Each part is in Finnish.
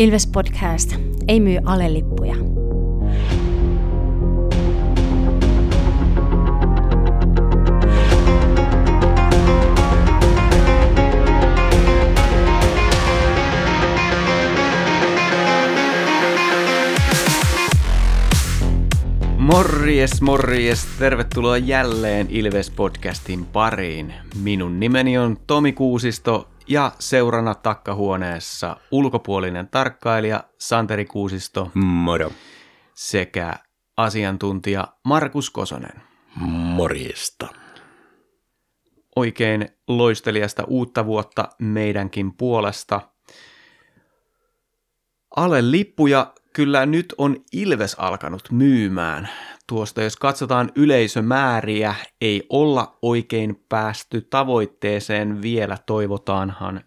Ilves Podcast ei myy alelippuja. Morjes, morjes. Tervetuloa jälleen Ilves-podcastin pariin. Minun nimeni on Tomi Kuusisto ja seurana takkahuoneessa ulkopuolinen tarkkailija Santeri Kuusisto Moro. sekä asiantuntija Markus Kosonen. Morjesta. Oikein loistelijasta uutta vuotta meidänkin puolesta. Ale lippuja kyllä nyt on Ilves alkanut myymään. Tuosta jos katsotaan yleisömääriä, ei olla oikein päästy tavoitteeseen vielä, toivotaanhan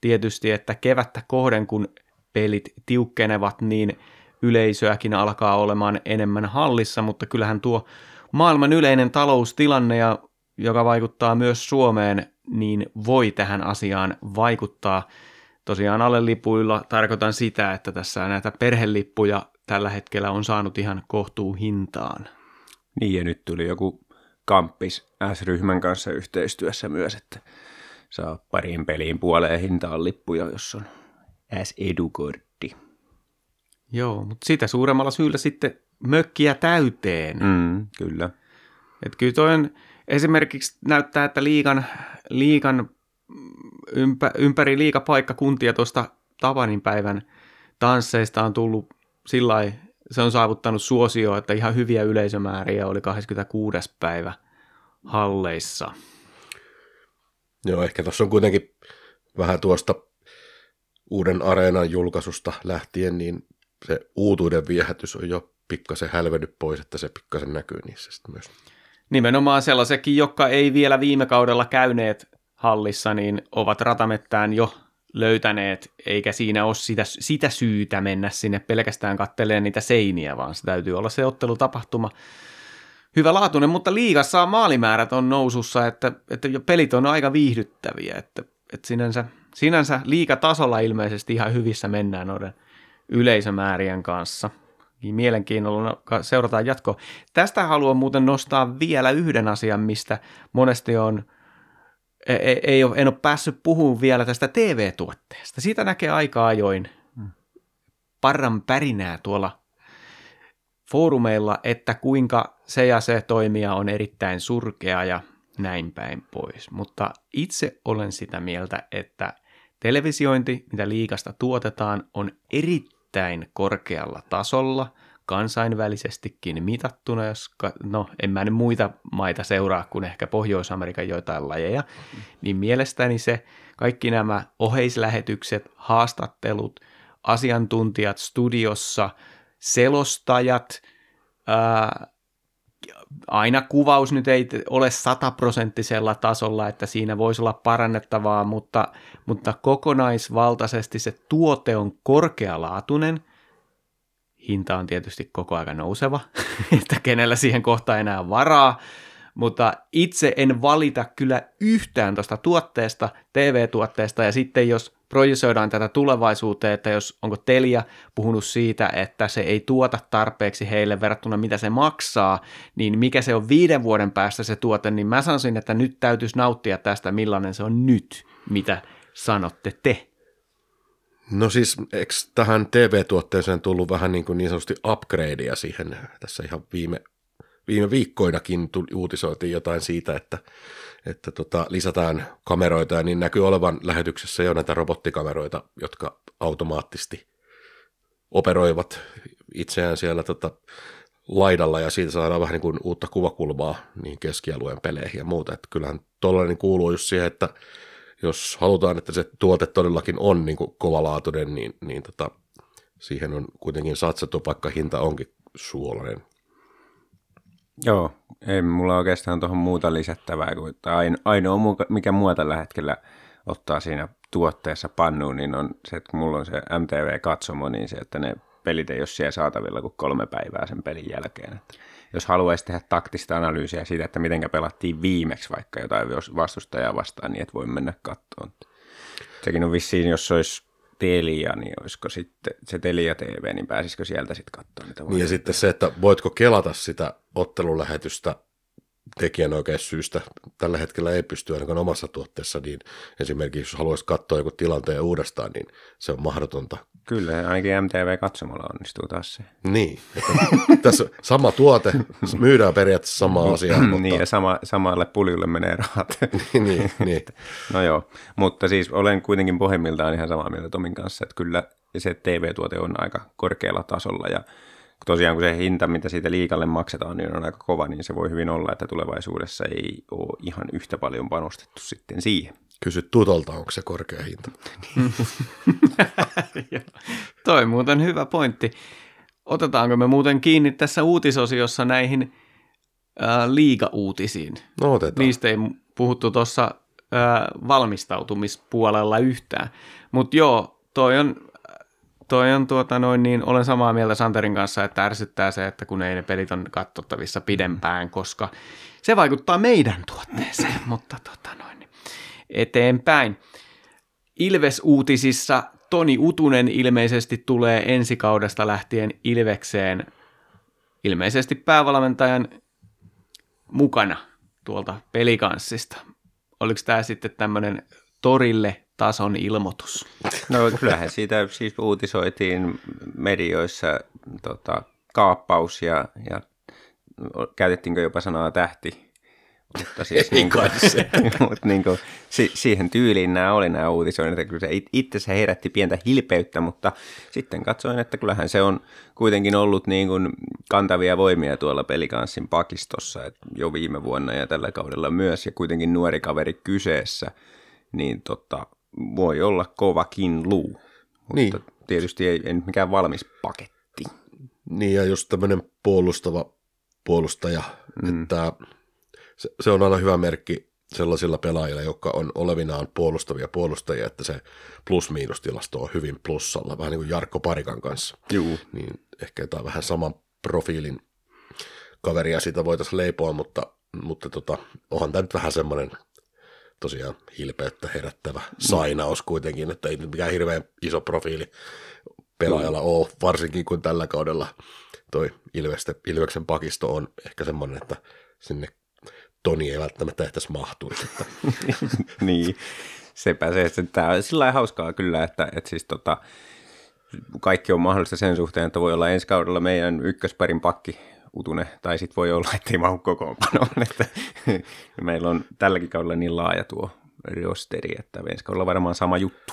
tietysti, että kevättä kohden, kun pelit tiukkenevat, niin yleisöäkin alkaa olemaan enemmän hallissa, mutta kyllähän tuo maailman yleinen taloustilanne, ja, joka vaikuttaa myös Suomeen, niin voi tähän asiaan vaikuttaa. Tosiaan alle lipuilla tarkoitan sitä, että tässä näitä perhelippuja tällä hetkellä on saanut ihan kohtuu hintaan. Niin ja nyt tuli joku kamppis S-ryhmän kanssa yhteistyössä myös, että saa pariin peliin puoleen hintaan lippuja, jos on S-edukortti. Joo, mutta sitä suuremmalla syyllä sitten mökkiä täyteen. Mm, kyllä. Et kyllä toi on, esimerkiksi näyttää, että liikan, liikan ympä, ympäri liikapaikkakuntia tuosta Tavanin päivän tansseista on tullut sillä se on saavuttanut suosio, että ihan hyviä yleisömääriä oli 26. päivä halleissa. Joo, ehkä tuossa on kuitenkin vähän tuosta uuden areenan julkaisusta lähtien, niin se uutuuden viehätys on jo pikkasen hälvennyt pois, että se pikkasen näkyy niissä sitten myös. Nimenomaan sellaisekin, jotka ei vielä viime kaudella käyneet hallissa, niin ovat ratamettään jo löytäneet, eikä siinä ole sitä, sitä syytä mennä sinne pelkästään katteleen niitä seiniä, vaan se täytyy olla se ottelutapahtuma hyvä laatuinen, mutta liigassa maalimäärät on nousussa, että, että pelit on aika viihdyttäviä, että, että sinänsä, sinänsä liikatasolla ilmeisesti ihan hyvissä mennään noiden yleisömäärien kanssa. Mielenkiinnolla seurataan jatkoa. Tästä haluan muuten nostaa vielä yhden asian, mistä monesti on – ei, ei ole, en ole päässyt puhumaan vielä tästä TV-tuotteesta. Siitä näkee aika ajoin parran pärinää tuolla foorumeilla, että kuinka se ja se toimija on erittäin surkea ja näin päin pois. Mutta itse olen sitä mieltä, että televisiointi, mitä liikasta tuotetaan, on erittäin korkealla tasolla – kansainvälisestikin mitattuna, jos, no en mä nyt muita maita seuraa kuin ehkä Pohjois-Amerikan joitain lajeja, niin mielestäni se kaikki nämä oheislähetykset, haastattelut, asiantuntijat studiossa, selostajat, ää, aina kuvaus nyt ei ole sataprosenttisella tasolla, että siinä voisi olla parannettavaa, mutta, mutta kokonaisvaltaisesti se tuote on korkealaatuinen – hinta on tietysti koko ajan nouseva, että kenellä siihen kohta enää varaa, mutta itse en valita kyllä yhtään tuosta tuotteesta, TV-tuotteesta, ja sitten jos projisoidaan tätä tulevaisuuteen, että jos onko Telia puhunut siitä, että se ei tuota tarpeeksi heille verrattuna mitä se maksaa, niin mikä se on viiden vuoden päästä se tuote, niin mä sanoisin, että nyt täytyisi nauttia tästä, millainen se on nyt, mitä sanotte te. No siis, eikö tähän TV-tuotteeseen tullut vähän niin, kuin niin sanotusti upgradea siihen tässä ihan viime, viime viikkoinakin tuli, uutisoitiin jotain siitä, että, että tota, lisätään kameroita ja niin näkyy olevan lähetyksessä jo näitä robottikameroita, jotka automaattisesti operoivat itseään siellä tota, laidalla ja siitä saadaan vähän niin kuin uutta kuvakulmaa niin keskialueen peleihin ja muuta. Että kyllähän tuollainen kuuluu just siihen, että jos halutaan, että se tuote todellakin on niin kuin kovalaatuinen, niin, niin tota, siihen on kuitenkin satsattu, vaikka hinta onkin suolainen. Joo, ei mulla oikeastaan tuohon muuta lisättävää kuin että ainoa, mikä mua tällä hetkellä ottaa siinä tuotteessa pannuun, niin on se, että kun mulla on se MTV-katsomo, niin se, että ne pelit ei ole siellä saatavilla kuin kolme päivää sen pelin jälkeen. Että jos haluaisi tehdä taktista analyysiä siitä, että miten pelattiin viimeksi vaikka jotain vastustajaa vastaan, niin et voi mennä kattoon. Sekin on vissiin, jos olisi Telia, niin olisiko sitten se Telia TV, niin pääsisikö sieltä sitten katsoa niitä Niin ja sitten se, että voitko kelata sitä ottelulähetystä tekijänoikeussyistä tällä hetkellä ei pysty ainakaan omassa tuotteessa, niin esimerkiksi jos haluaisit katsoa joku tilanteen uudestaan, niin se on mahdotonta. Kyllä, ainakin MTV-katsomalla onnistuu taas se. Niin, tässä sama tuote, myydään periaatteessa sama asia. mutta... niin, ja sama, samalle puljulle menee rahat. niin, niin. no joo, mutta siis olen kuitenkin pohjimmiltaan ihan samaa mieltä Tomin kanssa, että kyllä se TV-tuote on aika korkealla tasolla ja tosiaan kun se hinta, mitä siitä liikalle maksetaan, niin on aika kova, niin se voi hyvin olla, että tulevaisuudessa ei ole ihan yhtä paljon panostettu sitten siihen. Kysy Tutolta, onko se korkea hinta. Toi muuten hyvä pointti. Otetaanko me muuten kiinni tässä uutisosiossa näihin ää, liiga-uutisiin? No otetaan. Niistä ei puhuttu tuossa valmistautumispuolella yhtään. Mutta joo, toi on, toi on tuota noin, niin olen samaa mieltä Santerin kanssa, että ärsyttää se, että kun ei ne pelit on katsottavissa pidempään, koska se vaikuttaa meidän tuotteeseen, mutta tota noin, eteenpäin. Ilves-uutisissa Toni Utunen ilmeisesti tulee ensi kaudesta lähtien Ilvekseen ilmeisesti päävalmentajan mukana tuolta pelikanssista. Oliko tämä sitten tämmöinen torille tason ilmoitus? No kyllähän siitä siis uutisoitiin medioissa tota, kaappaus ja, ja käytettiinkö jopa sanaa tähti mutta siis niin kuin, mutta niin kuin, si, siihen tyyliin nämä oli nämä uutisoinnit, että kyllä se itse se herätti pientä hilpeyttä, mutta sitten katsoin, että kyllähän se on kuitenkin ollut niin kuin kantavia voimia tuolla pelikanssin pakistossa että jo viime vuonna ja tällä kaudella myös, ja kuitenkin nuori kaveri kyseessä, niin tota, voi olla kovakin luu, mutta niin. tietysti ei, ei nyt mikään valmis paketti. Niin, ja just tämmöinen puolustava puolustaja, mm. että se, se on aina hyvä merkki sellaisilla pelaajilla, jotka on olevinaan puolustavia puolustajia, että se plus-miinustilasto on hyvin plussalla, vähän niin kuin Jarkko Parikan kanssa. Juu. Niin ehkä jotain vähän saman profiilin kaveria siitä voitaisiin leipoa, mutta, mutta tota, onhan tämä nyt vähän semmoinen tosiaan hilpeyttä herättävä sainaus kuitenkin, että ei nyt mikään hirveän iso profiili pelaajalla ole, varsinkin kun tällä kaudella toi Ilvesten, Ilveksen pakisto on ehkä semmoinen, että sinne Toni ei välttämättä ehtäisi mahtuisi. Että. niin, sepä se. Että tämä on sillä hauskaa kyllä, että, että siis tota, kaikki on mahdollista sen suhteen, että voi olla ensi kaudella meidän ykkösparin pakki Utune, tai sitten voi olla, että ei mahu kokoonpanoon. Että meillä on tälläkin kaudella niin laaja tuo rosteri, että ensi kaudella varmaan sama juttu.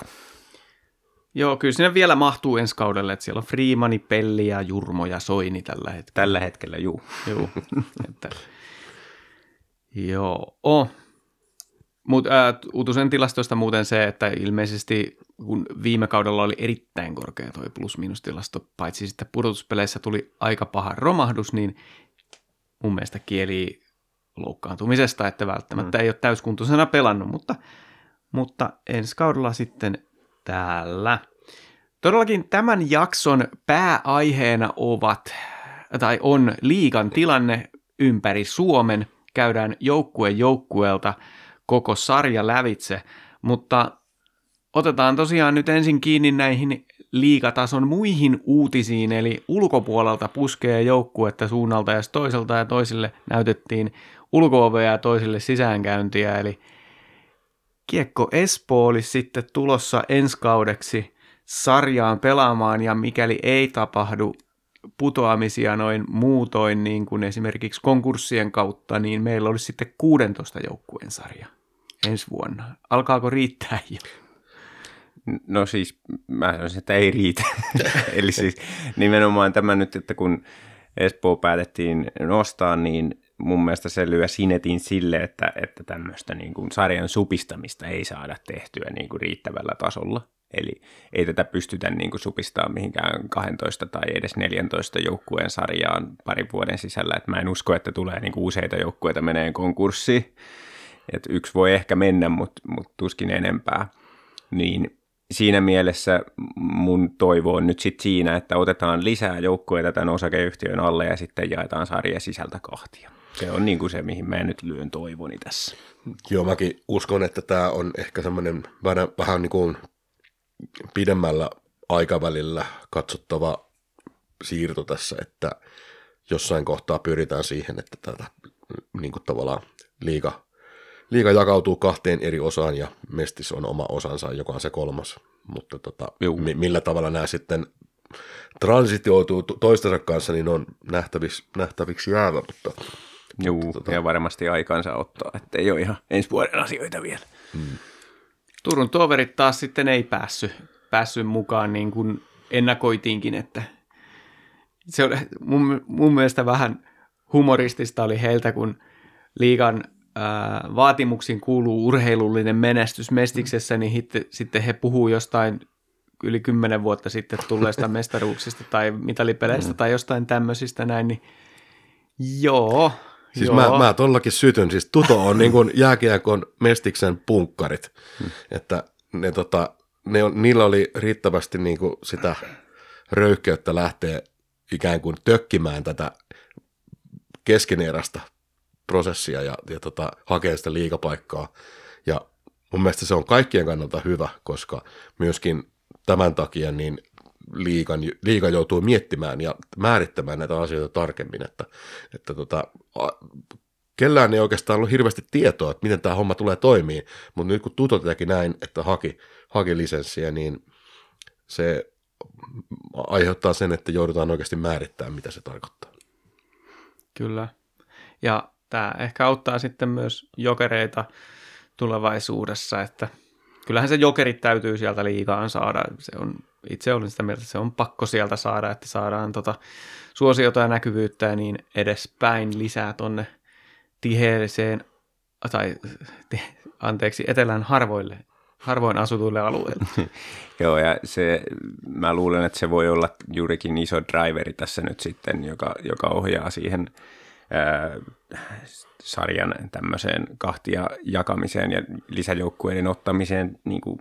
Joo, kyllä sinne vielä mahtuu ensi kaudelle, että siellä on Freemani, Pelli ja Jurmo ja Soini tällä hetkellä. Tällä hetkellä, juu. Juu, että Joo. Oh. Mutta äh, Utusen tilastoista muuten se, että ilmeisesti kun viime kaudella oli erittäin korkea tuo plus-minus-tilasto, paitsi sitten pudotuspeleissä tuli aika paha romahdus, niin mun mielestä kieli loukkaantumisesta, että välttämättä mm. ei ole täyskuntoisena pelannut, mutta, mutta ensi kaudella sitten täällä. Todellakin tämän jakson pääaiheena ovat, tai on liigan tilanne ympäri Suomen – käydään joukkue joukkueelta koko sarja lävitse, mutta otetaan tosiaan nyt ensin kiinni näihin liikatason muihin uutisiin, eli ulkopuolelta puskee joukkuetta suunnalta ja toiselta ja toisille näytettiin ulko ja toisille sisäänkäyntiä, eli Kiekko Espoo olisi sitten tulossa ensi kaudeksi sarjaan pelaamaan, ja mikäli ei tapahdu putoamisia noin muutoin, niin kuin esimerkiksi konkurssien kautta, niin meillä olisi sitten 16 joukkueen sarja ensi vuonna. Alkaako riittää jo? No siis, mä sanoisin, että ei riitä. Eli siis nimenomaan tämä nyt, että kun Espoo päätettiin nostaa, niin mun mielestä se lyö sinetin sille, että, että tämmöistä niin kuin sarjan supistamista ei saada tehtyä niin kuin riittävällä tasolla. Eli ei tätä pystytä niin kuin supistamaan mihinkään 12 tai edes 14 joukkueen sarjaan parin vuoden sisällä. Et mä en usko, että tulee niin kuin useita joukkueita menee konkurssiin. Et yksi voi ehkä mennä, mutta mut tuskin enempää. Niin siinä mielessä mun toivo on nyt sitten siinä, että otetaan lisää joukkueita tämän osakeyhtiön alle ja sitten jaetaan sarja sisältä kahtia. Se on niin kuin se, mihin mä nyt lyön toivoni tässä. Joo, mäkin uskon, että tämä on ehkä semmoinen vähän, vähän niin kuin pidemmällä aikavälillä katsottava siirto tässä, että jossain kohtaa pyritään siihen, että tätä niin kuin tavallaan liiga, liiga jakautuu kahteen eri osaan ja Mestis on oma osansa, joka on se kolmas. Mutta tota, mi- millä tavalla nämä sitten transitioituu toistensa kanssa, niin on nähtäviksi, nähtäviksi jäävä, mutta Joo, tota... ja varmasti aikansa ottaa, että ei ole ihan ensi vuoden asioita vielä. Hmm. Turun toverit taas sitten ei päässyt, päässyt mukaan niin kuin ennakoitiinkin, että se oli mun, mun mielestä vähän humoristista oli heiltä, kun liigan ää, vaatimuksiin kuuluu urheilullinen menestys Mestiksessä, niin hitte, sitten he puhuu jostain yli kymmenen vuotta sitten tulleista mestaruuksista tai mitalipeleistä mm. tai jostain tämmöisistä näin, niin joo, Siis Joo. mä, mä tollakin sytyn. Siis Tuto on niin kuin jääkiekon mestiksen punkkarit. Hmm. Että ne, tota, ne on, niillä oli riittävästi niin kuin sitä röyhkeyttä lähteä ikään kuin tökkimään tätä keskeneräistä prosessia ja, ja tota, hakea sitä liikapaikkaa. Ja mun mielestä se on kaikkien kannalta hyvä, koska myöskin tämän takia niin liikan, liiga joutuu miettimään ja määrittämään näitä asioita tarkemmin, että, että tota, kellään ei oikeastaan ollut hirveästi tietoa, että miten tämä homma tulee toimii, mutta nyt kun Tuto teki näin, että haki, haki lisenssiä, niin se aiheuttaa sen, että joudutaan oikeasti määrittämään, mitä se tarkoittaa. Kyllä. Ja tämä ehkä auttaa sitten myös jokereita tulevaisuudessa, että kyllähän se jokerit täytyy sieltä liikaan saada. Se on, itse olin sitä mieltä, että se on pakko sieltä saada, että saadaan tota suosiota ja näkyvyyttä ja niin edespäin lisää tonne tiheeseen, tai anteeksi, etelän harvoille harvoin asutuille alueille. Joo, ja se, mä luulen, että se voi olla juurikin iso driveri tässä nyt sitten, joka, joka ohjaa siihen sarjan tämmöiseen kahtia jakamiseen ja lisäjoukkueiden ottamiseen niin kuin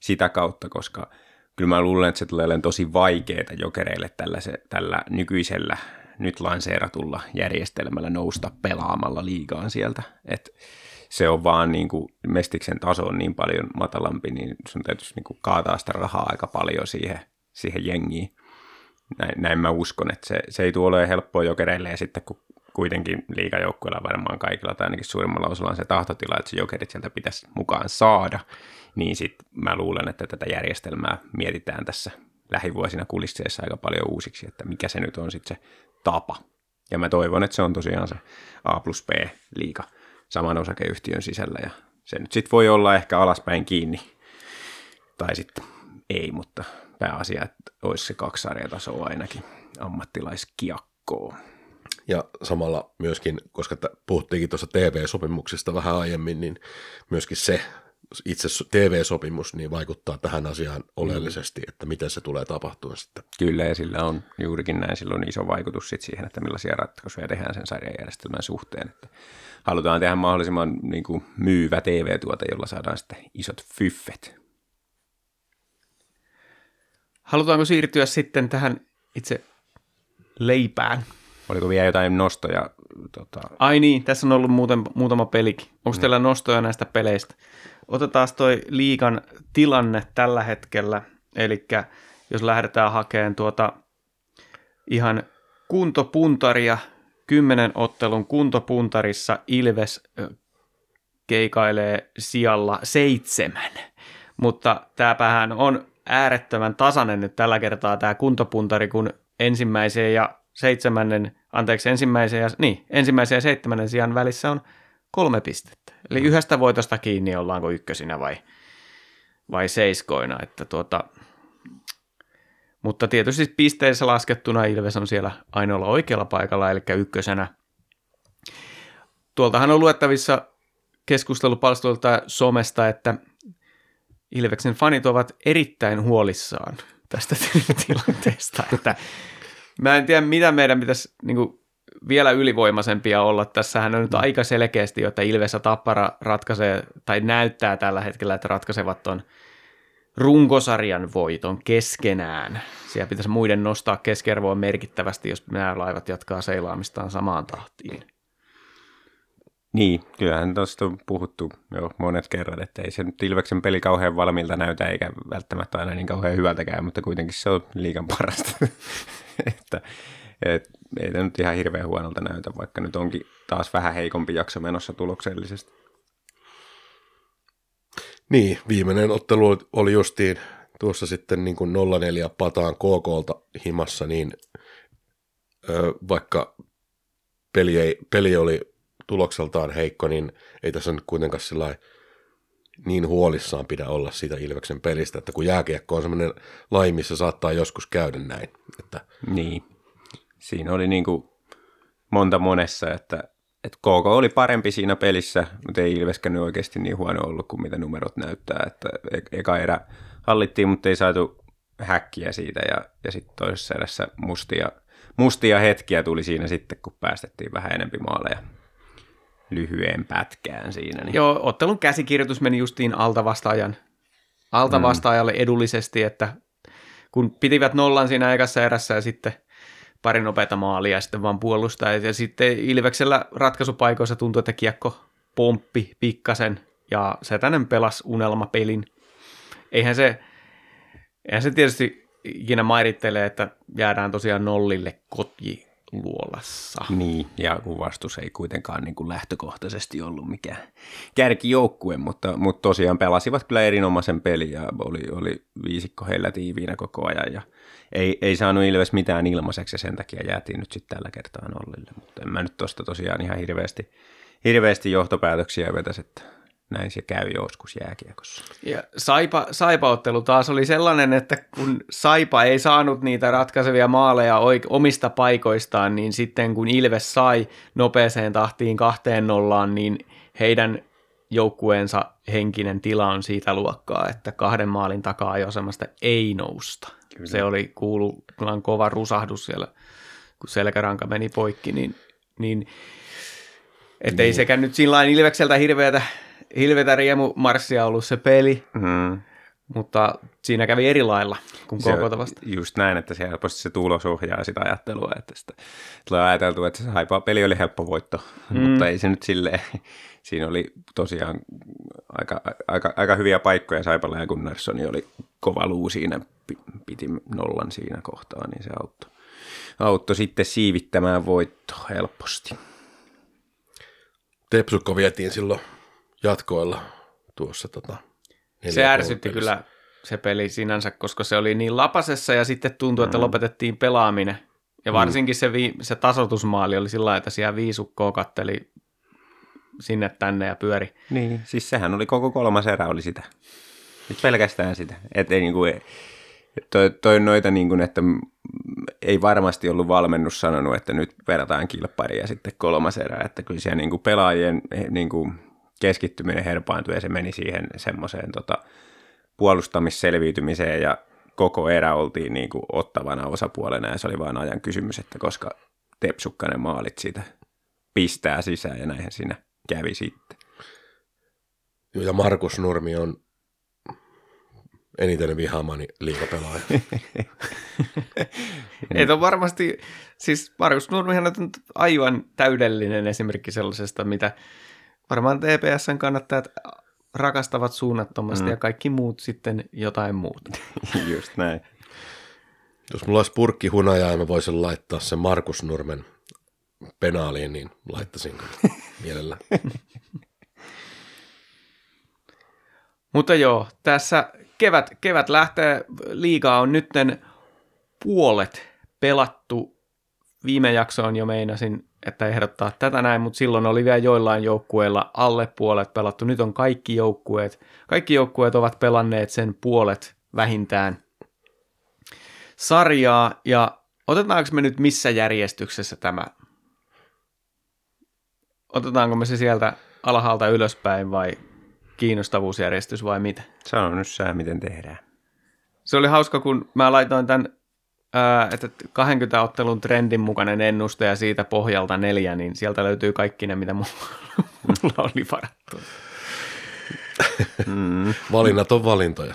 sitä kautta, koska kyllä mä luulen, että se tulee olemaan tosi vaikeaa jokereille tällä, se, tällä nykyisellä nyt lanseeratulla järjestelmällä nousta pelaamalla liigaan sieltä. Et se on vaan niin kuin, mestiksen taso on niin paljon matalampi, niin sun täytyisi niin kuin kaataa sitä rahaa aika paljon siihen, siihen jengiin. Näin, näin mä uskon, että se, se ei tule helppoa jokereille ja sitten kun kuitenkin liikajoukkueilla varmaan kaikilla tai ainakin suurimmalla osalla on se tahtotila, että se jokerit sieltä pitäisi mukaan saada, niin sitten mä luulen, että tätä järjestelmää mietitään tässä lähivuosina kulisseissa aika paljon uusiksi, että mikä se nyt on sitten se tapa. Ja mä toivon, että se on tosiaan se A plus B liika saman osakeyhtiön sisällä ja se nyt sitten voi olla ehkä alaspäin kiinni tai sitten ei, mutta pääasia, että olisi se kaksi sarjatasoa ainakin ammattilaiskiakkoon. Ja samalla myöskin, koska puhuttiinkin tuossa TV-sopimuksista vähän aiemmin, niin myöskin se itse TV-sopimus niin vaikuttaa tähän asiaan oleellisesti, että miten se tulee tapahtua sitten. Kyllä, ja sillä on juurikin näin silloin iso vaikutus sit siihen, että millaisia ratkaisuja tehdään sen sarjajärjestelmän suhteen. Että halutaan tehdä mahdollisimman niin kuin, myyvä TV-tuote, jolla saadaan sitten isot fyffet. Halutaanko siirtyä sitten tähän itse leipään? Oliko vielä jotain nostoja? Tota... Ai niin, tässä on ollut muuten, muutama pelikin. Onko mm. teillä nostoja näistä peleistä? Otetaan toi liikan tilanne tällä hetkellä, eli jos lähdetään hakemaan tuota ihan kuntopuntaria, kymmenen ottelun kuntopuntarissa Ilves keikailee sijalla seitsemän. Mutta tämäpähän on äärettömän tasainen nyt tällä kertaa tämä kuntopuntari, kun ensimmäiseen ja seitsemännen, anteeksi, ensimmäisen ja, niin, ensimmäisen ja seitsemännen sijan välissä on kolme pistettä. Eli yhdestä voitosta kiinni ollaanko ykkösinä vai, vai seiskoina. Että tuota, mutta tietysti pisteissä laskettuna Ilves on siellä ainoalla oikealla paikalla, eli ykkösenä. Tuoltahan on luettavissa keskustelupalstoilta somesta, että Ilveksen fanit ovat erittäin huolissaan tästä tilanteesta, että mä en tiedä, mitä meidän pitäisi niin kuin, vielä ylivoimaisempia olla. Tässähän on nyt mm. aika selkeästi, että Ilves ja Tappara ratkaisee, tai näyttää tällä hetkellä, että ratkaisevat ton runkosarjan voiton keskenään. Siellä pitäisi muiden nostaa keskiarvoa merkittävästi, jos nämä laivat jatkaa seilaamistaan samaan tahtiin. Niin, kyllähän tuosta on puhuttu jo monet kerrat, että ei se nyt Ilveksen peli kauhean valmiilta näytä, eikä välttämättä aina niin kauhean hyvältäkään, mutta kuitenkin se on liikan parasta. että, et, ei tämä nyt ihan hirveän huonolta näytä, vaikka nyt onkin taas vähän heikompi jakso menossa tuloksellisesti. Niin, viimeinen ottelu oli justiin tuossa sitten niin kuin 0-4 pataan KKlta himassa, niin ö, vaikka peli, ei, peli oli tulokseltaan heikko, niin ei tässä nyt kuitenkaan sillä niin huolissaan pidä olla siitä Ilveksen pelistä, että kun jääkiekko on semmoinen laji, missä saattaa joskus käydä näin. Että... Niin, siinä oli niin kuin monta monessa, että, että KK oli parempi siinä pelissä, mutta ei Ilveskään oikeasti niin huono ollut kuin mitä numerot näyttää, että e- eka erä hallittiin, mutta ei saatu häkkiä siitä ja, ja sitten toisessa erässä mustia, mustia hetkiä tuli siinä sitten, kun päästettiin vähän enempi maaleja lyhyen pätkään siinä. Niin. Joo, ottelun käsikirjoitus meni justiin altavastaajan, altavastaajalle mm. edullisesti, että kun pitivät nollan siinä ekassa erässä ja sitten pari nopeata maalia ja sitten vaan puolustaa. Ja sitten Ilveksellä ratkaisupaikoissa tuntui, että kiekko pomppi pikkasen ja Setänen pelasi unelmapelin. Eihän se, eihän se tietysti ikinä mairittelee, että jäädään tosiaan nollille kotji luolassa. Niin, ja kun vastus ei kuitenkaan niin kuin lähtökohtaisesti ollut mikään kärkijoukkue, mutta, mutta tosiaan pelasivat kyllä erinomaisen pelin ja oli, oli viisikko heillä tiiviinä koko ajan ja ei, ei saanut Ilves mitään ilmaiseksi ja sen takia jäätiin nyt sitten tällä kertaa nollille, mutta en mä nyt tuosta tosiaan ihan hirveästi, hirveästi johtopäätöksiä vetäisi, että näin se käy joskus jääkiekossa. Ja Saipa, Saipa-ottelu taas oli sellainen, että kun Saipa ei saanut niitä ratkaisevia maaleja omista paikoistaan, niin sitten kun Ilves sai nopeeseen tahtiin kahteen nollaan, niin heidän joukkueensa henkinen tila on siitä luokkaa, että kahden maalin takaa jo semmoista ei nousta. Kyllä. Se oli kuulu kova rusahdus siellä, kun selkäranka meni poikki, niin, niin että niin. ei sekään nyt sillä Ilvekseltä hirveätä hilvetä riemumarssia ollut se peli, mm. mutta siinä kävi eri lailla kuin koko vasta. Just näin, että se helposti se tulos ohjaa sitä ajattelua, että sitä tulee ajateltu, että se haipaa peli oli helppo voitto, mm. mutta ei se nyt silleen, siinä oli tosiaan aika, aika, aika hyviä paikkoja Saipalla ja Gunnarssoni oli kova luu siinä, piti nollan siinä kohtaa, niin se auttoi, auttoi sitten siivittämään voittoa helposti. Tepsukko vietiin silloin jatkoilla tuossa. Tota, se ärsytti kyllä se peli sinänsä, koska se oli niin lapasessa ja sitten tuntui, että mm. lopetettiin pelaaminen. Ja mm. varsinkin se, vi- se tasotusmaali oli sillä että siellä viisukkoa katteli sinne tänne ja pyöri. Niin, siis sehän oli koko kolmas erä oli sitä. Nyt pelkästään sitä. Että ei niinku, toi, toi noita niin kuin, että ei varmasti ollut valmennus sanonut, että nyt verrataan kilparia ja sitten kolmas erä, että kyllä siellä niin kuin pelaajien niin kuin keskittyminen herpaantui ja se meni siihen semmoiseen tota, puolustamisselviytymiseen ja koko erä oltiin niin kuin ottavana osapuolena ja se oli vain ajan kysymys, että koska Tepsukkanen maalit siitä pistää sisään ja näinhän siinä kävi sitten. Ja Markus Nurmi on eniten vihaamani liikapelaaja. Ei on varmasti, siis Markus Nurmihan on aivan täydellinen esimerkki sellaisesta, mitä varmaan TPSn kannattajat rakastavat suunnattomasti mm. ja kaikki muut sitten jotain muuta. Just näin. Jos mulla olisi purkki hunajaa ja mä voisin laittaa sen Markus Nurmen penaaliin, niin laittaisin mielellä. Mutta joo, tässä kevät, kevät lähtee, liigaa on nytten puolet pelattu. Viime jaksoon jo meinasin että ehdottaa tätä näin, mutta silloin oli vielä joillain joukkueilla alle puolet pelattu. Nyt on kaikki joukkueet, kaikki joukkueet ovat pelanneet sen puolet vähintään sarjaa, ja otetaanko me nyt missä järjestyksessä tämä? Otetaanko me se sieltä alhaalta ylöspäin vai kiinnostavuusjärjestys vai mitä? Sano nyt sä, miten tehdään. Se oli hauska, kun mä laitoin tämän että 20 ottelun trendin mukainen ennuste ja siitä pohjalta neljä, niin sieltä löytyy kaikki ne, mitä mulla, mulla oli varattu. Mm. Valinnat on valintoja.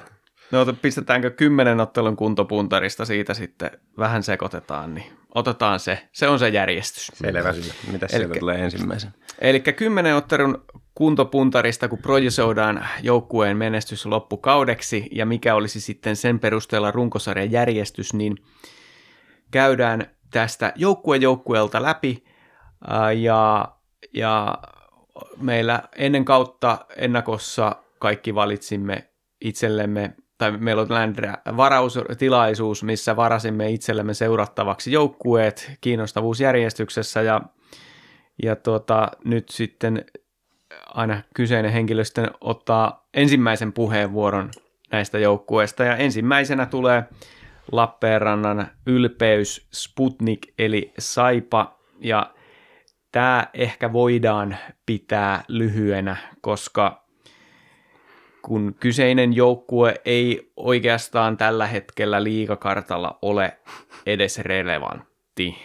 No pistetäänkö kymmenen ottelun kuntopuntarista siitä sitten vähän sekoitetaan, niin otetaan se. Se on se järjestys. Selvä. Mitä sieltä tulee ensimmäisen? Eli kymmenen ottelun kuntopuntarista, kun projisoidaan joukkueen menestys loppukaudeksi ja mikä olisi sitten sen perusteella runkosarjan järjestys, niin käydään tästä joukkue joukkueelta läpi. Ja, ja meillä ennen kautta ennakossa kaikki valitsimme itsellemme, tai meillä on tällainen varaustilaisuus, missä varasimme itsellemme seurattavaksi joukkueet kiinnostavuusjärjestyksessä, ja, ja tuota, nyt sitten aina kyseinen henkilö sitten ottaa ensimmäisen puheenvuoron näistä joukkueista, ja ensimmäisenä tulee Lappeenrannan ylpeys Sputnik eli Saipa, ja tämä ehkä voidaan pitää lyhyenä, koska kun kyseinen joukkue ei oikeastaan tällä hetkellä liikakartalla ole edes relevantti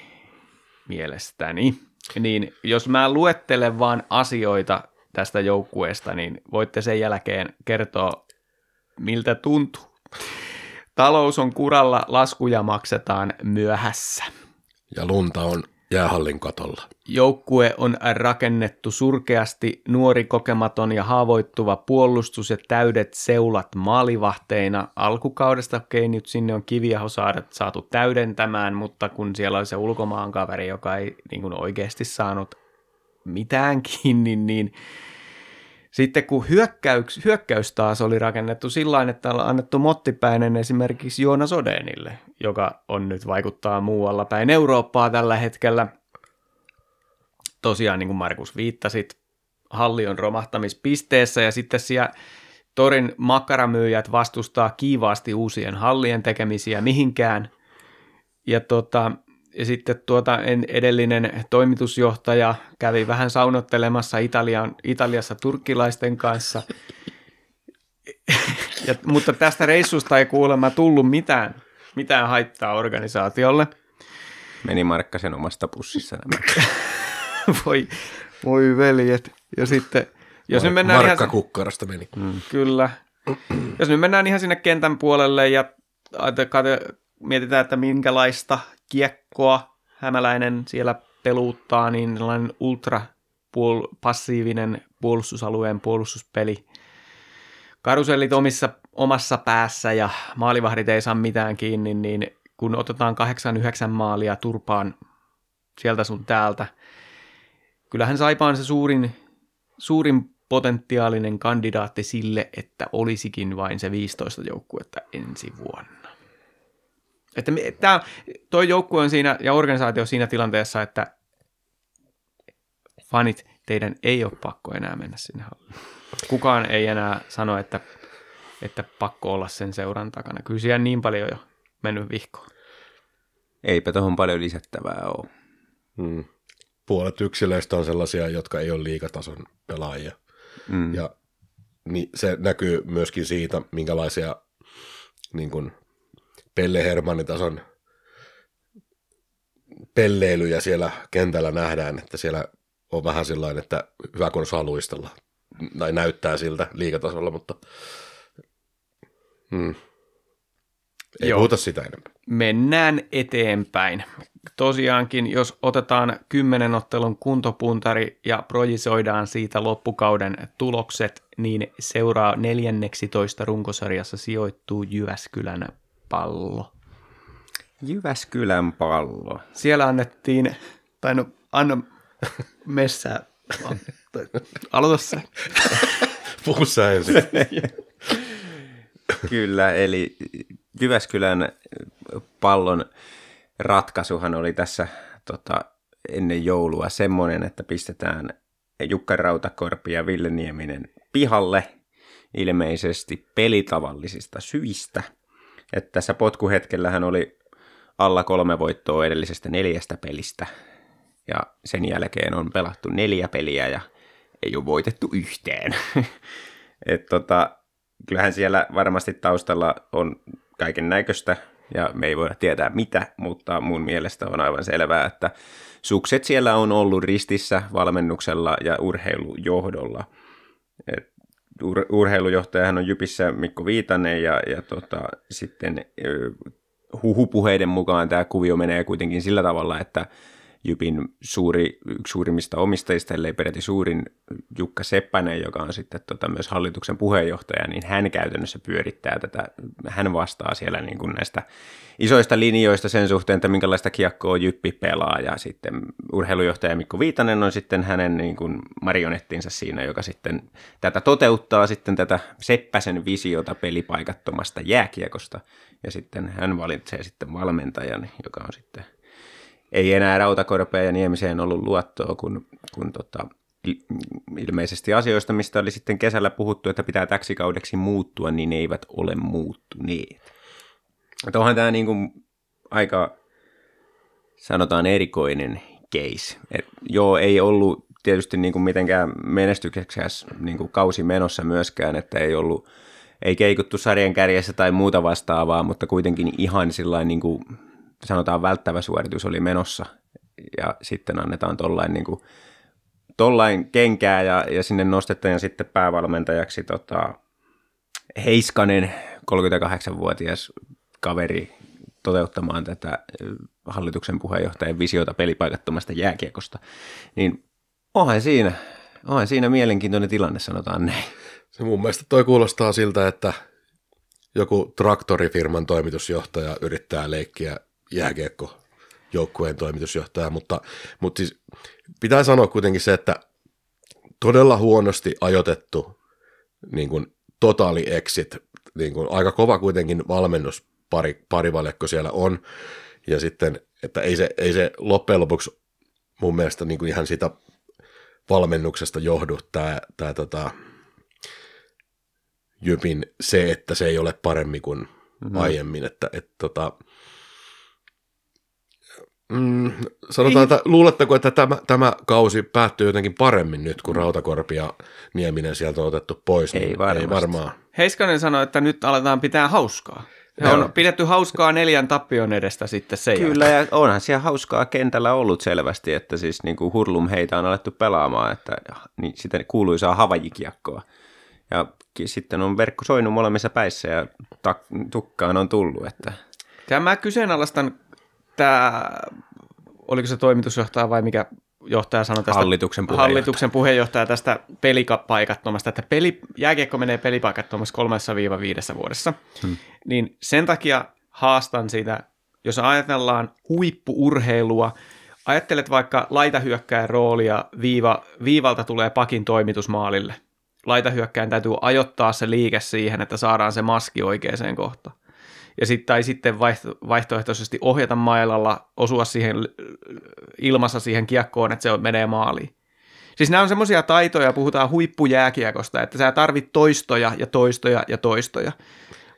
mielestäni, niin jos mä luettelen vaan asioita tästä joukkueesta, niin voitte sen jälkeen kertoa, miltä tuntuu. Talous on kuralla, laskuja maksetaan myöhässä. Ja lunta on jäähallin katolla. Joukkue on rakennettu surkeasti, nuori kokematon ja haavoittuva puolustus ja täydet seulat maalivahteina. Alkukaudesta okei, nyt sinne on kiviahosaaret saatu täydentämään, mutta kun siellä oli se ulkomaan kaveri, joka ei niin kuin oikeasti saanut mitään kiinni, niin sitten kun hyökkäys, hyökkäys taas oli rakennettu sillä että on annettu mottipäinen esimerkiksi Joona Sodenille, joka on nyt vaikuttaa muualla päin Eurooppaa tällä hetkellä. Tosiaan niin kuin Markus viittasit, halli on romahtamispisteessä ja sitten siellä Torin makkaramyyjät vastustaa kiivaasti uusien hallien tekemisiä mihinkään. Ja tota, ja sitten tuota, edellinen toimitusjohtaja kävi vähän saunottelemassa Italian, Italiassa turkkilaisten kanssa. Ja, mutta tästä reissusta ei kuulemma tullut mitään, mitään haittaa organisaatiolle. Meni Markkasen omasta pussissa nämä. voi, voi veljet. Ja sitten, jos Mar- nyt mennään Markka ihan, kukkarasta meni. Mm. Kyllä. Jos nyt mennään ihan sinne kentän puolelle ja mietitään, että minkälaista kiekkoa hämäläinen siellä peluuttaa, niin sellainen ultra puol- passiivinen puolustusalueen puolustuspeli. Karusellit omissa, omassa päässä ja maalivahdit ei saa mitään kiinni, niin kun otetaan 8-9 maalia turpaan sieltä sun täältä, kyllähän Saipa on se suurin, suurin potentiaalinen kandidaatti sille, että olisikin vain se 15 joukkuetta ensi vuonna. Että tämä, toi joukkue on siinä ja organisaatio siinä tilanteessa, että fanit, teidän ei ole pakko enää mennä sinne halliin. Kukaan ei enää sano, että, että pakko olla sen seuran takana. Kyllä siellä niin paljon jo mennyt vihkoon. Eipä tuohon paljon lisättävää ole. Hmm. Puolet yksilöistä on sellaisia, jotka ei ole liikatason pelaajia. Mm. Ja niin se näkyy myöskin siitä, minkälaisia niin kuin, Pelle Hermannin tason pelleilyjä siellä kentällä nähdään, että siellä on vähän sellainen, että hyvä kun osaa luistella. Tai näyttää siltä liikatasolla, mutta hmm. ei Joo. puhuta sitä enempää. Mennään eteenpäin. Tosiaankin, jos otetaan kymmenen ottelun kuntopuntari ja projisoidaan siitä loppukauden tulokset, niin seuraa 14 runkosarjassa sijoittuu Jyväskylän pallo. Jyväskylän pallo. Siellä annettiin, tai no anna messää. Aloita se. Puhu sä ensin. Kyllä, eli Jyväskylän pallon ratkaisuhan oli tässä tota, ennen joulua semmoinen, että pistetään Jukka Rautakorpi ja Ville Nieminen pihalle ilmeisesti pelitavallisista syistä – että tässä potkuhetkellähän oli alla kolme voittoa edellisestä neljästä pelistä. Ja sen jälkeen on pelattu neljä peliä ja ei ole voitettu yhteen. Et tota, kyllähän siellä varmasti taustalla on kaiken näköistä ja me ei voida tietää mitä, mutta mun mielestä on aivan selvää, että sukset siellä on ollut ristissä valmennuksella ja urheilujohdolla. Et ur- urheilujohtajahan on Jypissä Mikko Viitanen ja, ja tota, sitten huhupuheiden mukaan tämä kuvio menee kuitenkin sillä tavalla, että Jypin suuri, yksi suurimmista omistajista, ellei peräti suurin Jukka Seppänen, joka on sitten tota myös hallituksen puheenjohtaja, niin hän käytännössä pyörittää tätä, hän vastaa siellä niin kuin näistä isoista linjoista sen suhteen, että minkälaista kiekkoa Jyppi pelaa, ja sitten urheilujohtaja Mikko Viitanen on sitten hänen niin kuin marionettinsa siinä, joka sitten tätä toteuttaa sitten tätä Seppäsen visiota pelipaikattomasta jääkiekosta, ja sitten hän valitsee sitten valmentajan, joka on sitten ei enää Rautakorpeen ja Niemiseen ollut luottoa, kun, kun tota, ilmeisesti asioista, mistä oli sitten kesällä puhuttu, että pitää täksi kaudeksi muuttua, niin ne eivät ole muuttuneet. Että onhan tämä niin kuin aika, sanotaan erikoinen case. Et joo, ei ollut tietysti niin kuin mitenkään menestyksekäs niin kuin kausi menossa myöskään, että ei ollut, ei keikuttu sarjan kärjessä tai muuta vastaavaa, mutta kuitenkin ihan sillä niin kuin sanotaan välttävä suoritus oli menossa ja sitten annetaan tollain, niin kuin, tollain kenkää ja, ja sinne nostetaan sitten päävalmentajaksi tota, Heiskanen, 38-vuotias kaveri toteuttamaan tätä hallituksen puheenjohtajan visiota pelipaikattomasta jääkiekosta, niin onhan siinä, onhan siinä mielenkiintoinen tilanne, sanotaan näin. Se mun mielestä toi kuulostaa siltä, että joku traktorifirman toimitusjohtaja yrittää leikkiä jääkiekko joukkueen toimitusjohtaja, mutta, mutta siis pitää sanoa kuitenkin se, että todella huonosti ajoitettu niin kuin totaali exit, niin kuin aika kova kuitenkin valmennus pari, parivaljakko siellä on, ja sitten, että ei se, ei se loppujen lopuksi mun mielestä niin kuin ihan sitä valmennuksesta johdu tämä, tämä tota, Jypin se, että se ei ole paremmin kuin mm-hmm. aiemmin, että, että tota, Mm, sanotaan, että luuletteko, että tämä, tämä kausi päättyy jotenkin paremmin nyt, kun Rautakorpi ja Nieminen sieltä on otettu pois? Ei, niin varmasti. ei varmaan. Heiskanen sanoi, että nyt aletaan pitää hauskaa. He on pidetty hauskaa neljän tappion edestä sitten se Kyllä, ja onhan siellä hauskaa kentällä ollut selvästi, että siis niin kuin hurlum heitä on alettu pelaamaan, että niin sitä kuuluisaa havajikiekkoa. Ja sitten on verkko soinut molemmissa päissä ja tak- tukkaan on tullut. Että... Tämä kyseenalaistan tämä, oliko se toimitusjohtaja vai mikä johtaja sanoi tästä, hallituksen puheenjohtaja, hallituksen puheenjohtaja tästä pelipaikattomasta, että peli, jääkiekko menee pelipaikattomassa kolmessa viiva viidessä vuodessa, hmm. niin sen takia haastan siitä, jos ajatellaan huippuurheilua, ajattelet vaikka laitahyökkäjän roolia, viiva, viivalta tulee pakin toimitusmaalille. Laitahyökkäjän täytyy ajoittaa se liike siihen, että saadaan se maski oikeaan kohtaan ja sit, tai sitten vaihto, vaihtoehtoisesti ohjata mailalla, osua siihen ilmassa siihen kiekkoon, että se menee maaliin. Siis nämä on semmoisia taitoja, puhutaan huippujääkiekosta, että sä tarvit toistoja ja toistoja ja toistoja.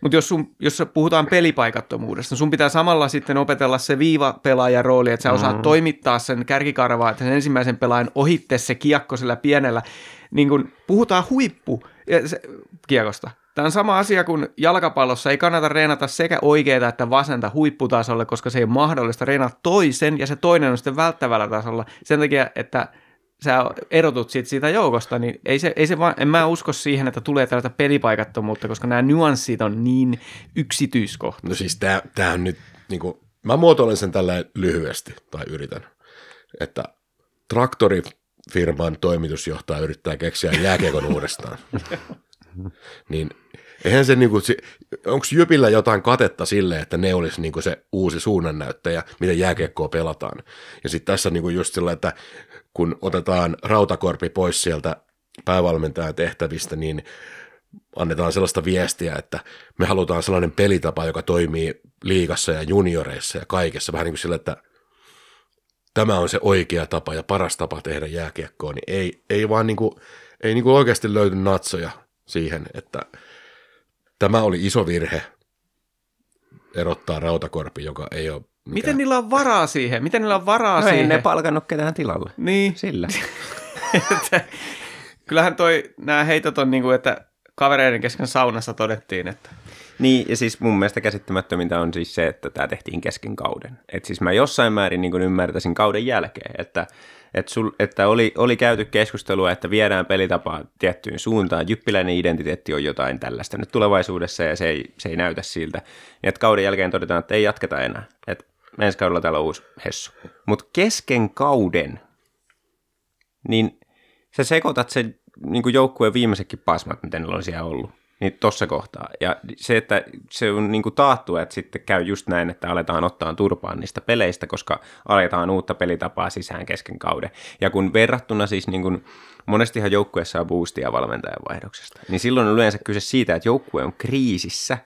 Mutta jos, sun, jos puhutaan pelipaikattomuudesta, sun pitää samalla sitten opetella se viivapelaajan rooli, että sä osaat mm-hmm. toimittaa sen kärkikarvaa, että sen ensimmäisen pelaajan ohitte se kiekko sillä pienellä. Niin kun puhutaan huippu se, kiekosta. Tämä on sama asia kuin jalkapallossa. Ei kannata reenata sekä oikeita että vasenta huipputasolle, koska se ei ole mahdollista reenata toisen ja se toinen on sitten välttävällä tasolla. Sen takia, että sä erotut siitä, siitä joukosta, niin ei se, ei se vaan, en mä usko siihen, että tulee tällaista pelipaikattomuutta, koska nämä nyanssit on niin yksityiskohtaisia. No siis tämä on nyt, niin kuin, mä muotoilen sen tällä lyhyesti, tai yritän, että traktorifirman toimitusjohtaja yrittää keksiä jääkiekon uudestaan. niin eihän se niinku, onko Jypillä jotain katetta sille, että ne olisi niinku se uusi suunnannäyttäjä, miten jääkiekkoa pelataan. Ja sitten tässä niinku just sillä, että kun otetaan rautakorpi pois sieltä päävalmentajan tehtävistä, niin annetaan sellaista viestiä, että me halutaan sellainen pelitapa, joka toimii liigassa ja junioreissa ja kaikessa. Vähän niin kuin sillä, että tämä on se oikea tapa ja paras tapa tehdä jääkiekkoa, niin ei, ei vaan niin kuin, ei niin kuin oikeasti löydy natsoja siihen, että Tämä oli iso virhe erottaa rautakorpi, joka ei ole mikään. Miten niillä on varaa siihen? Miten niillä on varaa no siihen? ei ne palkannut ketään tilalle. Niin. Sillä. Kyllähän toi, nämä heitot on niin kuin, että kavereiden kesken saunassa todettiin, että Niin, ja siis mun mielestä käsittämättömintä on siis se, että tämä tehtiin kesken kauden. Että siis mä jossain määrin niin kuin ymmärtäisin kauden jälkeen, että, että, sul, että oli, oli käyty keskustelua, että viedään pelitapaa tiettyyn suuntaan, jyppiläinen identiteetti on jotain tällaista nyt tulevaisuudessa ja se ei, se ei näytä siltä. Niin että kauden jälkeen todetaan, että ei jatketa enää, että ensi kaudella täällä on uusi hessu. Mutta kesken kauden, niin sä sekoitat sen niin joukkueen viimeisetkin pasmat, mitä niillä on siellä ollut niin tuossa kohtaa. Ja se, että se on niin kuin taattu, että sitten käy just näin, että aletaan ottaa turpaan niistä peleistä, koska aletaan uutta pelitapaa sisään kesken kauden. Ja kun verrattuna siis niin kuin, monestihan joukkueessa on boostia valmentajan vaihdoksesta, niin silloin on yleensä kyse siitä, että joukkue on kriisissä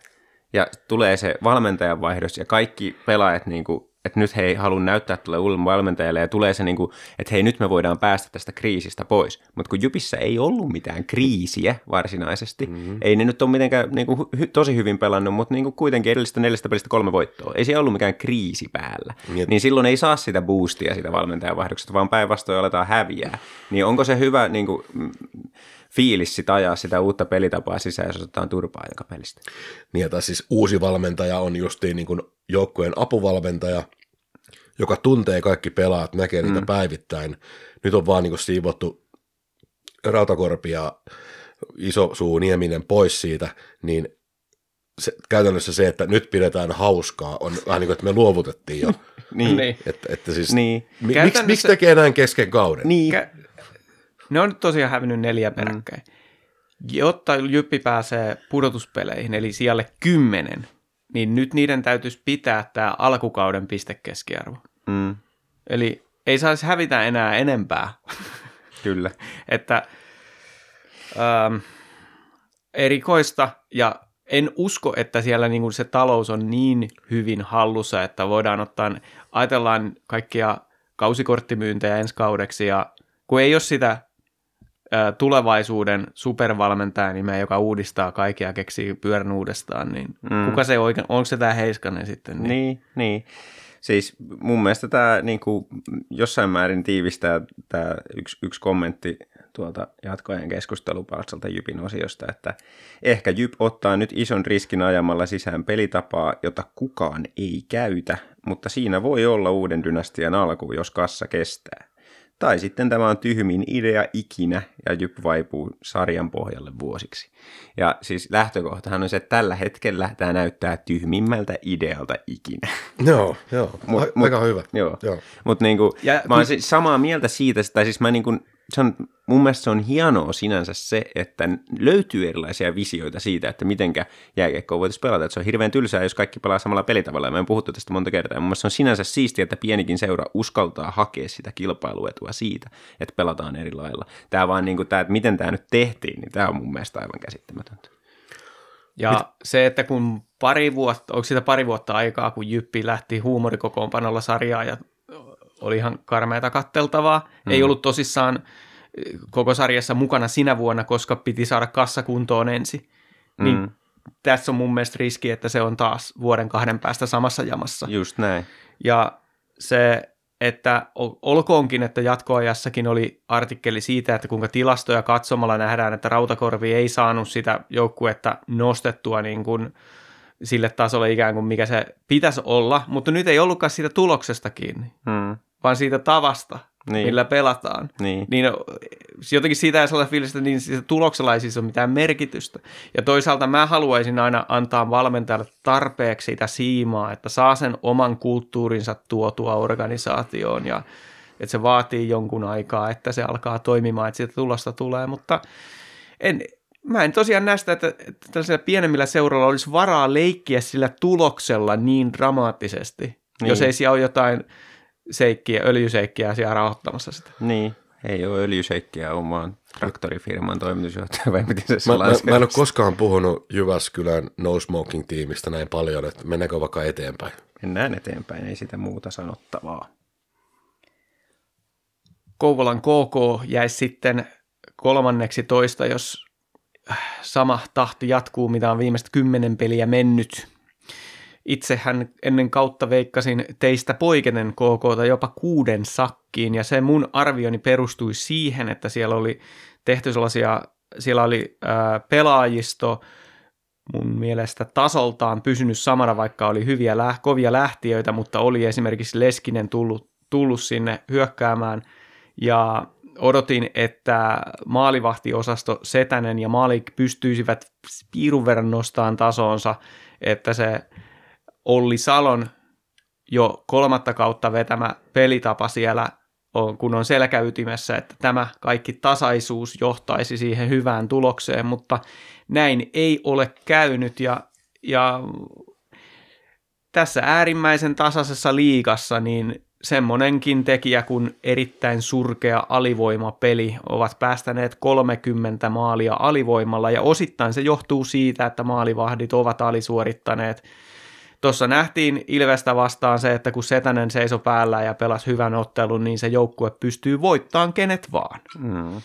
ja tulee se valmentajan vaihdos ja kaikki pelaajat niin kuin että nyt he ei halua näyttää tuolle uudelle valmentajalle ja tulee se, niin kuin, että hei nyt me voidaan päästä tästä kriisistä pois. Mutta kun Jupissa ei ollut mitään kriisiä varsinaisesti, mm-hmm. ei ne nyt ole mitenkään niin kuin, hy, tosi hyvin pelannut, mutta niin kuin kuitenkin edellisestä neljästä pelistä kolme voittoa. Ei siellä ollut mikään kriisi päällä. Niin, niin silloin ei saa sitä boostia sitä valmentajan vaihdoksesta, vaan päinvastoin aletaan häviää. Niin onko se hyvä niin kuin, fiilis sitä ajaa sitä uutta pelitapaa sisään, jos otetaan turpaa joka pelistä. Niin, tai siis uusi valmentaja on justiin niin kuin joukkueen apuvalmentaja, joka tuntee kaikki pelaat, näkee niitä mm. päivittäin. Nyt on vaan niin kuin siivottu Rautakorpi ja iso suu Nieminen pois siitä, niin se, käytännössä se, että nyt pidetään hauskaa, on vähän niin kuin, että me luovutettiin jo. niin. Että, että siis, niin. Mi, miksi, miksi tekee näin kesken kauden? Niin. Ne on nyt tosiaan hävinnyt neljä peräkkäin. Mm. Jotta Jyppi pääsee pudotuspeleihin, eli siellä kymmenen, niin nyt niiden täytyisi pitää tämä alkukauden pistekeskiarvo. Mm. Eli ei saisi hävitä enää enempää. Kyllä. että ähm, erikoista ja en usko, että siellä niin se talous on niin hyvin hallussa, että voidaan ottaa, ajatellaan kaikkia kausikorttimyyntejä ensi kaudeksi ja kun ei ole sitä tulevaisuuden supervalmentaja nimeä, joka uudistaa kaikkea keksii pyörän uudestaan, niin mm. kuka se oikein, onko se tämä Heiskanen sitten? Niin, niin. niin. Siis mun mielestä tämä niin kuin, jossain määrin tiivistää tämä yksi, yksi kommentti tuolta jatkoajan keskustelupalstalta Jypin osiosta, että ehkä Jyp ottaa nyt ison riskin ajamalla sisään pelitapaa, jota kukaan ei käytä, mutta siinä voi olla uuden dynastian alku, jos kassa kestää. Tai sitten tämä on tyhmin idea ikinä ja Jyp vaipuu sarjan pohjalle vuosiksi. Ja siis lähtökohtahan on se, että tällä hetkellä tämä näyttää tyhmimmältä idealta ikinä. Joo, joo. Mut, aika hyvä. Joo. joo. Mutta niinku, mä oon siis samaa mieltä siitä, tai siis mä niinku se on, mun mielestä se on hienoa sinänsä se, että löytyy erilaisia visioita siitä, että mitenkä jääkiekkoa voitaisiin pelata. Että se on hirveän tylsää, jos kaikki pelaa samalla pelitavalla. Me on puhuttu tästä monta kertaa. Mun mielestä se on sinänsä siistiä, että pienikin seura uskaltaa hakea sitä kilpailuetua siitä, että pelataan eri lailla. Tämä vaan niin kuin tämä, että miten tämä nyt tehtiin, niin tämä on mun mielestä aivan käsittämätöntä. Ja Mit? se, että kun pari vuotta, onko sitä pari vuotta aikaa, kun Jyppi lähti huumorikokoonpanolla sarjaa ja oli ihan karmeata katteltavaa. Mm. Ei ollut tosissaan eh, koko sarjassa mukana sinä vuonna, koska piti saada kassa kuntoon ensin. Niin mm. tässä on mun mielestä riski, että se on taas vuoden kahden päästä samassa jamassa. Just näin. Ja se, että olkoonkin, että jatkoajassakin oli artikkeli siitä, että kuinka tilastoja katsomalla nähdään, että Rautakorvi ei saanut sitä joukkuetta nostettua niin kuin sille tasolle ikään kuin mikä se pitäisi olla, mutta nyt ei ollutkaan siitä tuloksesta kiinni. Hmm vaan siitä tavasta, niin. millä pelataan. Niin. niin jotenkin siitä ei sellaista fiilistä, niin siitä tuloksella ei siis ole mitään merkitystä. Ja toisaalta mä haluaisin aina antaa valmentajalle tarpeeksi sitä siimaa, että saa sen oman kulttuurinsa tuotua organisaatioon ja että se vaatii jonkun aikaa, että se alkaa toimimaan, että siitä tulosta tulee, mutta en, mä en tosiaan näistä, että, että tällaisilla pienemmillä seuroilla olisi varaa leikkiä sillä tuloksella niin dramaattisesti, niin. jos ei siellä ole jotain seikkiä, öljyseikkiä siellä rauhoittamassa sitä. Niin, ei ole öljyseikkiä omaan traktorifirman toimitusjohtaja, vai miten se mä, mä, mä en ole koskaan puhunut Jyväskylän no smoking-tiimistä näin paljon, että mennäänkö vaikka eteenpäin? Mennään eteenpäin, ei sitä muuta sanottavaa. Kouvolan KK jäisi sitten kolmanneksi toista, jos sama tahti jatkuu, mitä on viimeiset kymmenen peliä mennyt. Itsehän ennen kautta veikkasin teistä poikenen KK jopa kuuden sakkiin, ja se mun arvioni perustui siihen, että siellä oli tehty sellaisia, siellä oli ää, pelaajisto, mun mielestä tasoltaan pysynyt samana, vaikka oli hyviä lä- kovia lähtiöitä, mutta oli esimerkiksi Leskinen tullut, tullut sinne hyökkäämään ja odotin, että maalivahtiosasto Setänen ja Maalik pystyisivät piirun verran nostamaan tasonsa, että se Olli Salon jo kolmatta kautta vetämä pelitapa siellä on, kun on selkäytimessä, että tämä kaikki tasaisuus johtaisi siihen hyvään tulokseen, mutta näin ei ole käynyt ja, ja tässä äärimmäisen tasaisessa liigassa niin semmonenkin tekijä kuin erittäin surkea alivoimapeli ovat päästäneet 30 maalia alivoimalla ja osittain se johtuu siitä, että maalivahdit ovat alisuorittaneet. Tuossa nähtiin Ilvestä vastaan se, että kun Setänen seisoi päällä ja pelasi hyvän ottelun, niin se joukkue pystyy voittamaan kenet vaan. Mm.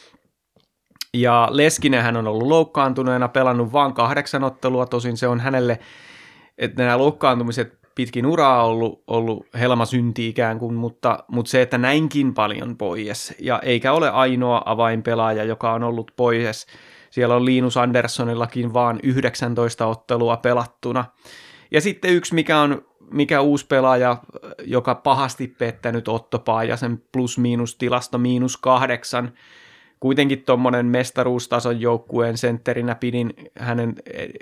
Ja Leskinenhän on ollut loukkaantuneena, pelannut vain kahdeksan ottelua, tosin se on hänelle, että nämä loukkaantumiset pitkin uraa ollut, ollut helma synti ikään kuin, mutta, mutta se, että näinkin paljon pois, ja eikä ole ainoa avainpelaaja, joka on ollut pois. Siellä on Linus Anderssonillakin vaan 19 ottelua pelattuna. Ja sitten yksi, mikä on mikä uusi pelaaja, joka pahasti pettänyt Otto Paajasen plus-miinus tilasto miinus kahdeksan, kuitenkin tuommoinen mestaruustason joukkueen sentterinä pidin hänen,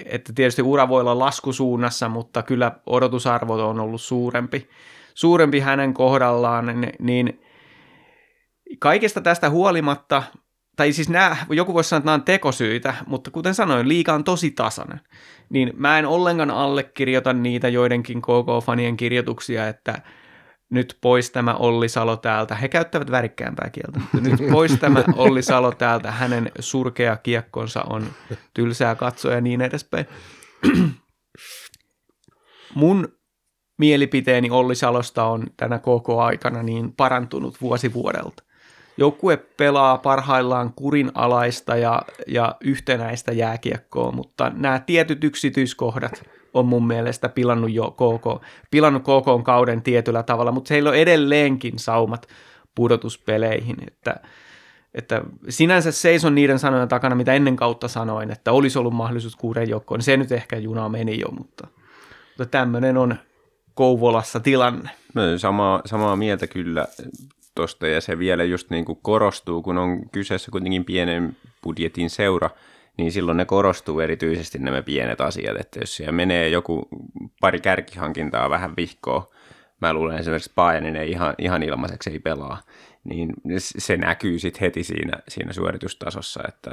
että tietysti ura voi olla laskusuunnassa, mutta kyllä odotusarvo on ollut suurempi, suurempi hänen kohdallaan, niin kaikesta tästä huolimatta, tai siis nämä, joku voisi sanoa, että nämä on tekosyitä, mutta kuten sanoin, liika on tosi tasainen, niin mä en ollenkaan allekirjoita niitä joidenkin KK-fanien kirjoituksia, että nyt pois tämä Olli Salo täältä. He käyttävät värikkäämpää kieltä. Nyt pois tämä Olli Salo täältä. Hänen surkea kiekkonsa on tylsää katsoa ja niin edespäin. Mun mielipiteeni Olli Salosta on tänä koko aikana niin parantunut vuosi vuodelta. Joukkue pelaa parhaillaan kurinalaista ja, ja yhtenäistä jääkiekkoa, mutta nämä tietyt yksityiskohdat – on mun mielestä pilannut jo KK, pilannut KK kauden tietyllä tavalla, mutta heillä on edelleenkin saumat pudotuspeleihin, että, että sinänsä seison niiden sanojen takana, mitä ennen kautta sanoin, että olisi ollut mahdollisuus kuuden joukkoon, niin se nyt ehkä juna meni jo, mutta, mutta tämmöinen on Kouvolassa tilanne. No, samaa, samaa mieltä kyllä tuosta ja se vielä just niin kuin korostuu, kun on kyseessä kuitenkin pienen budjetin seura, niin silloin ne korostuu erityisesti nämä pienet asiat, että jos siellä menee joku pari kärkihankintaa vähän vihkoa, mä luulen esimerkiksi Bayernin ei ihan, ihan ilmaiseksi ei pelaa, niin se näkyy sitten heti siinä, siinä suoritustasossa, että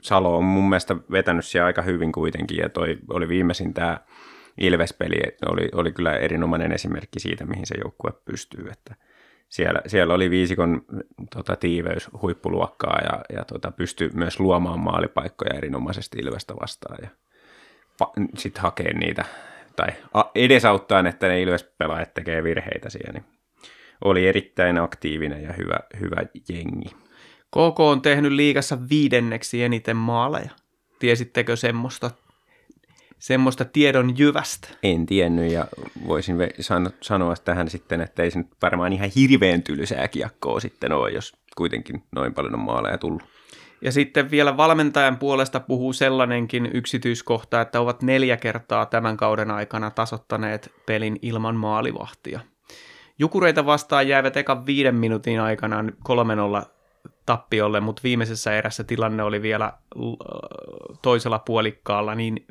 Salo on mun mielestä vetänyt siellä aika hyvin kuitenkin, ja toi oli viimeisin tämä Ilves-peli, oli, oli kyllä erinomainen esimerkki siitä, mihin se joukkue pystyy, että siellä, siellä oli viisikon tota, tiiveys huippuluokkaa ja, ja tota, pystyi myös luomaan maalipaikkoja erinomaisesti Ilvestä vastaan ja sitten hakee niitä tai edesauttaa, että ne Ilves-pelaajat tekee virheitä siellä. Niin oli erittäin aktiivinen ja hyvä, hyvä jengi. KK on tehnyt liigassa viidenneksi eniten maaleja. Tiesittekö semmoista semmoista tiedon jyvästä. En tiennyt ja voisin sanoa tähän sitten, että ei se nyt varmaan ihan hirveän tylsää kiekkoa sitten ole, jos kuitenkin noin paljon on maaleja tullut. Ja sitten vielä valmentajan puolesta puhuu sellainenkin yksityiskohta, että ovat neljä kertaa tämän kauden aikana tasottaneet pelin ilman maalivahtia. Jukureita vastaan jäivät ekan viiden minuutin aikana 3-0 tappiolle, mutta viimeisessä erässä tilanne oli vielä toisella puolikkaalla niin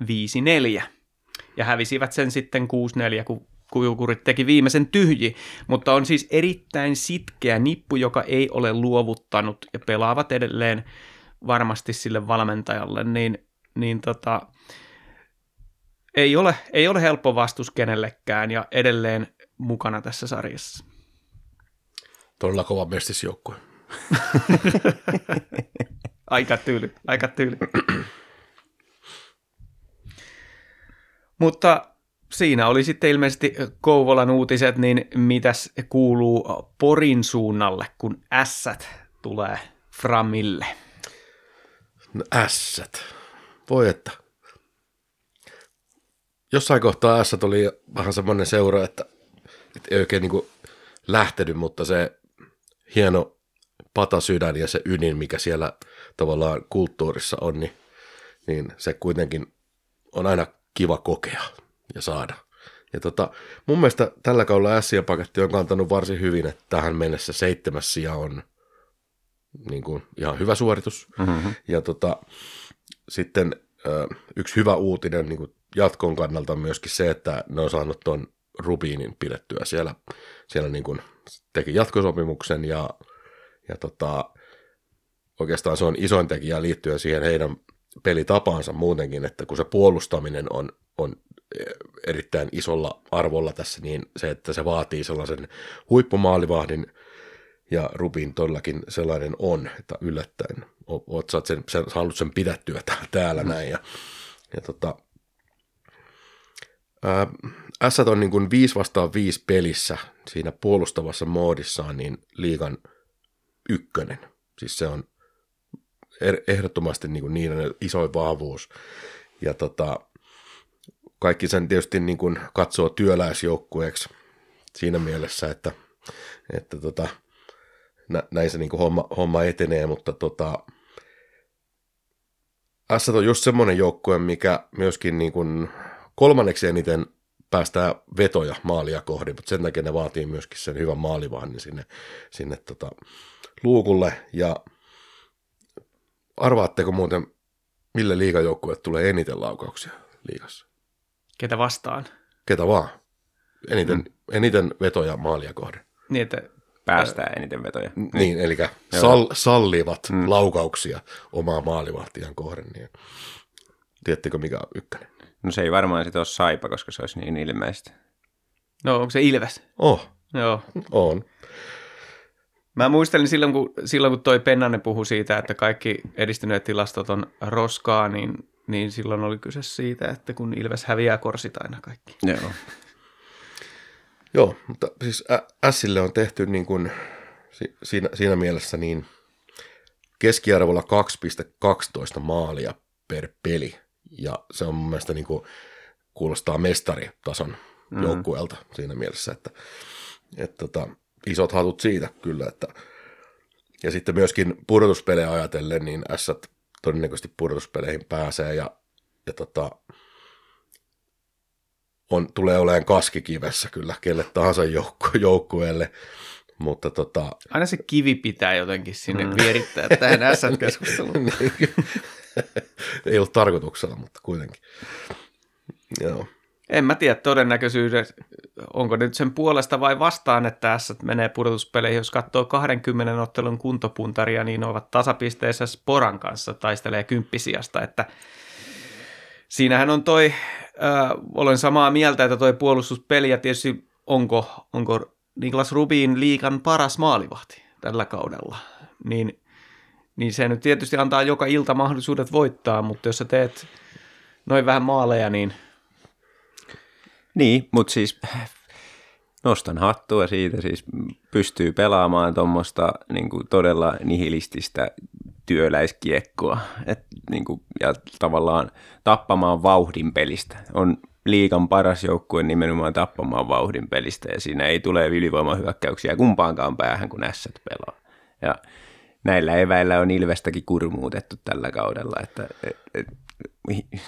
5-4. Ja hävisivät sen sitten 6-4, kun Kujukurit teki viimeisen tyhji, mutta on siis erittäin sitkeä nippu, joka ei ole luovuttanut ja pelaavat edelleen varmasti sille valmentajalle, niin, niin tota, ei, ole, ei ole helppo vastus kenellekään ja edelleen mukana tässä sarjassa. Todella kova mestisjoukkue. aika tyyli, aika tyyli. Mutta siinä oli sitten ilmeisesti Kouvolan uutiset, niin mitäs kuuluu Porin suunnalle, kun ässät tulee Framille? No ässät. Voi että. Jossain kohtaa ässät oli vähän semmoinen seura, että, että ei oikein niin lähtenyt, mutta se hieno patasydän ja se ydin, mikä siellä tavallaan kulttuurissa on, niin, niin se kuitenkin on aina kiva kokea ja saada. Ja tota, mun mielestä tällä kaudella S-paketti on kantanut varsin hyvin, että tähän mennessä seitsemäs sija on niin kuin, ihan hyvä suoritus. Mm-hmm. Ja tota, sitten yksi hyvä uutinen niin kuin jatkon kannalta on myöskin se, että ne on saanut tuon Rubiinin pidettyä siellä, siellä niin kuin teki jatkosopimuksen ja, ja tota, oikeastaan se on isoin tekijä liittyen siihen heidän pelitapaansa muutenkin, että kun se puolustaminen on, on erittäin isolla arvolla tässä, niin se, että se vaatii sellaisen huippumaalivahdin, ja Rubin todellakin sellainen on, että yllättäen oot sä sen, sen, halunnut sen pidettyä täällä mm. näin. Ja, ja tota, ää, S on niin kuin 5 vastaan 5 pelissä siinä puolustavassa moodissaan niin liigan ykkönen. Siis se on er, ehdottomasti niin kuin niiden isoin vahvuus. Ja tota, kaikki sen tietysti niin kuin katsoo työläisjoukkueeksi siinä mielessä, että, että tota, näin se niin kuin homma, homma etenee, mutta tota, S on just semmoinen joukkue, mikä myöskin niin kuin kolmanneksi eniten päästää vetoja maalia kohden, mutta sen takia ne vaatii myöskin sen hyvän maalivahdin sinne, sinne tota, luukulle. Ja arvaatteko muuten, mille liigajoukkueet tulee eniten laukauksia liigassa? Ketä vastaan? Ketä vaan. Eniten, mm. eniten vetoja maalia kohden. Niin, että päästää eniten vetoja. Niin, niin eli sal, sallivat mm. laukauksia omaa maalivahtiaan kohden. Niin. Tiedättekö mikä on ykkönen? No se ei varmaan sitten ole saipa, koska se olisi niin ilmeistä. No onko se Ilves? Oh. Joo. On. Mä muistelin silloin, kun, silloin, kun toi Pennanen puhui siitä, että kaikki edistyneet tilastot on roskaa, niin, niin silloin oli kyse siitä, että kun Ilves häviää, korsit aina kaikki. Joo. Joo, mutta siis Sille on tehty niin kuin, siinä, siinä mielessä niin keskiarvolla 2,12 maalia per peli. Ja se on mun mielestä niin kuin, kuulostaa mestaritason mm. joukkueelta siinä mielessä, että, että tota, isot hatut siitä kyllä. Että, ja sitten myöskin pudotuspelejä ajatellen, niin S todennäköisesti pudotuspeleihin pääsee ja, ja tota, on, tulee olemaan kaskikivessä kyllä kelle tahansa joukku, joukkueelle. Mutta tota... Aina se kivi pitää jotenkin sinne mm. vierittää tähän S-keskusteluun. Niin. Ei ollut tarkoituksella, mutta kuitenkin. Joo. En mä tiedä todennäköisyyden, onko nyt sen puolesta vai vastaan, että S menee pudotuspeleihin. Jos katsoo 20 ottelun kuntopuntaria, niin ne ovat tasapisteessä Sporan kanssa, taistelee kymppisiasta, että siinähän on toi äh, olen samaa mieltä, että toi puolustuspeli ja tietysti onko, onko Niklas Rubin liikan paras maalivahti tällä kaudella, niin, niin se nyt tietysti antaa joka ilta mahdollisuudet voittaa, mutta jos sä teet noin vähän maaleja, niin... Niin, mutta siis nostan hattua siitä, siis pystyy pelaamaan tuommoista niin todella nihilististä työläiskiekkoa et, niin kuin, ja tavallaan tappamaan vauhdin pelistä. On liikan paras joukkue nimenomaan tappamaan vauhdin pelistä ja siinä ei tule ylivoimahyökkäyksiä kumpaankaan päähän, kun ässät pelaa. Ja näillä eväillä on Ilvestäkin kurmuutettu tällä kaudella, että et, et,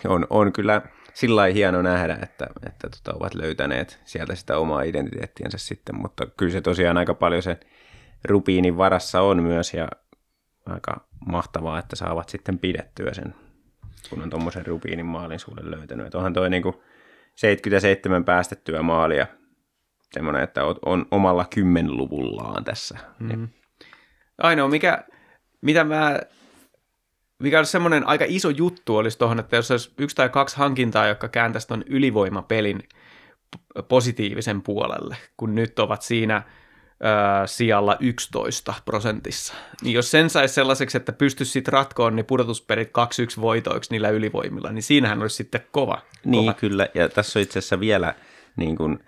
on, on kyllä sillä hieno nähdä, että, että tota, ovat löytäneet sieltä sitä omaa identiteettiänsä sitten, mutta kyllä se tosiaan aika paljon se rupiinin varassa on myös ja aika mahtavaa, että saavat sitten pidettyä sen, kun on tuommoisen rupiinin maalin sulle löytänyt. Että onhan toi niinku 77 päästettyä maalia semmoinen, että on omalla kymmenluvullaan tässä. Mm. Ainoa, mikä, mitä mä, mikä olisi semmoinen aika iso juttu olisi tuohon, että jos olisi yksi tai kaksi hankintaa, jotka kääntäisi tuon ylivoimapelin positiivisen puolelle, kun nyt ovat siinä – sijalla 11 prosentissa. Niin jos sen saisi sellaiseksi, että pystyisi sitten ratkoon niin pudotusperit 2-1 voitoiksi niillä ylivoimilla, niin siinähän olisi sitten kova. Niin kova. kyllä, ja tässä on itse asiassa vielä niin kuin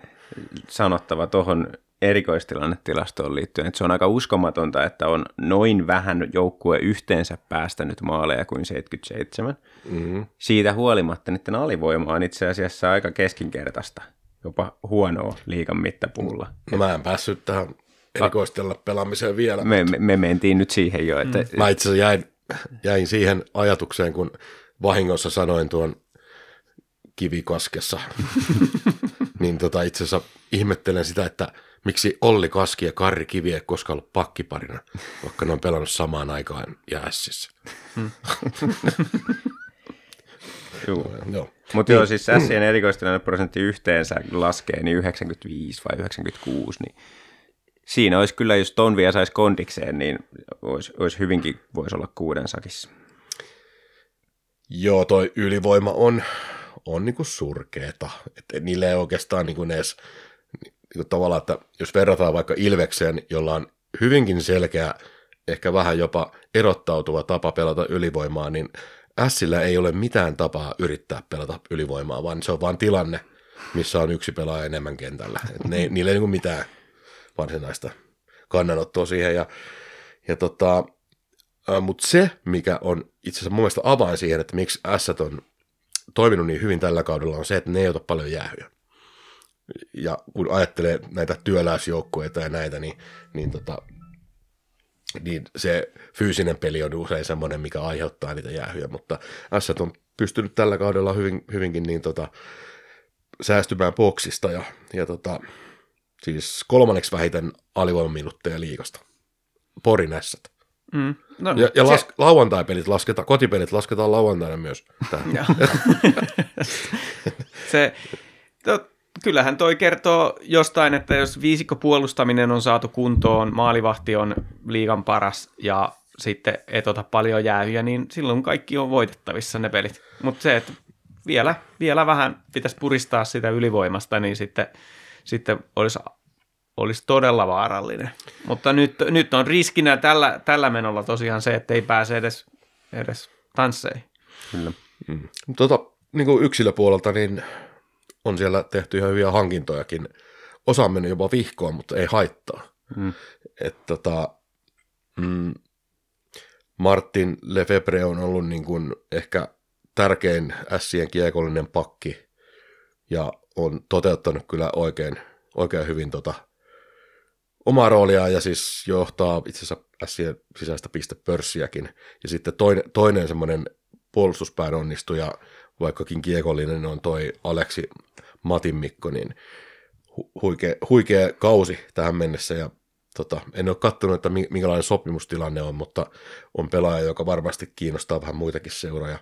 sanottava tuohon erikoistilannetilastoon liittyen, että se on aika uskomatonta, että on noin vähän joukkue yhteensä päästänyt maaleja kuin 77. Mm-hmm. Siitä huolimatta niiden alivoima on itse asiassa aika keskinkertaista jopa huonoa liikan mittapuulla. No mä en päässyt tähän erikoistella pelaamiseen vielä. Me, me, me mentiin nyt siihen jo. Että... Mm. Mä itse asiassa jäin, jäin siihen ajatukseen, kun vahingossa sanoin tuon kivikaskessa, niin tota, itse asiassa ihmettelen sitä, että miksi Olli Kaski ja Karri Kivi ei koskaan ollut pakkiparina, vaikka ne on pelannut samaan aikaan ja Ässissä. Joo. Joo. Mutta joo, siis Sien erikoistilanne prosentti yhteensä laskee, niin 95 vai 96, niin siinä olisi kyllä, jos ton vielä saisi kondikseen, niin olisi, olisi hyvinkin, voisi olla kuuden sakissa. Joo, toi ylivoima on, on niinku surkeeta. Et niille ei oikeastaan niinku edes niinku tavallaan, että jos verrataan vaikka Ilvekseen, jolla on hyvinkin selkeä, ehkä vähän jopa erottautuva tapa pelata ylivoimaa, niin Sillä ei ole mitään tapaa yrittää pelata ylivoimaa, vaan se on vain tilanne, missä on yksi pelaaja enemmän kentällä. Et ne, niillä ei niinku mitään varsinaista kannanottoa siihen. Ja, ja tota, mutta se, mikä on itse asiassa mun mielestä avain siihen, että miksi S on toiminut niin hyvin tällä kaudella, on se, että ne ei ota paljon jäähyä. Ja kun ajattelee näitä työläisjoukkueita ja näitä, niin, niin, tota, niin se fyysinen peli on usein semmoinen, mikä aiheuttaa niitä jäähyjä, mutta S on pystynyt tällä kaudella hyvin, hyvinkin niin tota, säästymään boksista ja, ja tota, siis kolmanneksi vähiten alivoimaminuutteja liikasta. Porin ässät. Mm. No, Ja, ja se- las, lauantai-pelit lasketaan, kotipelit lasketaan lauantaina myös. tähän. Se, to, kyllähän toi kertoo jostain, että jos viisikko puolustaminen on saatu kuntoon, maalivahti on liigan paras ja sitten et ota paljon jäähyjä, niin silloin kaikki on voitettavissa ne pelit. Mutta se, että vielä, vielä vähän pitäisi puristaa sitä ylivoimasta, niin sitten, sitten olisi, olisi todella vaarallinen. Mutta nyt, nyt on riskinä tällä, tällä menolla tosiaan se, että ei pääse edes, edes tansseihin. Kyllä. Tota, niin kuin yksilöpuolelta, niin on siellä tehty ihan hyviä hankintojakin. Osa on mennyt jopa vihkoon, mutta ei haittaa. Mm. Et, tota, mm, Martin Lefebvre on ollut niin kuin ehkä tärkein ässien kiekollinen pakki ja on toteuttanut kyllä oikein, oikein hyvin tota omaa roolia ja siis johtaa itse asiassa ässien sisäistä pistepörssiäkin. Ja sitten toinen, toinen semmoinen puolustuspään onnistuja, vaikkakin kiekollinen on toi Aleksi Matin Mikko, niin hu- huikea, huikea kausi tähän mennessä ja tota, en ole katsonut, että mi- minkälainen sopimustilanne on, mutta on pelaaja, joka varmasti kiinnostaa vähän muitakin seuroja.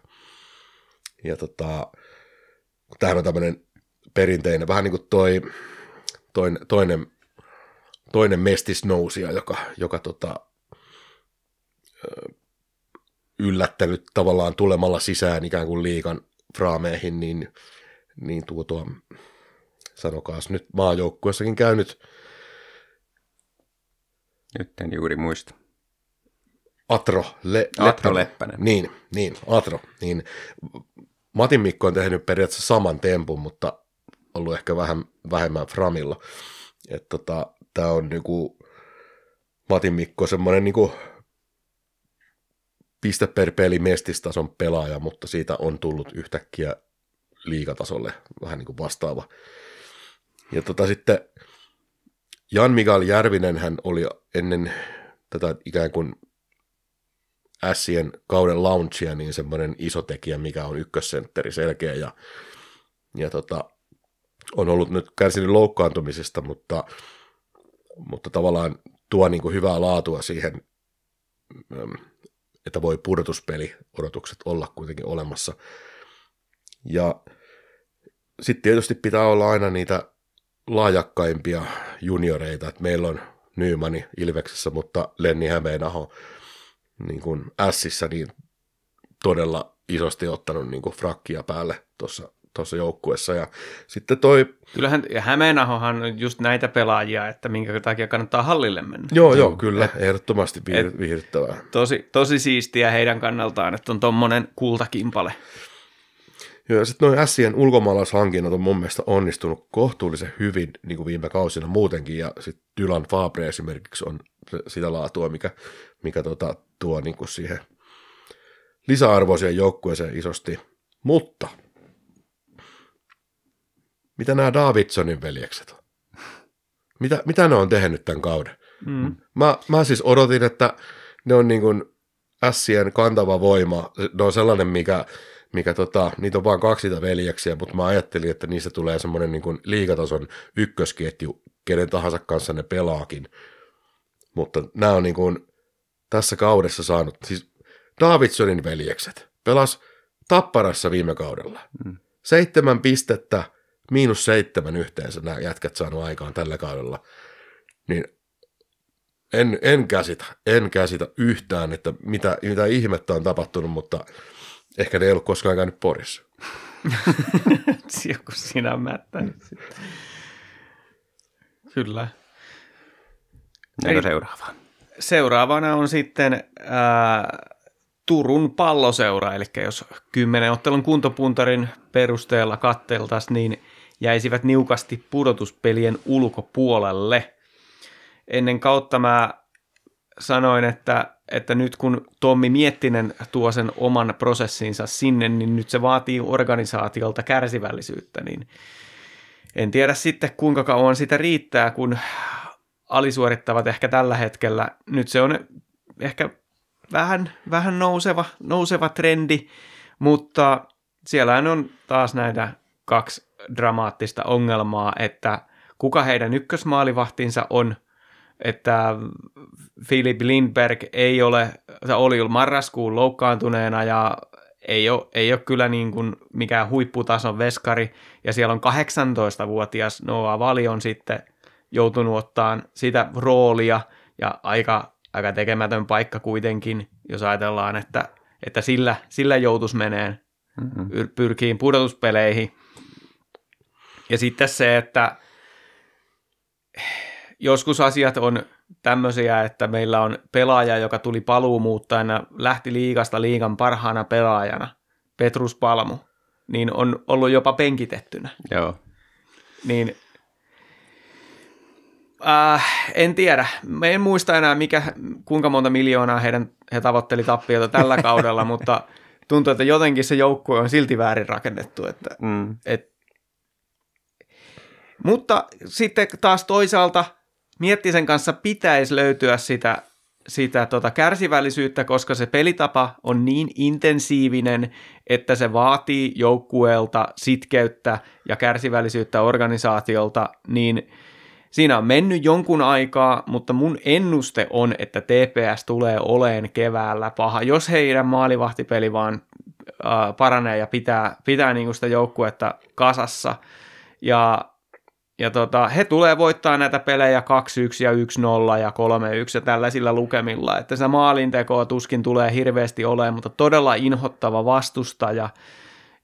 Ja tota, tämähän on tämmöinen perinteinen, vähän niin kuin toi toinen, toinen, toinen mestisnousia, joka, joka tota, yllättänyt tavallaan tulemalla sisään ikään kuin liikan fraameihin, niin, niin tuo, tuo sanokaas nyt maajoukkuessakin käynyt Nyt en juuri muista. Atro, Le, Atro Leppänen. Niin, niin, Atro. Niin. Matin Mikko on tehnyt periaatteessa saman tempun, mutta ollut ehkä vähän vähemmän framilla. Että tota, tämä on niinku, Matin Mikko semmoinen niinku piste per peli mestistason pelaaja, mutta siitä on tullut yhtäkkiä liikatasolle vähän niin kuin vastaava. Ja tota sitten Jan Mikael Järvinen hän oli ennen tätä ikään kuin Ässien kauden launchia, niin semmoinen iso tekijä, mikä on ykkössentteri selkeä ja, ja tota, on ollut nyt kärsinyt loukkaantumisesta, mutta, mutta tavallaan tuo niin kuin hyvää laatua siihen, äm, että voi pudotuspeli odotukset olla kuitenkin olemassa. Ja sitten tietysti pitää olla aina niitä laajakkaimpia junioreita, että meillä on Nymani Ilveksessä, mutta Lenni Hämeenaho niin kuin Sissä niin todella isosti ottanut niin kuin frakkia päälle tuossa tuossa joukkuessa. Ja sitten toi... Kyllähän ja Hämeenahohan on just näitä pelaajia, että minkä takia kannattaa hallille mennä. Joo, joo, kyllä, ehdottomasti et- viihdyttävää. Tosi, tosi siistiä heidän kannaltaan, että on tommonen kultakimpale. Joo, ja sitten noin Sien ulkomaalaishankinnat on mun mielestä onnistunut kohtuullisen hyvin niin kuin viime kausina muutenkin, ja sitten Dylan Fabre esimerkiksi on sitä laatua, mikä, mikä tota, tuo niin kuin siihen lisäarvoa siihen joukkueeseen isosti. Mutta mitä nämä Davidsonin veljekset on? Mitä, mitä ne on tehnyt tämän kauden? Mm. Mä, mä siis odotin, että ne on niin kuin Sien kantava voima. Ne on sellainen, mikä, mikä tota, niitä on vain kaksi veljeksiä, mutta mä ajattelin, että niistä tulee semmoinen niin kuin liigatason ykkösketju, kenen tahansa kanssa ne pelaakin. Mutta nämä on niin kuin tässä kaudessa saanut, siis Davidsonin veljekset pelas Tapparassa viime kaudella. Mm. Seitsemän pistettä, miinus seitsemän yhteensä nämä jätkät saanut aikaan tällä kaudella. Niin en, en käsitä, en käsitä yhtään, että mitä, mitä ihmettä on tapahtunut, mutta ehkä ne ei ollut koskaan käynyt Porissa. Joku sinä on mättänyt sitten. Kyllä. Eikö seuraavaa? Seuraavana on sitten ää, Turun palloseura, eli jos kymmenen ottelun kuntopuntarin perusteella katteltaisiin, niin jäisivät niukasti pudotuspelien ulkopuolelle. Ennen kautta mä sanoin, että, että nyt kun Tommi Miettinen tuo sen oman prosessinsa sinne, niin nyt se vaatii organisaatiolta kärsivällisyyttä, niin en tiedä sitten kuinka kauan sitä riittää, kun alisuorittavat ehkä tällä hetkellä. Nyt se on ehkä vähän, vähän nouseva, nouseva trendi, mutta siellä on taas näitä kaksi dramaattista ongelmaa, että kuka heidän ykkösmaalivahtinsa on, että Philip Lindberg ei ole, se oli marraskuun loukkaantuneena ja ei ole, ei ole kyllä niin kuin mikään huipputason veskari, ja siellä on 18-vuotias Noah Valion sitten joutunut ottaan sitä roolia, ja aika, aika tekemätön paikka kuitenkin, jos ajatellaan, että, että sillä, sillä joutus menee, mm-hmm. pyrkii pudotuspeleihin. Ja sitten se, että joskus asiat on tämmöisiä, että meillä on pelaaja, joka tuli paluumuuttajana, lähti liigasta liigan parhaana pelaajana, Petrus Palmu, niin on ollut jopa penkitettynä. Joo. Niin äh, en tiedä. Mä en muista enää, mikä, kuinka monta miljoonaa heidän, he tavoitteli tappiota tällä kaudella, mutta tuntuu, että jotenkin se joukkue on silti väärin rakennettu. Että, mm. et, mutta sitten taas toisaalta Miettisen kanssa pitäisi löytyä sitä, sitä tota kärsivällisyyttä, koska se pelitapa on niin intensiivinen, että se vaatii joukkueelta sitkeyttä ja kärsivällisyyttä organisaatiolta, niin siinä on mennyt jonkun aikaa, mutta mun ennuste on, että TPS tulee oleen keväällä paha, jos heidän maalivahtipeli vaan äh, paranee ja pitää, pitää niinku sitä joukkuetta kasassa. Ja ja tota, he tulee voittaa näitä pelejä 2-1 ja 1-0 ja 3-1 ja tällaisilla lukemilla, että se maalintekoa tuskin tulee hirveästi olemaan, mutta todella inhottava vastustaja.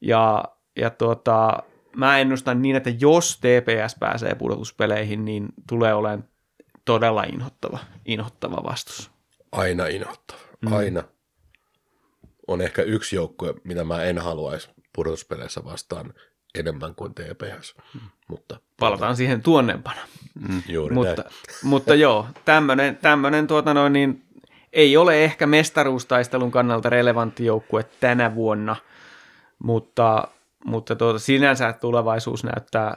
Ja, ja tota, mä ennustan niin, että jos TPS pääsee pudotuspeleihin, niin tulee olemaan todella inhottava, inhottava vastus. Aina inhottava, mm. aina. On ehkä yksi joukkue, mitä mä en haluaisi pudotuspeleissä vastaan enemmän kuin TPS. Mm. Mutta, Palataan siihen tuonnempana. Mm, juuri mutta, mutta joo, tämmöinen, tämmöinen tuota noin, niin ei ole ehkä mestaruustaistelun kannalta relevantti joukkue tänä vuonna, mutta, mutta tuota, sinänsä tulevaisuus näyttää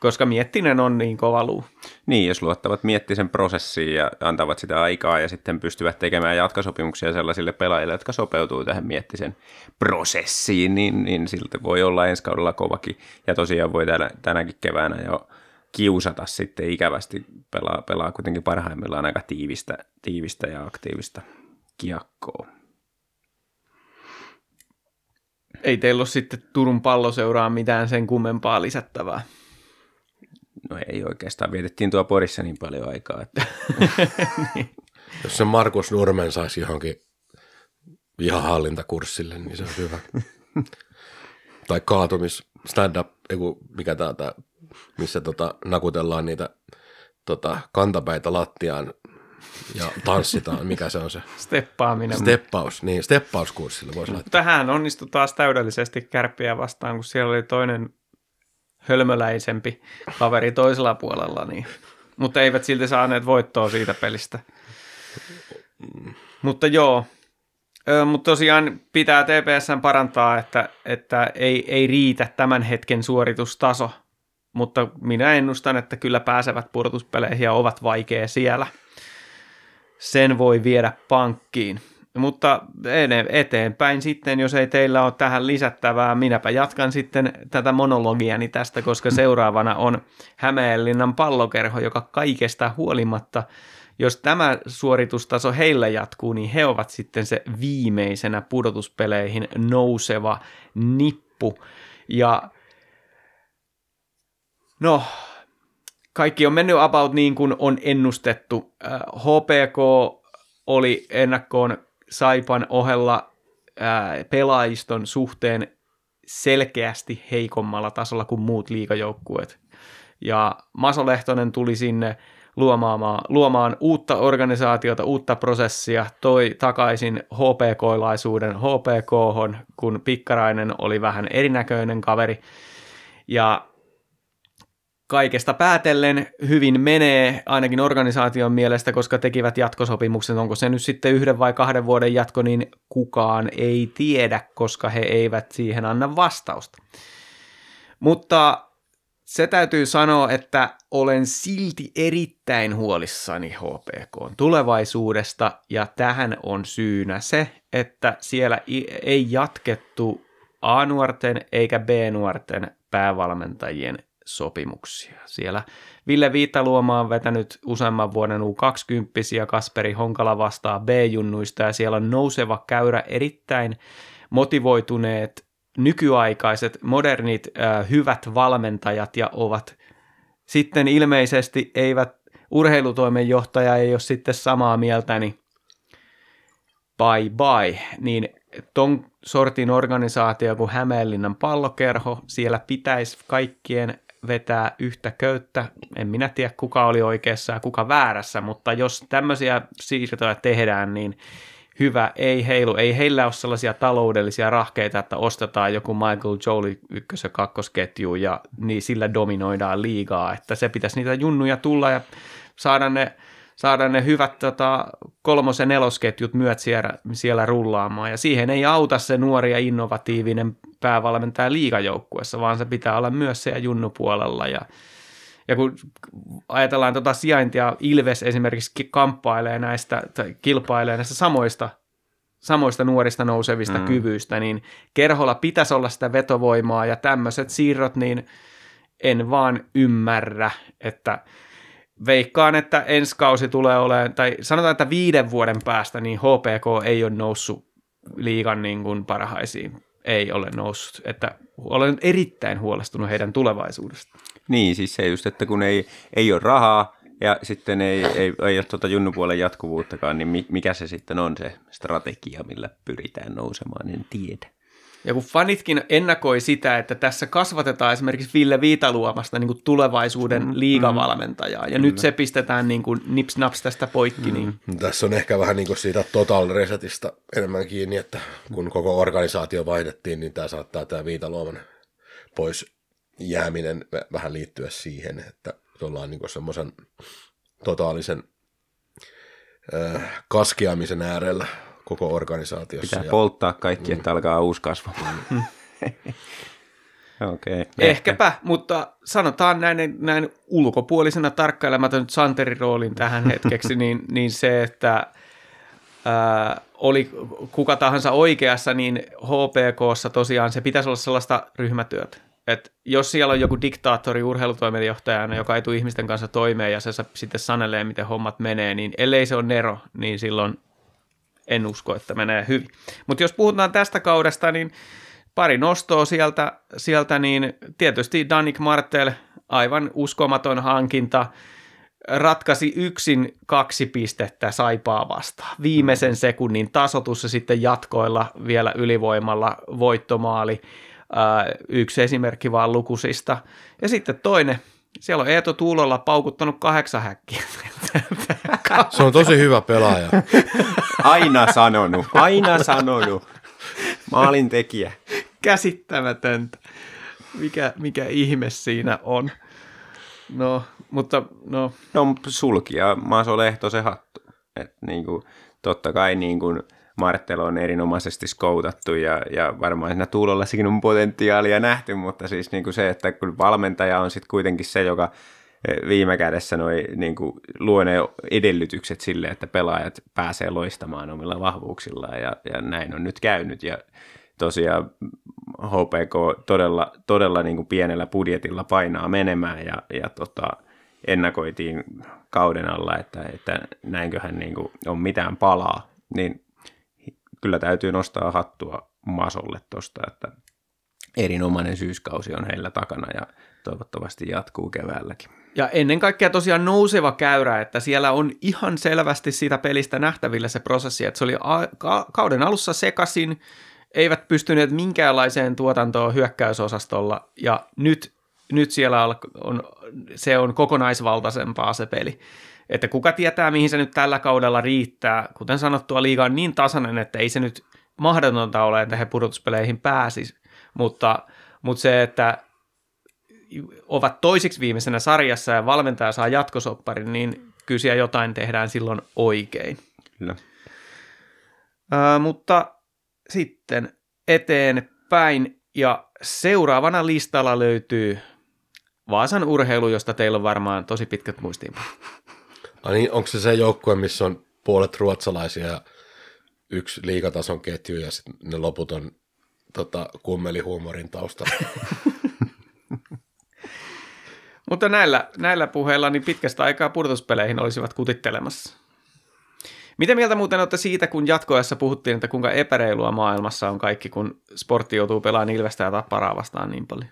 koska Miettinen on niin kova luu. Niin, jos luottavat Miettisen prosessiin ja antavat sitä aikaa ja sitten pystyvät tekemään jatkosopimuksia sellaisille pelaajille, jotka sopeutuu tähän Miettisen prosessiin, niin, niin siltä voi olla ensi kaudella kovakin. Ja tosiaan voi tänä, tänäkin keväänä jo kiusata sitten ikävästi, pelaa, pelaa kuitenkin parhaimmillaan aika tiivistä, tiivistä ja aktiivista kiekkoa. Ei teillä ole sitten Turun palloseuraa mitään sen kummempaa lisättävää. No ei oikeastaan, vietettiin tuo Porissa niin paljon aikaa. Että... niin. Jos se Markus Nurmen saisi johonkin vihahallintakurssille, niin se on hyvä. tai kaatumis, stand-up, mikä tää, missä tota, nakutellaan niitä tota, kantapäitä lattiaan ja tanssitaan, mikä se on se? Steppaaminen. Steppaus, niin, steppauskurssille voisi laittaa. Tähän onnistui taas täydellisesti kärppiä vastaan, kun siellä oli toinen hölmöläisempi kaveri toisella puolella, niin, mutta eivät silti saaneet voittoa siitä pelistä. Mutta joo, mutta tosiaan pitää TPSn parantaa, että, että ei, ei riitä tämän hetken suoritustaso, mutta minä ennustan, että kyllä pääsevät pudotuspeleihin ja ovat vaikea siellä. Sen voi viedä pankkiin. Mutta eteenpäin sitten, jos ei teillä ole tähän lisättävää, minäpä jatkan sitten tätä monologiani tästä, koska seuraavana on Hämeenlinnan pallokerho, joka kaikesta huolimatta, jos tämä suoritustaso heillä jatkuu, niin he ovat sitten se viimeisenä pudotuspeleihin nouseva nippu. Ja no, kaikki on mennyt about niin kuin on ennustettu. HPK oli ennakkoon Saipan ohella pelaajiston suhteen selkeästi heikommalla tasolla kuin muut liikajoukkueet. Ja Maso Lehtonen tuli sinne luomaan, luomaan uutta organisaatiota, uutta prosessia, toi takaisin HPK-laisuuden HPK, kun Pikkarainen oli vähän erinäköinen kaveri. Ja kaikesta päätellen hyvin menee, ainakin organisaation mielestä, koska tekivät jatkosopimuksen. Onko se nyt sitten yhden vai kahden vuoden jatko, niin kukaan ei tiedä, koska he eivät siihen anna vastausta. Mutta se täytyy sanoa, että olen silti erittäin huolissani HPK tulevaisuudesta, ja tähän on syynä se, että siellä ei jatkettu A-nuorten eikä B-nuorten päävalmentajien sopimuksia. Siellä Ville Viitaluoma on vetänyt useamman vuoden U20 ja Kasperi Honkala vastaa B-junnuista ja siellä on nouseva käyrä erittäin motivoituneet nykyaikaiset, modernit, hyvät valmentajat ja ovat sitten ilmeisesti eivät, urheilutoimenjohtaja ei ole sitten samaa mieltä, niin bye bye, niin ton sortin organisaatio kuin Hämeenlinnan pallokerho, siellä pitäisi kaikkien vetää yhtä köyttä. En minä tiedä, kuka oli oikeassa ja kuka väärässä, mutta jos tämmöisiä siirtoja tehdään, niin hyvä, ei heilu. Ei heillä ole sellaisia taloudellisia rahkeita, että ostetaan joku Michael Jolie ykkös- ja kakkosketju ja niin sillä dominoidaan liigaa, että se pitäisi niitä junnuja tulla ja saada ne saada ne hyvät tota, kolmos- ja nelosketjut myöt siellä, siellä rullaamaan. Ja siihen ei auta se nuori ja innovatiivinen päävalmentaja liigajoukkuessa, vaan se pitää olla myös se junnupuolella. Ja, ja kun ajatellaan tota sijaintia, Ilves esimerkiksi kamppailee näistä, tai kilpailee näistä samoista samoista nuorista nousevista mm. kyvyistä, niin kerholla pitäisi olla sitä vetovoimaa ja tämmöiset siirrot, niin en vaan ymmärrä, että veikkaan, että ensi kausi tulee olemaan, tai sanotaan, että viiden vuoden päästä niin HPK ei ole noussut liigan niin kuin parhaisiin. Ei ole noussut. Että olen erittäin huolestunut heidän tulevaisuudesta. Niin, siis se just, että kun ei, ei ole rahaa ja sitten ei, ei, ei ole tuota junnupuolen jatkuvuuttakaan, niin mikä se sitten on se strategia, millä pyritään nousemaan, en tiedä. Ja kun fanitkin ennakoi sitä, että tässä kasvatetaan esimerkiksi Ville Viitaluomasta niin kuin tulevaisuuden mm, liigavalmentajaa, ja mm, nyt se pistetään niin kuin nips-naps tästä poikki. Niin- mm. Niin. Tässä on ehkä vähän niin kuin siitä total resetistä enemmän kiinni, että kun koko organisaatio vaihdettiin, niin tämä saattaa tämä Viitaluoman pois jääminen vähän liittyä siihen, että ollaan niin semmoisen totaalisen äh, kaskeamisen äärellä koko organisaatiossa. Pitää ja... polttaa kaikki, mm. että alkaa uusi kasvu. Mm. okay. Ehkäpä, mutta sanotaan näin, näin ulkopuolisena tarkkailematon Santerin roolin tähän hetkeksi, niin, niin se, että ää, oli kuka tahansa oikeassa, niin HPKssa tosiaan se pitäisi olla sellaista ryhmätyötä. Et jos siellä on joku diktaattori urheilutoimenjohtajana, joka ei tule ihmisten kanssa toimeen ja se sitten sanelee, miten hommat menee, niin ellei se ole Nero, niin silloin en usko, että menee hyvin. Mutta jos puhutaan tästä kaudesta, niin pari nostoa sieltä, sieltä niin tietysti Danik Martel, aivan uskomaton hankinta, ratkaisi yksin kaksi pistettä Saipaa vastaan. Viimeisen sekunnin tasotus ja sitten jatkoilla vielä ylivoimalla voittomaali. yksi esimerkki vaan lukusista. Ja sitten toinen, siellä on Eeto Tuulolla paukuttanut kahdeksan häkkiä. Se on tosi hyvä pelaaja. Aina sanonut, aina sanonut. Maalin tekijä. Käsittämätöntä. Mikä, mikä ihme siinä on. No, mutta no. No sulkija Maso Lehto se hattu. Et niin kuin, totta kai niin kuin Martelo on erinomaisesti skoutattu ja, ja varmaan siinä Tuulollassakin on potentiaalia nähty, mutta siis niin kuin se, että kun valmentaja on sitten kuitenkin se, joka viime kädessä noi, niin kuin, luo ne edellytykset sille, että pelaajat pääsee loistamaan omilla vahvuuksillaan ja, ja näin on nyt käynyt. Ja tosiaan HPK todella, todella niin kuin pienellä budjetilla painaa menemään ja, ja tota, ennakoitiin kauden alla, että, että näinköhän niin kuin on mitään palaa, niin kyllä täytyy nostaa hattua Masolle tuosta, että erinomainen syyskausi on heillä takana ja toivottavasti jatkuu keväälläkin. Ja ennen kaikkea tosiaan nouseva käyrä, että siellä on ihan selvästi siitä pelistä nähtävillä se prosessi, että se oli a- ka- kauden alussa sekasin, eivät pystyneet minkäänlaiseen tuotantoon hyökkäysosastolla, ja nyt, nyt siellä on, se on kokonaisvaltaisempaa se peli. Että kuka tietää, mihin se nyt tällä kaudella riittää. Kuten sanottua, liiga on niin tasainen, että ei se nyt mahdotonta ole, että he pudotuspeleihin pääsis. Mutta, mutta se, että ovat toisiksi viimeisenä sarjassa ja valmentaja saa jatkosopparin, niin kyllä siellä jotain tehdään silloin oikein. Kyllä. Ää, mutta sitten eteenpäin ja seuraavana listalla löytyy Vaasan urheilu, josta teillä on varmaan tosi pitkät muistiinpanot. Niin, onko se se joukkue, missä on puolet ruotsalaisia ja yksi liikatason ketju ja sitten ne loput on tota, kummelihuumorin taustalla? Mutta näillä, näillä puheilla niin pitkästä aikaa pudotuspeleihin olisivat kutittelemassa. Mitä mieltä muuten olette siitä, kun jatkoessa puhuttiin, että kuinka epäreilua maailmassa on kaikki, kun sportti joutuu pelaamaan Ilvestä ja Tapparaa vastaan niin paljon?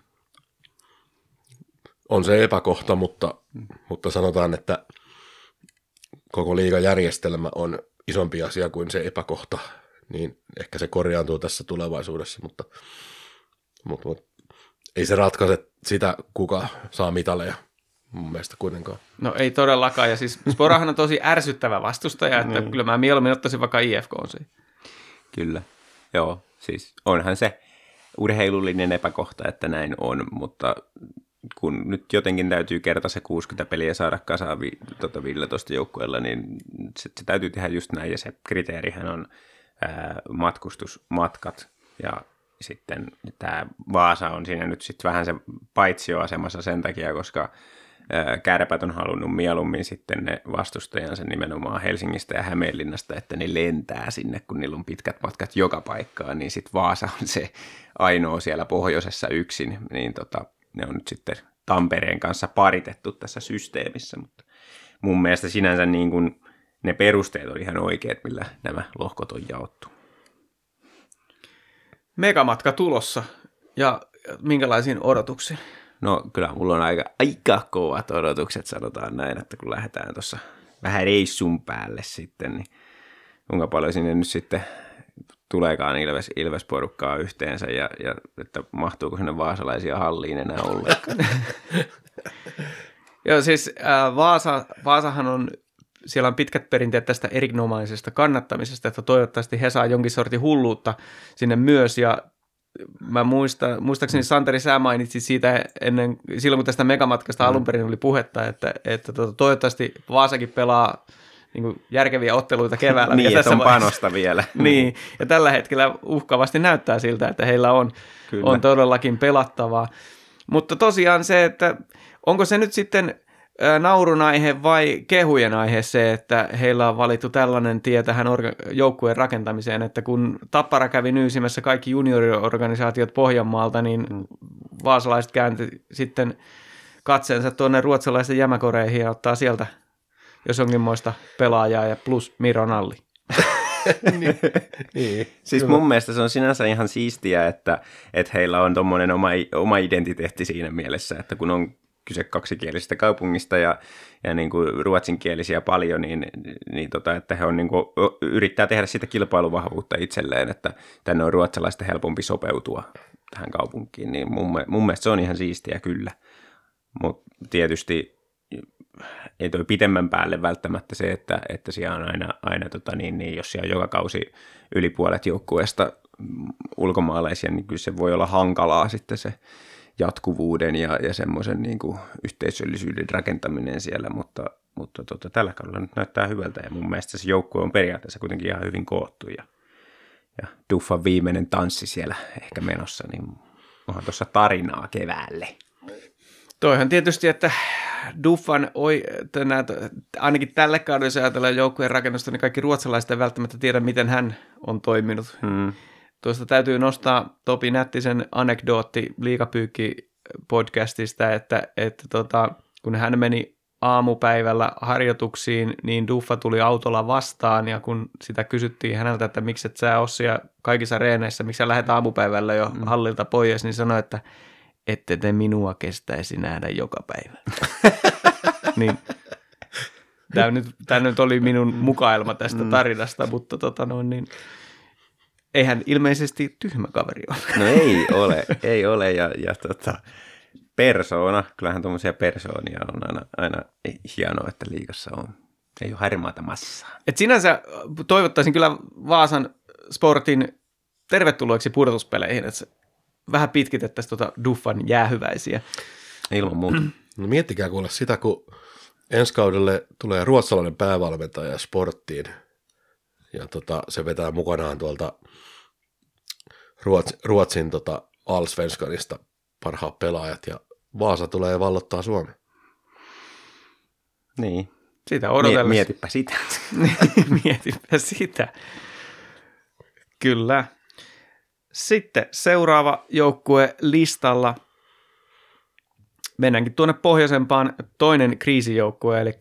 On se epäkohta, mutta, mutta sanotaan, että koko liigajärjestelmä on isompi asia kuin se epäkohta, niin ehkä se korjaantuu tässä tulevaisuudessa, mutta, mutta, mutta ei se ratkaise sitä, kuka saa mitaleja mun mielestä kuitenkaan. No ei todellakaan, ja siis Sporahan on tosi ärsyttävä vastustaja, että mm. kyllä mä mieluummin ottaisin vaikka IFK on siihen. Kyllä, joo, siis onhan se urheilullinen epäkohta, että näin on, mutta kun nyt jotenkin täytyy kerta se 60 peliä saada kasaan vi, tota 15 joukkueella, niin se, se täytyy tehdä just näin, ja se kriteerihän on ää, matkustusmatkat, ja sitten tämä Vaasa on siinä nyt sitten vähän se paitsioasemassa sen takia, koska kärpät on halunnut mieluummin sitten ne vastustajansa nimenomaan Helsingistä ja Hämeenlinnasta, että ne lentää sinne, kun niillä on pitkät matkat joka paikkaan, niin sitten Vaasa on se ainoa siellä pohjoisessa yksin, niin tota, ne on nyt sitten Tampereen kanssa paritettu tässä systeemissä, mutta mun mielestä sinänsä niin kuin ne perusteet on ihan oikeat, millä nämä lohkot on jaottu. Megamatka tulossa ja minkälaisiin odotuksiin? No kyllä mulla on aika, aika kovat odotukset, sanotaan näin, että kun lähdetään tuossa vähän reissun päälle sitten, niin kuinka paljon sinne nyt sitten tuleekaan Ilves, Ilves-porukkaa yhteensä ja, ja että mahtuuko sinne vaasalaisia halliin enää ollenkaan. Joo, siis äh, Vaasa, Vaasahan on, siellä on pitkät perinteet tästä erinomaisesta kannattamisesta, että toivottavasti he saa jonkin sortin hulluutta sinne myös ja mä muista, muistaakseni Santeri, sä mainitsit siitä ennen, silloin kun tästä megamatkasta mm. alun perin oli puhetta, että, että to, tota, toivottavasti Vaasakin pelaa niin kuin järkeviä otteluita keväällä. niin, että on panosta vielä. niin, ja tällä hetkellä uhkavasti näyttää siltä, että heillä on, on todellakin pelattavaa. Mutta tosiaan se, että onko se nyt sitten naurun aihe vai kehujen aihe se, että heillä on valittu tällainen tie tähän orga- joukkueen rakentamiseen, että kun Tappara kävi nyysimässä kaikki junioriorganisaatiot Pohjanmaalta, niin mm. vaasalaiset käänti sitten katseensa tuonne ruotsalaisten jämäkoreihin ja ottaa sieltä jos onkinmoista pelaajaa ja plus Miro Nalli. niin, niin, siis kyllä. mun mielestä se on sinänsä ihan siistiä, että, että heillä on tuommoinen oma, oma identiteetti siinä mielessä, että kun on kyse kaksikielisestä kaupungista ja, ja niin kuin ruotsinkielisiä paljon, niin, niin tota, että he on niin kuin, yrittää tehdä sitä kilpailuvahvuutta itselleen, että tänne on ruotsalaista helpompi sopeutua tähän kaupunkiin, niin mun, mun mielestä se on ihan siistiä kyllä. Mutta tietysti ei toi pitemmän päälle välttämättä se, että, että siellä on aina, aina tota niin, niin, jos siellä on joka kausi yli puolet joukkueesta ulkomaalaisia, niin kyllä se voi olla hankalaa sitten se jatkuvuuden ja, ja semmoisen niin kuin yhteisöllisyyden rakentaminen siellä, mutta, mutta tota, tällä kaudella nyt näyttää hyvältä ja mun mielestä se joukkue on periaatteessa kuitenkin ihan hyvin koottu ja, ja Duffan viimeinen tanssi siellä ehkä menossa, niin onhan tuossa tarinaa keväälle. Toihan tietysti, että Duffan, oi, tänä, ainakin tälle kaudelle, jos ajatellaan joukkueen rakennusta, niin kaikki ruotsalaiset ei välttämättä tiedä, miten hän on toiminut. Hmm. Tuosta täytyy nostaa Topi Nättisen anekdootti liikapyykki podcastista, että, että tota, kun hän meni aamupäivällä harjoituksiin, niin Duffa tuli autolla vastaan, ja kun sitä kysyttiin häneltä, että miksi et sä Ossia kaikissa reeneissä, miksi sä lähdet aamupäivällä jo mm. hallilta pois, niin sanoi, että ette te minua kestäisi nähdä joka päivä. niin, tämä nyt, tämä nyt oli minun mukaelma tästä tarinasta, mutta tota noin, niin, eihän ilmeisesti tyhmä kaveri ole. No ei ole, ei ole. Ja, ja tota, persoona, kyllähän tuommoisia persoonia on aina, aina hienoa, että liikassa on. Ei ole harmaata massaa. Et sinänsä toivottaisin kyllä Vaasan Sportin tervetulleeksi pudotuspeleihin, että vähän pitkitettäisiin tuota Duffan jäähyväisiä. Ilman muuta. No miettikää kuule sitä, kun ensi kaudelle tulee ruotsalainen päävalmentaja sporttiin, ja tota, se vetää mukanaan tuolta Ruotsin, Ruotsin tota Allsvenskanista parhaat pelaajat, ja Vaasa tulee vallottaa Suomen. Niin. Sitä odotellessa. Mietipä sitä. Mietipä sitä. Kyllä. Sitten seuraava joukkue listalla. Mennäänkin tuonne pohjoisempaan toinen kriisijoukkue, eli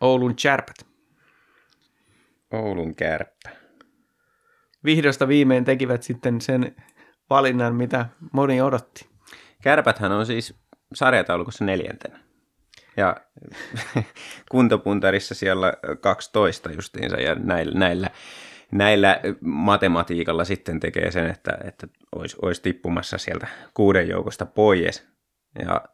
Oulun Chärpät. Oulun kärppä. Vihdosta viimein tekivät sitten sen valinnan, mitä moni odotti. Kärpäthän on siis sarjataulukossa neljäntenä. Ja kuntopuntarissa siellä 12 justiinsa ja näillä, näillä, näillä matematiikalla sitten tekee sen, että, että olisi, olisi tippumassa sieltä kuuden joukosta pois. Ja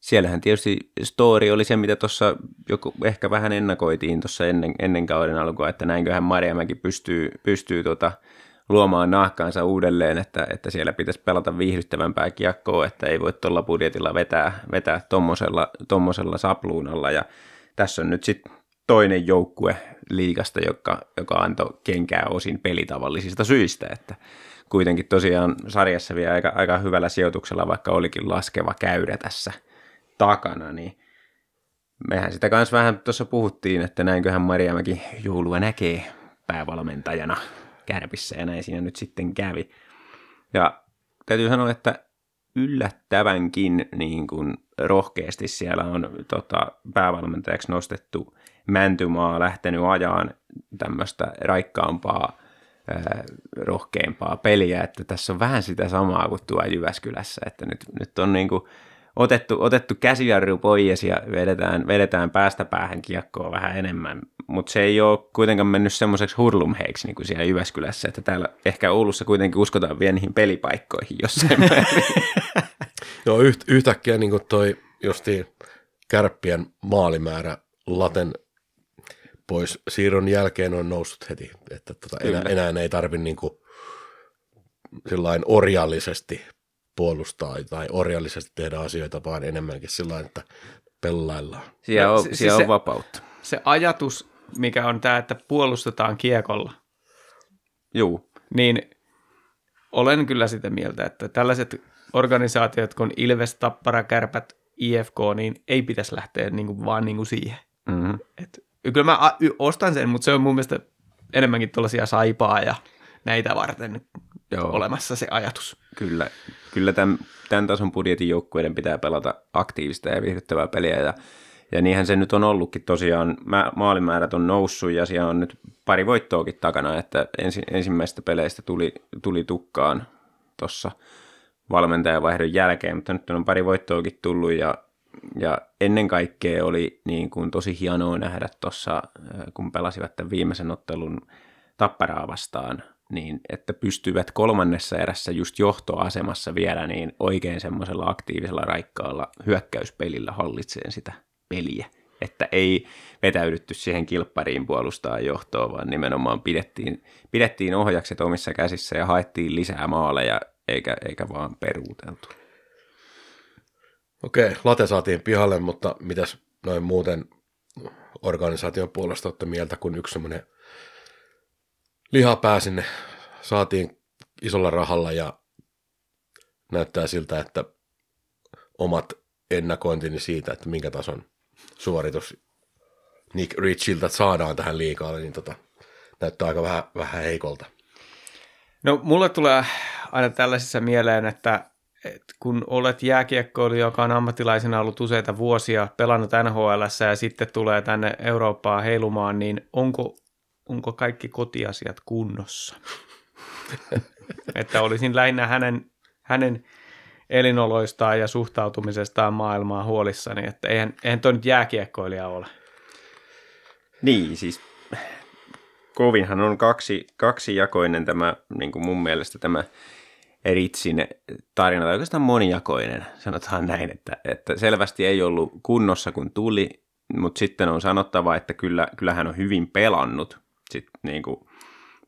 siellähän tietysti story oli se, mitä tuossa joku ehkä vähän ennakoitiin tuossa ennen, ennen kauden alkua, että näinköhän Marjamäki pystyy, pystyy tota, luomaan nahkaansa uudelleen, että, että siellä pitäisi pelata viihdyttävämpää kiekkoa, että ei voi tuolla budjetilla vetää, vetää tommosella, tommosella sapluunalla. Ja tässä on nyt sitten toinen joukkue liigasta, joka, joka antoi kenkää osin pelitavallisista syistä, että kuitenkin tosiaan sarjassa vielä aika, aika hyvällä sijoituksella, vaikka olikin laskeva käyrä tässä takana, niin mehän sitä kanssa vähän tuossa puhuttiin, että näinköhän Mariamäki joulua näkee päävalmentajana kärpissä ja näin siinä nyt sitten kävi. Ja täytyy sanoa, että yllättävänkin niin kuin rohkeasti siellä on tota, päävalmentajaksi nostettu Mäntymaa lähtenyt ajaan tämmöistä raikkaampaa, rohkeampaa peliä, että tässä on vähän sitä samaa kuin tuo Jyväskylässä, että nyt, nyt on niin kuin otettu, otettu käsijarru pois ja vedetään, vedetään päästä päähän kiekkoa vähän enemmän, mutta se ei ole kuitenkaan mennyt semmoiseksi hurlumheiksi niin kuin siellä Jyväskylässä, että täällä ehkä Oulussa kuitenkin uskotaan vielä niihin pelipaikkoihin jossain Joo, yht, yhtäkkiä niin kuin toi justiin kärppien maalimäärä laten pois siirron jälkeen on noussut heti, että tota enää, enää ei tarvi niin kuin sillain orjallisesti puolustaa tai orjallisesti tehdä asioita, vaan enemmänkin sillä että pellaillaan. Siellä on, Se- siellä se- on vapautta. Se ajatus, mikä on tämä, että puolustetaan kiekolla, Juu, niin olen kyllä sitä mieltä, että tällaiset organisaatiot kuin Ilves, Tappara, Kärpät, IFK, niin ei pitäisi lähteä niin kuin vaan niin kuin siihen. Kyllä mä a- y- ostan sen, mutta se on mun mielestä enemmänkin tuollaisia saipaa ja näitä varten Joo. olemassa se ajatus. Kyllä, kyllä tämän, tämän tason budjetin joukkueiden pitää pelata aktiivista ja viihdyttävää peliä ja, ja niinhän se nyt on ollutkin tosiaan. Mä, maalimäärät on noussut ja siellä on nyt pari voittoakin takana, että ensi, ensimmäistä peleistä tuli, tuli tukkaan tuossa valmentajavaihdon jälkeen, mutta nyt on pari voittoakin tullut ja, ja ennen kaikkea oli niin kuin tosi hienoa nähdä tuossa, kun pelasivat tämän viimeisen ottelun tapparaa vastaan, niin että pystyvät kolmannessa erässä just johtoasemassa vielä niin oikein semmoisella aktiivisella raikkaalla hyökkäyspelillä hallitseen sitä peliä. Että ei vetäydytty siihen kilppariin puolustaa johtoa, vaan nimenomaan pidettiin, pidettiin ohjakset omissa käsissä ja haettiin lisää maaleja, eikä, eikä vaan peruuteltu. Okei, late saatiin pihalle, mutta mitäs noin muuten organisaation puolesta olette mieltä, kun yksi semmoinen lihapää sinne saatiin isolla rahalla ja näyttää siltä, että omat ennakointini siitä, että minkä tason suoritus Nick Richiltä saadaan tähän liikaalle, niin tota, näyttää aika vähän, vähän heikolta. No mulle tulee aina tällaisissa mieleen, että, että kun olet jääkiekkoilija, joka on ammattilaisena ollut useita vuosia, pelannut NHL ja sitten tulee tänne Eurooppaan heilumaan, niin onko, onko kaikki kotiasiat kunnossa? että olisin lähinnä hänen, hänen elinoloistaan ja suhtautumisestaan maailmaan huolissani, että eihän, eihän toi nyt jääkiekkoilija ole. Niin, siis kovinhan on kaksi, kaksijakoinen tämä, niin kuin mun mielestä tämä Ritsin tarina, tai oikeastaan monijakoinen, sanotaan näin, että, että selvästi ei ollut kunnossa kun tuli, mutta sitten on sanottava, että kyllä, kyllä hän on hyvin pelannut, sit, niin kuin,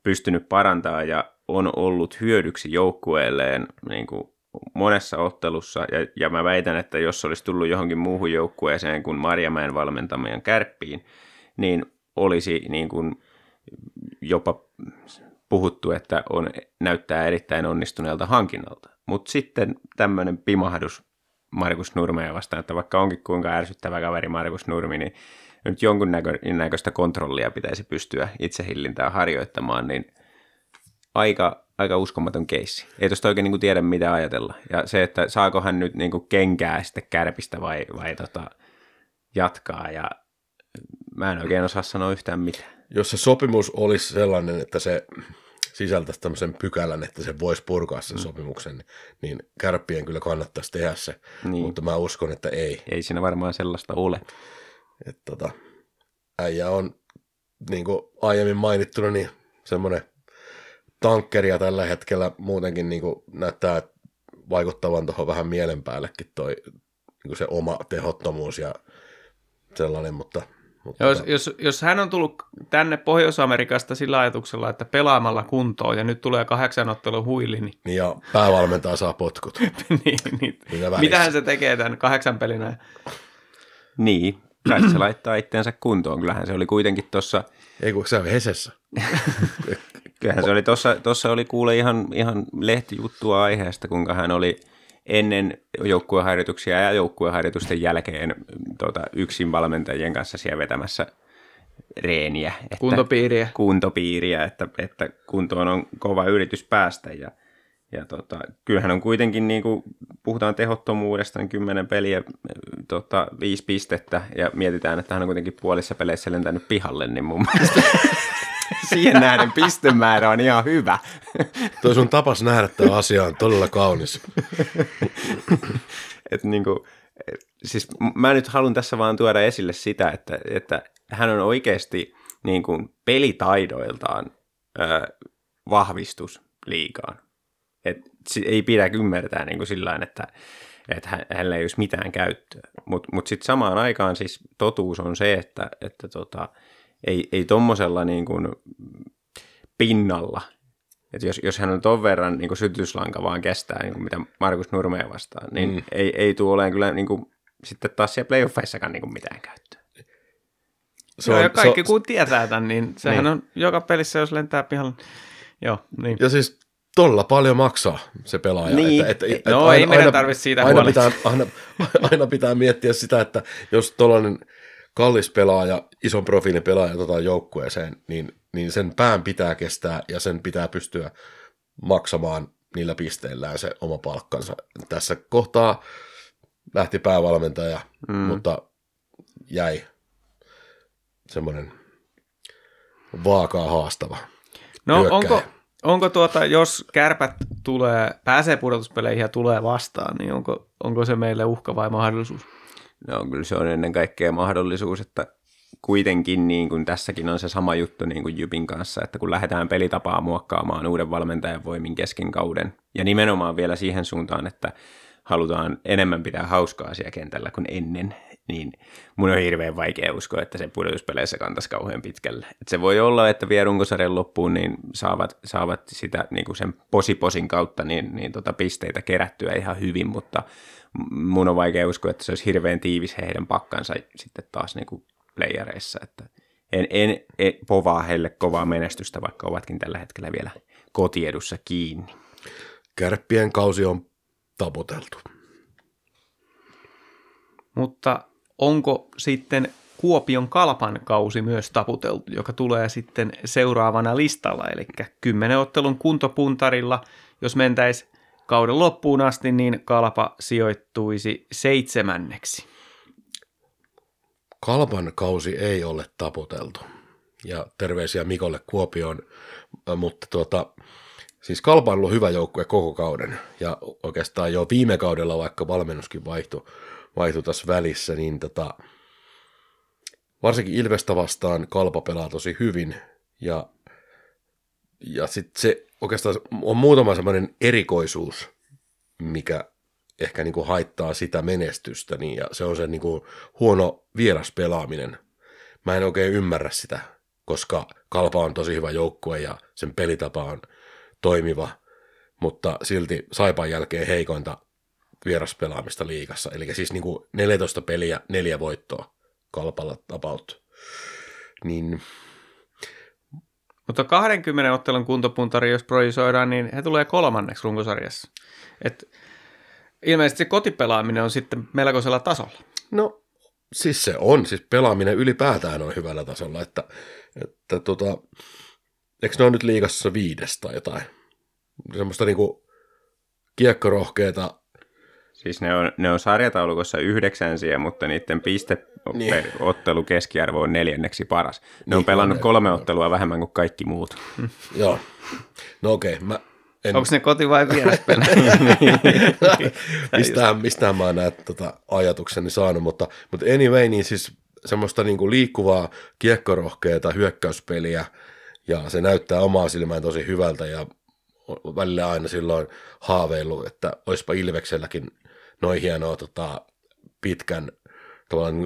pystynyt parantaa ja on ollut hyödyksi joukkueelleen niin kuin monessa ottelussa, ja, ja mä väitän, että jos olisi tullut johonkin muuhun joukkueeseen kuin Marjamäen valmentamien kärppiin, niin olisi niin kuin jopa puhuttu, että on, näyttää erittäin onnistuneelta hankinnalta. Mutta sitten tämmöinen pimahdus Markus Nurmea vastaan, että vaikka onkin kuinka ärsyttävä kaveri Markus Nurmi, niin nyt jonkun näköistä kontrollia pitäisi pystyä itsehillintää harjoittamaan, niin aika, aika uskomaton keissi. Ei tuosta oikein niin tiedä, mitä ajatella. Ja se, että saako hän nyt niin kuin kenkää sitten kärpistä vai, vai tota, jatkaa, ja mä en oikein osaa sanoa yhtään mitään jos se sopimus olisi sellainen, että se sisältäisi tämmöisen pykälän, että se voisi purkaa sen mm. sopimuksen, niin kärppien kyllä kannattaisi tehdä se, niin. mutta mä uskon, että ei. Ei siinä varmaan sellaista ole. Et tota, äijä on, niin kuin aiemmin mainittuna, niin semmoinen tankkeria tällä hetkellä muutenkin niin kuin näyttää vaikuttavan tuohon vähän mielen päällekin toi niin kuin se oma tehottomuus ja sellainen, mutta mutta jos, jos, jos hän on tullut tänne Pohjois-Amerikasta sillä ajatuksella, että pelaamalla kuntoon ja nyt tulee kahdeksan ottelun huili, niin... niin ja päävalmentaja saa potkut. niin, niin. Mitähän se tekee tämän kahdeksan pelinä? Niin, kai se laittaa itteensä kuntoon. Kyllähän se oli kuitenkin tuossa... Ei kun se on Hesessä. Kyllähän se oli tuossa, tuossa oli kuule ihan, ihan lehtijuttua aiheesta, kuinka hän oli – ennen joukkueharjoituksia ja joukkueharjoitusten jälkeen tuota, yksin valmentajien kanssa siellä vetämässä reeniä. Että, kuntopiiriä. Kuntopiiriä, että, että kuntoon on kova yritys päästä ja, ja tota, kyllähän on kuitenkin, niin kuin puhutaan tehottomuudesta, niin kymmenen peliä, tota, viisi pistettä ja mietitään, että hän on kuitenkin puolissa peleissä lentänyt pihalle, niin mun mielestä siihen nähden pistemäärä on ihan hyvä. Tuo sun tapas nähdä tämä asia on todella kaunis. Et niin kuin, siis mä nyt haluan tässä vaan tuoda esille sitä, että, että hän on oikeasti niin kuin pelitaidoiltaan ö, vahvistus liikaan. Et ei pidä ymmärtää niin kuin sillä että, että hänellä ei olisi mitään käyttöä. Mutta mut sitten samaan aikaan siis totuus on se, että, että tota, ei, ei tuommoisella niin kuin pinnalla, että jos, jos hän on ton verran niin kuin sytyslanka vaan kestää, niin kuin mitä Markus Nurmea vastaan, niin mm. ei, ei tule olemaan kyllä niin kuin, sitten taas siellä playoffeissakaan niin kuin mitään käyttöä. Se on, ja kaikki se, kun tietää tämän, niin sehän niin. on joka pelissä, jos lentää pihalle. Joo, niin. Ja siis tolla paljon maksaa se pelaaja. Niin. Että, että, että, no aina, ei meidän tarvitse siitä aina pitää, aina, aina pitää miettiä sitä, että jos tuollainen kallis pelaaja, ison profiilin pelaaja otetaan joukkueeseen, niin, niin sen pään pitää kestää ja sen pitää pystyä maksamaan niillä pisteillään se oma palkkansa. Tässä kohtaa lähti päävalmentaja, mm. mutta jäi semmoinen vaakaa haastava. No onko, onko tuota, jos kärpät tulee, pääsee pudotuspeleihin ja tulee vastaan, niin onko, onko se meille uhka vai mahdollisuus? No kyllä se on ennen kaikkea mahdollisuus, että kuitenkin niin kuin tässäkin on se sama juttu niin kuin Jypin kanssa, että kun lähdetään pelitapaa muokkaamaan uuden valmentajan voimin kesken kauden, ja nimenomaan vielä siihen suuntaan, että halutaan enemmän pitää hauskaa siellä kentällä kuin ennen, niin mun on hirveän vaikea uskoa, että se pudotuspeleissä kantaisi kauhean pitkälle. Et se voi olla, että vie runkosarjan loppuun, niin saavat, saavat sitä niin kuin sen posiposin kautta niin, niin tota pisteitä kerättyä ihan hyvin, mutta mun on vaikea uskoa, että se olisi hirveän tiivis heidän pakkansa sitten taas niin kuin playereissa, että en, en, en povaa heille kovaa menestystä, vaikka ovatkin tällä hetkellä vielä kotiedussa kiinni. Kärppien kausi on taputeltu. Mutta onko sitten Kuopion kalpan kausi myös taputeltu, joka tulee sitten seuraavana listalla, eli kymmenen ottelun kuntopuntarilla, jos mentäisi kauden loppuun asti, niin kalpa sijoittuisi seitsemänneksi. Kalpan kausi ei ole taputeltu. Ja terveisiä Mikolle Kuopioon, mutta tuota, siis Kalpa on ollut hyvä joukkue koko kauden. Ja oikeastaan jo viime kaudella, vaikka valmennuskin vaihtui, vaihtui tässä välissä, niin tota, varsinkin Ilvestä vastaan Kalpa pelaa tosi hyvin. Ja, ja sitten se oikeastaan on muutama semmoinen erikoisuus, mikä ehkä niin kuin haittaa sitä menestystä, niin, ja se on se niin kuin huono vieraspelaaminen. Mä en oikein ymmärrä sitä, koska Kalpa on tosi hyvä joukkue ja sen pelitapa on toimiva, mutta silti Saipan jälkeen heikointa vieraspelaamista liigassa. Eli siis niin kuin 14 peliä, neljä voittoa Kalpalla about. Niin mutta 20 ottelun kuntopuntari, jos projisoidaan, niin he tulee kolmanneksi runkosarjassa. Et ilmeisesti se kotipelaaminen on sitten melkoisella tasolla. No, siis se on. Siis pelaaminen ylipäätään on hyvällä tasolla. Että, että tota, eikö ne ole nyt liigassa viides tai jotain? Semmoista niinku kiekkorohkeeta Siis ne on, ne on sarjataulukossa yhdeksänsiä, mutta niiden piste Niin. per ottelu keskiarvo on neljänneksi paras. Ne on Niin, pelannut on, kolme joo. ottelua vähemmän kuin kaikki muut. Joo. No okei, okay, mä en, Onko ne koti- vai vieraspelejä? mistään, mistään mä näitä tota, ajatukseni saanut, mutta, mutta anyway, niin siis semmoista niinku liikkuvaa, kiekkorohkeata hyökkäyspeliä, ja se näyttää omaa silmään tosi hyvältä, ja välillä aina silloin haaveillut, että olisipa Ilvekselläkin noin hienoa tota, pitkän,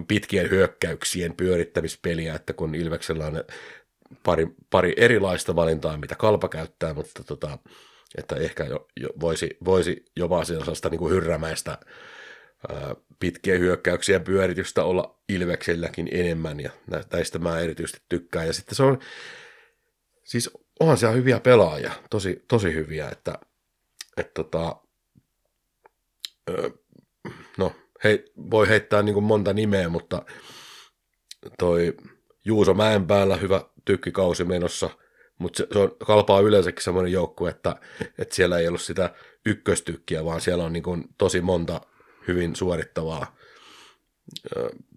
pitkien hyökkäyksien pyörittämispeliä, että kun Ilveksellä on pari, pari erilaista valintaa, mitä kalpa käyttää, mutta tota, että ehkä jo, jo voisi, voisi jopa sellaista niin kuin hyrrämäistä pitkien hyökkäyksien pyöritystä olla Ilvekselläkin enemmän, ja nä- näistä mä erityisesti tykkään. Ja sitten se on, siis onhan siellä hyviä pelaajia, tosi, tosi hyviä, että, että tota, ö, hei, voi heittää niin kuin monta nimeä, mutta toi Juuso Mäenpäällä hyvä tykkikausi menossa, mutta se, se on kalpaa yleensäkin semmoinen joukkue, että, että siellä ei ollut sitä ykköstykkiä, vaan siellä on niin kuin tosi monta hyvin suorittavaa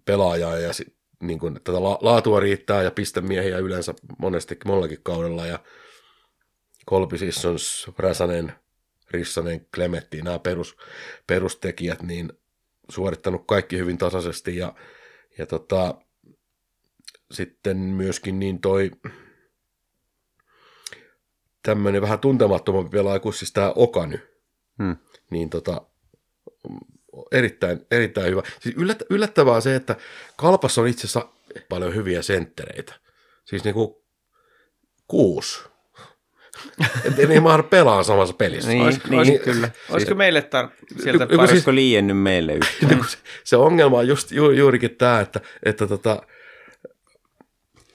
pelaajaa ja sit, niin kuin, tätä la- laatua riittää ja pistemiehiä yleensä monesti monellakin kaudella ja Kolpi Sissons, Räsänen, Rissanen, Klemetti, nämä perus, perustekijät, niin suorittanut kaikki hyvin tasaisesti ja, ja tota, sitten myöskin niin toi tämmöinen vähän tuntemattomampi pelaaja kuin siis tämä Okany, Hmm. niin tota, erittäin, erittäin hyvä. Siis yllät, yllättävää on se, että Kalpassa on itse asiassa paljon hyviä senttereitä. Siis niinku kuusi. Että ne ei mahda pelaa samassa pelissä. Niin, Olisiko- niin olisiko- kyllä. Olisiko meille tar- sieltä Joku siis- liiennyt meille yhtään? Niin se, se ongelma on just ju, juurikin tämä, että, että, tota,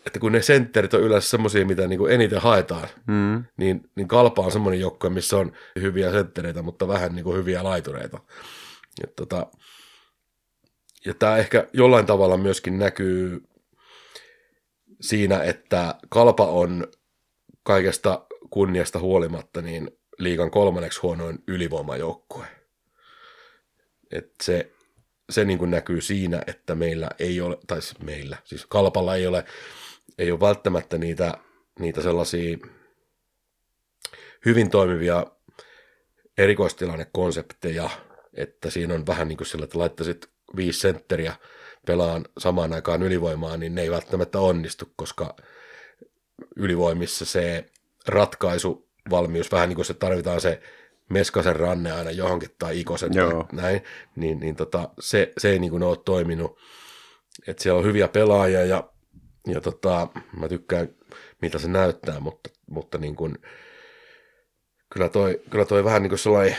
että kun ne sentterit on yleensä semmoisia, mitä niinku eniten haetaan, Mm. niin, niin Kalpa on semmoinen joukkue, missä on hyviä senttereitä, mutta vähän niinku hyviä laitureita. Ja, tota, ja tämä ehkä jollain tavalla myöskin näkyy siinä, että Kalpa on kaikesta kunniasta huolimatta niin liigan kolmanneksi huonoin ylivoimajoukkue. Et se se niin kuin näkyy siinä, että meillä ei ole, tai siis meillä, siis Kalpalla ei ole, ei ole välttämättä niitä, niitä sellaisia hyvin toimivia erikoistilannekonsepteja, että siinä on vähän niin kuin sillä, että laittaisit viisi sentteriä pelaan samaan aikaan ylivoimaa, niin ne ei välttämättä onnistu, koska ylivoimissa se ratkaisu, valmius, vähän niin kuin se tarvitaan se Meskasen ranne aina johonkin tai Ikosen Joo. tai näin, niin, niin tota, se, se ei niin kuin ole toiminut. Et siellä on hyviä pelaajia ja, ja tota, mä tykkään, mitä se näyttää, mutta, mutta niin kuin, kyllä, toi, kyllä toi vähän niin kuin sellainen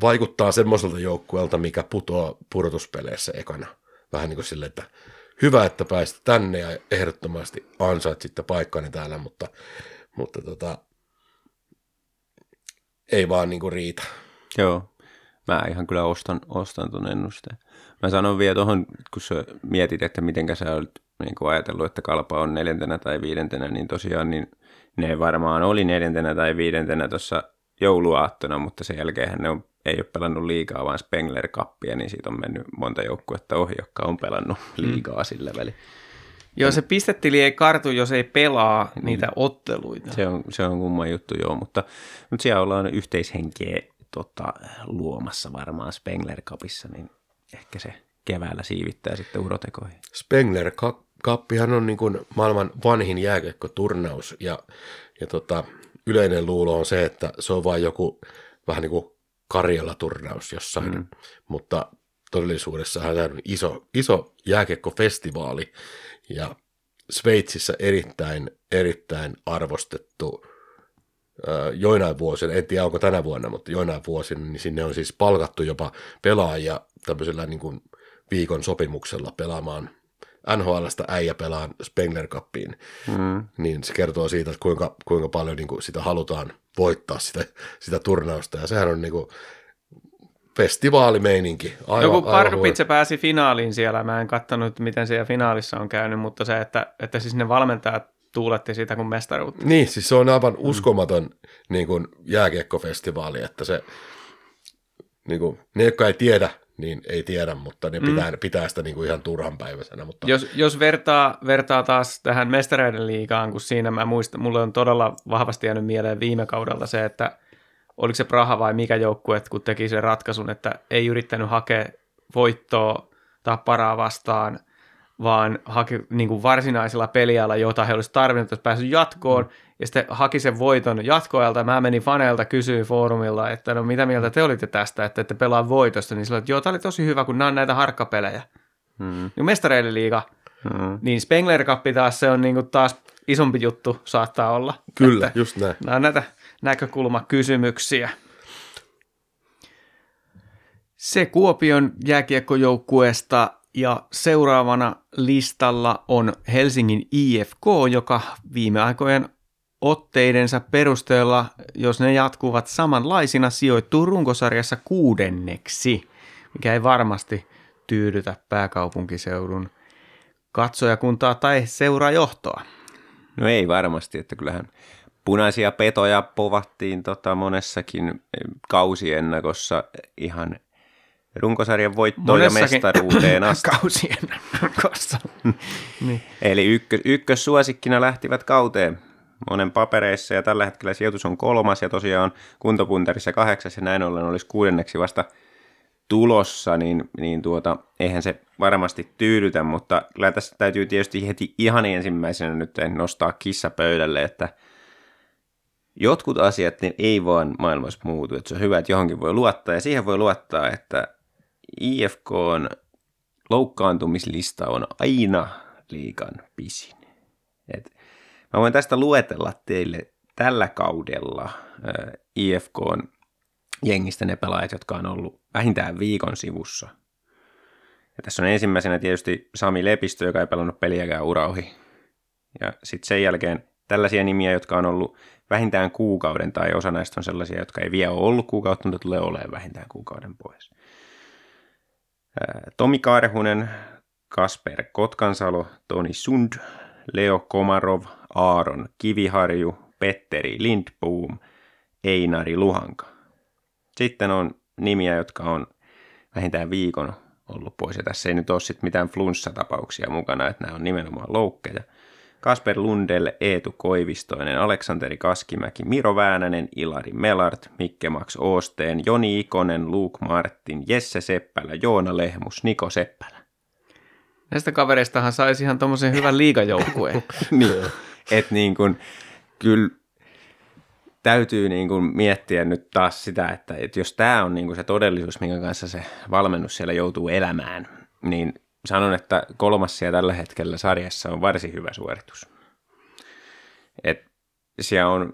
vaikuttaa semmoiselta joukkueelta, mikä putoaa pudotuspeleissä ekana. Vähän niin kuin silleen, että hyvä, että pääsit tänne ja ehdottomasti ansait sitten paikkani täällä, mutta, mutta tota, ei vaan niin kuin riitä. Joo. mä ihan kyllä ostan, ostan tuon ennusteen. Mä sanon vielä tuohon, kun sä mietit, että miten sä olet niin kuin ajatellut, että kalpa on neljäntenä tai viidentenä, niin tosiaan niin ne varmaan oli neljäntenä tai viidentenä tuossa jouluaattona, mutta sen jälkeen ne on, ei ole pelannut liikaa, vaan Spengler Cupia, niin siitä on mennyt monta joukkuetta ohi, jotka on pelannut liikaa mm. sillä väliin. Joo, se pistetili ei kartu, jos ei pelaa mm. niitä otteluita. Se on, se on kumman juttu, joo, mutta, mutta siellä ollaan yhteishenkeä tota, luomassa varmaan Spengler Cupissa, niin ehkä se keväällä siivittää sitten urotekoihin. Spengler Cuppihan on niin kuin maailman vanhin jääkiekkoturnaus ja, ja tota, yleinen luulo on se, että se on vain joku vähän niin kuin Karjala-turnaus jossain, mm. mutta todellisuudessa tämä on iso, iso jääkiekkofestivaali ja Sveitsissä erittäin, erittäin arvostettu joinain vuosina, en tiedä onko tänä vuonna, mutta joinain vuosina, niin sinne on siis palkattu jopa pelaajia tämmöisellä niin kuin viikon sopimuksella pelaamaan NHLstä äijä pelaa Spengler Cupiin, mm. niin se kertoo siitä, että kuinka, kuinka paljon niin kuin sitä halutaan voittaa sitä, sitä turnausta, ja sehän on niin kuin festivaalimeininki. Aivan, Joku Pardubitse pääsi finaaliin siellä, mä en katsonut, miten siellä finaalissa on käynyt, mutta se, että, että siis ne valmentajat tuuletti sitä kuin mestaruutta. Niin, siis se on aivan uskomaton mm. niin kuin jääkiekkofestivaali, että se, niin kuin, ne, jotka ei tiedä, niin ei tiedä, mutta ne pitää, mm. pitää sitä niin kuin ihan turhan päiväisenä. Mutta... Jos, jos vertaa, vertaa taas tähän mestareiden liigaan, kun siinä mä muistan, mulle on todella vahvasti jäänyt mieleen viime kaudella se, että oliko se Praha vai mikä joukkue, kun teki sen ratkaisun, että ei yrittänyt hakea voittoa tapparaa vastaan, vaan haki niin kuin varsinaisella pelialla, jota he olisivat tarvinnut, että päässyt jatkoon, mm. ja sitten haki sen voiton jatkoajalta. Mä menin faneilta kysyin foorumilla, että no mitä mieltä te olitte tästä, että ette pelaa voitosta, niin sanoin, että joo, tämä oli tosi hyvä, kun nämä on näitä harkkapelejä. Mm. Niin mestareiden liiga, mm. niin Spengler Cup taas se on niin kuin taas isompi juttu saattaa olla. Kyllä, että just näin. Nämä on näitä näkökulmakysymyksiä. Se Kuopion jääkiekkojoukkueesta ja seuraavana listalla on Helsingin IFK, joka viime aikojen otteidensa perusteella, jos ne jatkuvat samanlaisina, sijoittuu runkosarjassa kuudenneksi, mikä ei varmasti tyydytä pääkaupunkiseudun katsojakuntaa tai seurajohtoa. No ei varmasti, että kyllähän punaisia petoja povattiin tota monessakin kausiennakossa ihan runkosarjan voittoon ja mestaruuteen asti. kausien kanssa. niin. Eli ykkö, ykkössuosikkina lähtivät kauteen monen papereissa ja tällä hetkellä sijoitus on kolmas ja tosiaan kuntopunterissa kahdeksas ja näin ollen olisi kuudenneksi vasta tulossa, niin, niin tuota, eihän se varmasti tyydytä, mutta kyllä tässä täytyy tietysti heti ihan ensimmäisenä nyt nostaa kissa pöydälle, että jotkut asiat niin ei vaan maailmassa muutu, että se on hyvä, että johonkin voi luottaa ja siihen voi luottaa, että IFK on loukkaantumislista on aina liikan pisin. Et mä voin tästä luetella teille tällä kaudella IFK on jengistä ne pelaajat, jotka on ollut vähintään viikon sivussa. Ja tässä on ensimmäisenä tietysti Sami Lepistö, joka ei pelannut peliäkään urauhi. Ja sitten sen jälkeen tällaisia nimiä, jotka on ollut vähintään kuukauden, tai osa näistä on sellaisia, jotka ei vielä ole ollut kuukautta, mutta tulee olemaan vähintään kuukauden pois. Tomi Karhunen, Kasper Kotkansalo, Toni Sund, Leo Komarov, Aaron Kiviharju, Petteri Lindboom, Einari Luhanka. Sitten on nimiä, jotka on vähintään viikon ollut pois. Ja tässä ei nyt ole sit mitään flunssatapauksia mukana, että nämä on nimenomaan loukkeja – Kasper Lundell, Eetu Koivistoinen, Aleksanteri Kaskimäki, Miro Väänänen, Ilari Melart, Mikke Max Oosteen, Joni Ikonen, Luke Martin, Jesse Seppälä, Joona Lehmus, Niko Seppälä. Näistä kavereistahan saisi ihan tuommoisen hyvän liigajoukkueen. niin, että niin kuin, kyllä täytyy niin kuin miettiä nyt taas sitä, että, että jos tämä on niin kuin se todellisuus, minkä kanssa se valmennus siellä joutuu elämään, niin sanon, että kolmas siellä tällä hetkellä sarjassa on varsin hyvä suoritus. Et siellä on,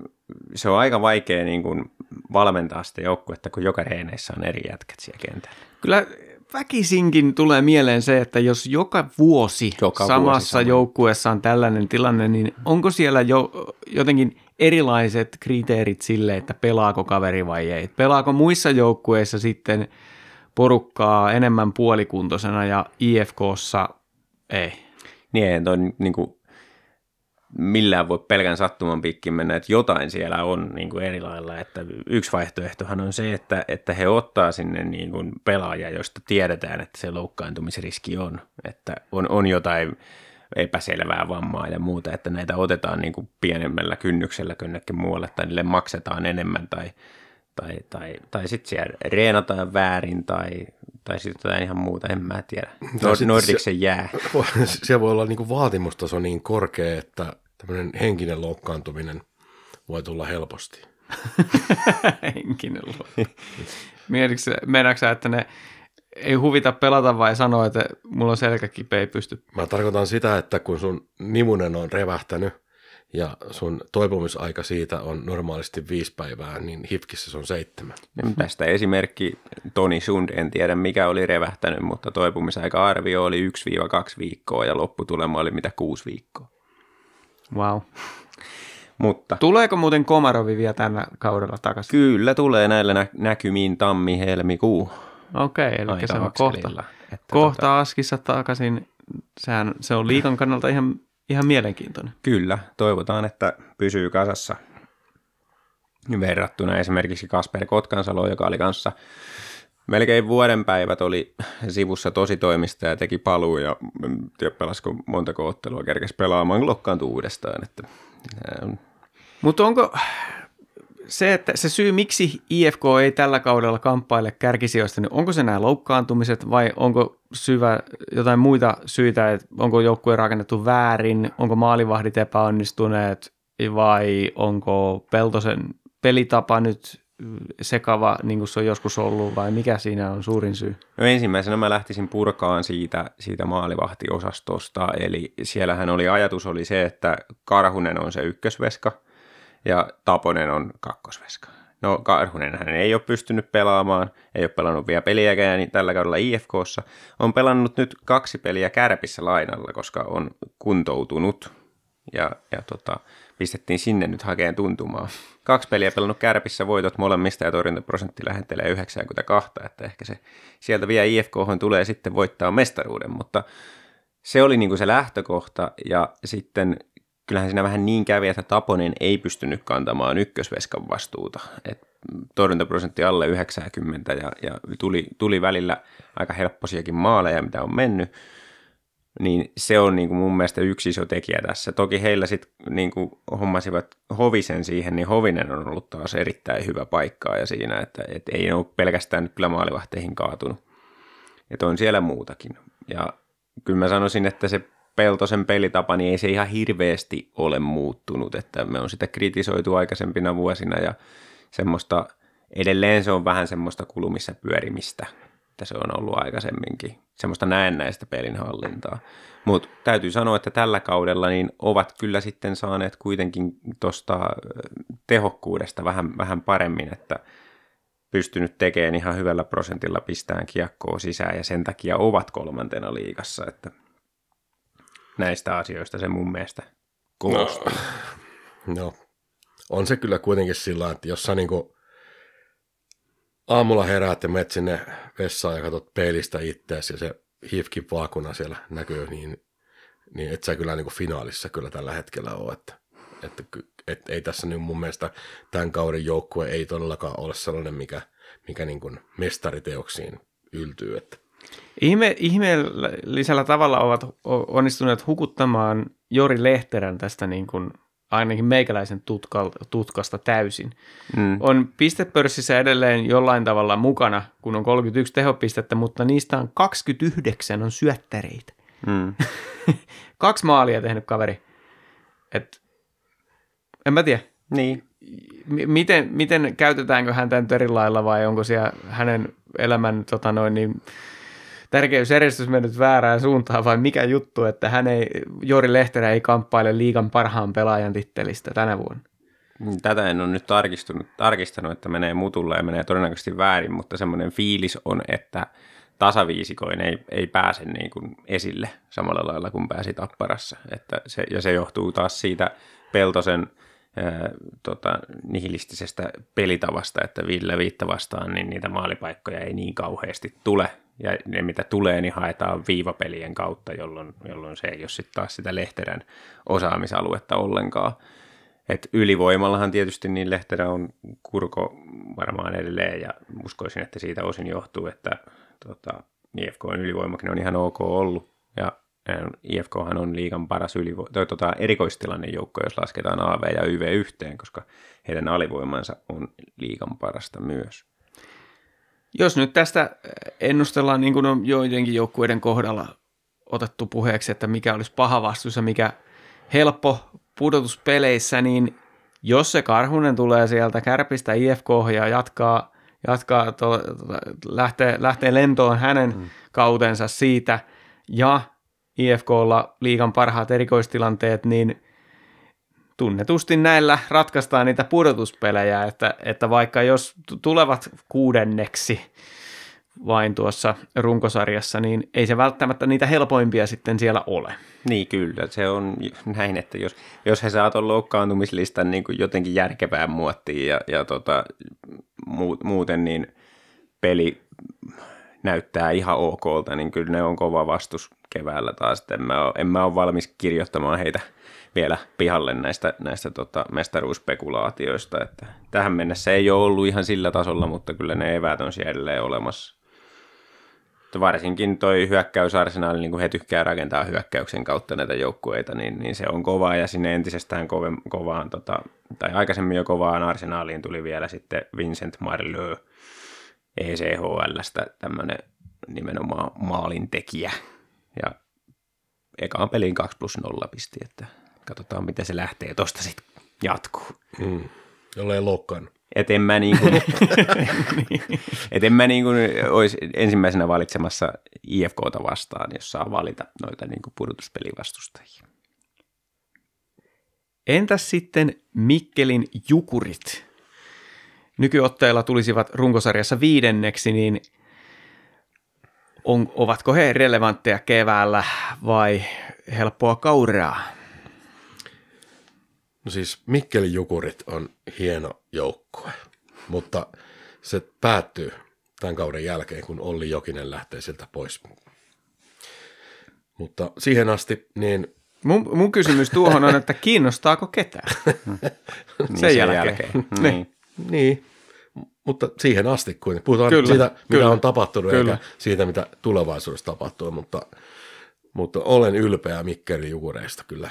se on aika vaikea niin kuin valmentaa sitä joukkuetta, kun joka reeneissä on eri jätkät siellä kentällä. Kyllä väkisinkin tulee mieleen se, että jos joka vuosi joka samassa vuosi joukkueessa on tällainen tilanne, niin onko siellä jo jotenkin erilaiset kriteerit sille, että pelaako kaveri vai ei. Pelaako muissa joukkueissa sitten porukkaa enemmän puolikuntoisena ja IFKssa ei. Niin, toi niin kuin, millään voi pelkän sattuman pikkin mennä, että jotain siellä on niin kuin eri lailla. Että yksi vaihtoehtohan on se, että, että he ottaa sinne niin kuin pelaajia, josta tiedetään, että se loukkaantumisriski on. Että on, on jotain epäselvää vammaa ja muuta, että näitä otetaan niin kuin pienemmällä kynnyksellä könnekin muualle tai niille maksetaan enemmän tai, tai, tai, tai sitten siellä reenataan väärin tai, tai sitten jotain ihan muuta, en mä tiedä. Nord- Nordiksen jää. Siellä voi olla niin kuin vaatimustaso niin korkea, että tämmöinen henkinen loukkaantuminen voi tulla helposti. Henkinen luo. Mietitkö että ne ei huvita pelata vai sanoa, että mulla on selkäkipeä ei pysty? Mä tarkoitan sitä, että kun sun nimunen on revähtänyt ja sun toipumisaika siitä on normaalisti viisi päivää, niin hifkissä se on seitsemän. Tästä esimerkki Toni Sund, en tiedä mikä oli revähtänyt, mutta toipumisaika-arvio oli 1-2 viikkoa ja lopputulema oli mitä kuusi viikkoa. Wow. Mutta Tuleeko muuten Komarovi vielä tänä kaudella takaisin? kyllä tulee näillä nä- näkymiin tammi-helmikuu. Okei, eli Aika se on kohta, kohta tota- Askissa takaisin. Sehän, se on liikan kannalta ihan, ihan mielenkiintoinen. Kyllä, toivotaan, että pysyy kasassa verrattuna esimerkiksi Kasper Kotkansalo, joka oli kanssa melkein vuoden päivät oli sivussa tosi toimista ja teki paluu ja en tiedä pelasiko montako ottelua kerkesi pelaamaan, lokkaantui uudestaan. Että, Mutta onko se, että se syy, miksi IFK ei tällä kaudella kamppaile kärkisijoista, niin onko se nämä loukkaantumiset vai onko syvä jotain muita syitä, että onko joukkue rakennettu väärin, onko maalivahdit epäonnistuneet vai onko Peltosen pelitapa nyt sekava, niin kuin se on joskus ollut, vai mikä siinä on suurin syy? No ensimmäisenä mä lähtisin purkaan siitä, siitä maalivahtiosastosta, eli siellähän oli ajatus oli se, että Karhunen on se ykkösveska ja Taponen on kakkosveska. No Karhunen hän ei ole pystynyt pelaamaan, ei ole pelannut vielä peliäkään niin tällä kaudella IFKssa. On pelannut nyt kaksi peliä kärpissä lainalla, koska on kuntoutunut ja, ja tota, pistettiin sinne nyt hakeen tuntumaan. Kaksi peliä pelannut kärpissä voitot molemmista ja torjuntaprosentti lähentelee 92, että ehkä se sieltä vielä IFK tulee sitten voittaa mestaruuden, mutta se oli niin kuin se lähtökohta ja sitten kyllähän siinä vähän niin kävi, että Taponen ei pystynyt kantamaan ykkösveskan vastuuta. Et torjuntaprosentti alle 90 ja, ja tuli, tuli välillä aika helpposiakin maaleja, mitä on mennyt. Niin se on niin kuin mun mielestä yksi iso tekijä tässä. Toki heillä sitten niin kuin hommasivat Hovisen siihen, niin Hovinen on ollut taas erittäin hyvä paikkaa ja siinä, että, että ei ole pelkästään nyt kyllä maalivahteihin kaatunut. Että on siellä muutakin. Ja kyllä mä sanoisin, että se Peltosen pelitapa, niin ei se ihan hirveästi ole muuttunut, että me on sitä kritisoitu aikaisempina vuosina ja semmoista, edelleen se on vähän semmoista kulumissa pyörimistä, että se on ollut aikaisemminkin, semmoista näennäistä pelinhallintaa. Mutta täytyy sanoa, että tällä kaudella niin ovat kyllä sitten saaneet kuitenkin tuosta tehokkuudesta vähän, vähän paremmin, että pystynyt tekemään ihan hyvällä prosentilla pistään kiekkoa sisään ja sen takia ovat kolmantena liigassa, että näistä asioista se mun mielestä koostuu. No, no, on se kyllä kuitenkin sillä että jos sä niinku aamulla heräät ja menet sinne vessaan ja katsot peilistä itseäsi ja se hifkin vaakuna siellä näkyy, niin, niin et sä kyllä niinku finaalissa kyllä tällä hetkellä ole, että, että et, ei tässä nyt mun mielestä tämän kauden joukkue ei todellakaan ole sellainen, mikä, mikä niin kuin mestariteoksiin yltyy, että Ihme, ihmeellisellä tavalla ovat onnistuneet hukuttamaan Jori Lehterän tästä niin kuin ainakin meikäläisen tutka, tutkasta täysin. Mm. On pistepörssissä edelleen jollain tavalla mukana, kun on 31 tehopistettä, mutta niistä on 29 on syöttäreitä. Mm. Kaksi maalia tehnyt kaveri. Et, en mä tiedä. Niin. M- miten, miten käytetäänkö häntä nyt eri lailla vai onko siellä hänen elämän tota noin, niin, tärkeysjärjestys mennyt väärään suuntaan vai mikä juttu, että hän ei, Jori Lehterä ei kamppaile liikan parhaan pelaajan tittelistä tänä vuonna? Tätä en ole nyt tarkistunut, tarkistanut, että menee mutulle ja menee todennäköisesti väärin, mutta semmoinen fiilis on, että tasaviisikoin ei, ei pääse niin kuin esille samalla lailla kuin pääsi Tapparassa. Että se, ja se johtuu taas siitä Peltosen ää, tota, nihilistisestä pelitavasta, että Ville viitta vastaan, niin niitä maalipaikkoja ei niin kauheasti tule. Ja ne, mitä tulee, niin haetaan viivapelien kautta, jolloin, jolloin se ei ole sitten taas sitä Lehterän osaamisaluetta ollenkaan. Et ylivoimallahan tietysti niin Lehterä on kurko varmaan edelleen, ja uskoisin, että siitä osin johtuu, että tota, IFK on ylivoimakin on ihan ok ollut, ja IFKhan on liigan paras ylivo- tai, tota, erikoistilanne joukko, jos lasketaan AV ja YV yhteen, koska heidän alivoimansa on liigan parasta myös. Jos nyt tästä ennustellaan, niin kuin on joidenkin joukkueiden kohdalla otettu puheeksi, että mikä olisi paha vastus ja mikä helppo pudotuspeleissä, niin jos se Karhunen tulee sieltä kärpistä IFK ja jatkaa, jatkaa to, lähtee, lähtee lentoon hänen mm. kautensa siitä ja IFKlla liigan parhaat erikoistilanteet, niin tunnetusti näillä ratkaistaan niitä pudotuspelejä, että, että vaikka jos tulevat kuudenneksi vain tuossa runkosarjassa, niin ei se välttämättä niitä helpoimpia sitten siellä ole. Niin kyllä, se on näin, että jos, jos he saat loukkaantumislistan niin kuin jotenkin järkevään muottiin ja, ja tota, muuten niin peli näyttää ihan okolta, niin kyllä ne on kova vastus keväällä taas. En mä, ole, en mä ole valmis kirjoittamaan heitä vielä pihalle näistä, näistä tota, mestaruusspekulaatioista. Että tähän mennessä ei ole ollut ihan sillä tasolla, mutta kyllä ne eväät on siellä edelleen olemassa. Että varsinkin toi hyökkäysarsenaali, niin kun he tykkää rakentaa hyökkäyksen kautta näitä joukkueita, niin, niin se on kovaa ja sinne entisestään kove, kovaan, tota, tai aikaisemmin jo kovaan arsenaaliin tuli vielä sitten Vincent Marleux ECHLstä tämmöinen nimenomaan maalintekijä. Ja ekaan peliin 2 plus 0 pisti, että katsotaan miten se lähtee tosta sitten jatkuu. Mm. Jollei loukkaan. Et en mä, niin kuin, et en mä niin kuin olisi ensimmäisenä valitsemassa IFKta vastaan, jos saa valita noita niin kuin pudotuspelivastustajia. Entäs sitten Mikkelin jukurit? Nykyotteilla tulisivat runkosarjassa viidenneksi, niin on, ovatko he relevantteja keväällä vai helppoa kauraa? No siis Mikkelin Jukurit on hieno joukkue, mutta se päättyy tämän kauden jälkeen, kun Olli Jokinen lähtee sieltä pois. Mutta siihen asti, niin... Mun, mun kysymys tuohon on, että kiinnostaako ketään sen, niin sen jälkeen. jälkeen. niin. niin, mutta siihen asti, kun puhutaan kyllä, siitä, mitä kyllä, on tapahtunut, kyllä. eikä siitä, mitä tulevaisuudessa tapahtuu, mutta, mutta olen ylpeä Mikkelin Jukureista kyllä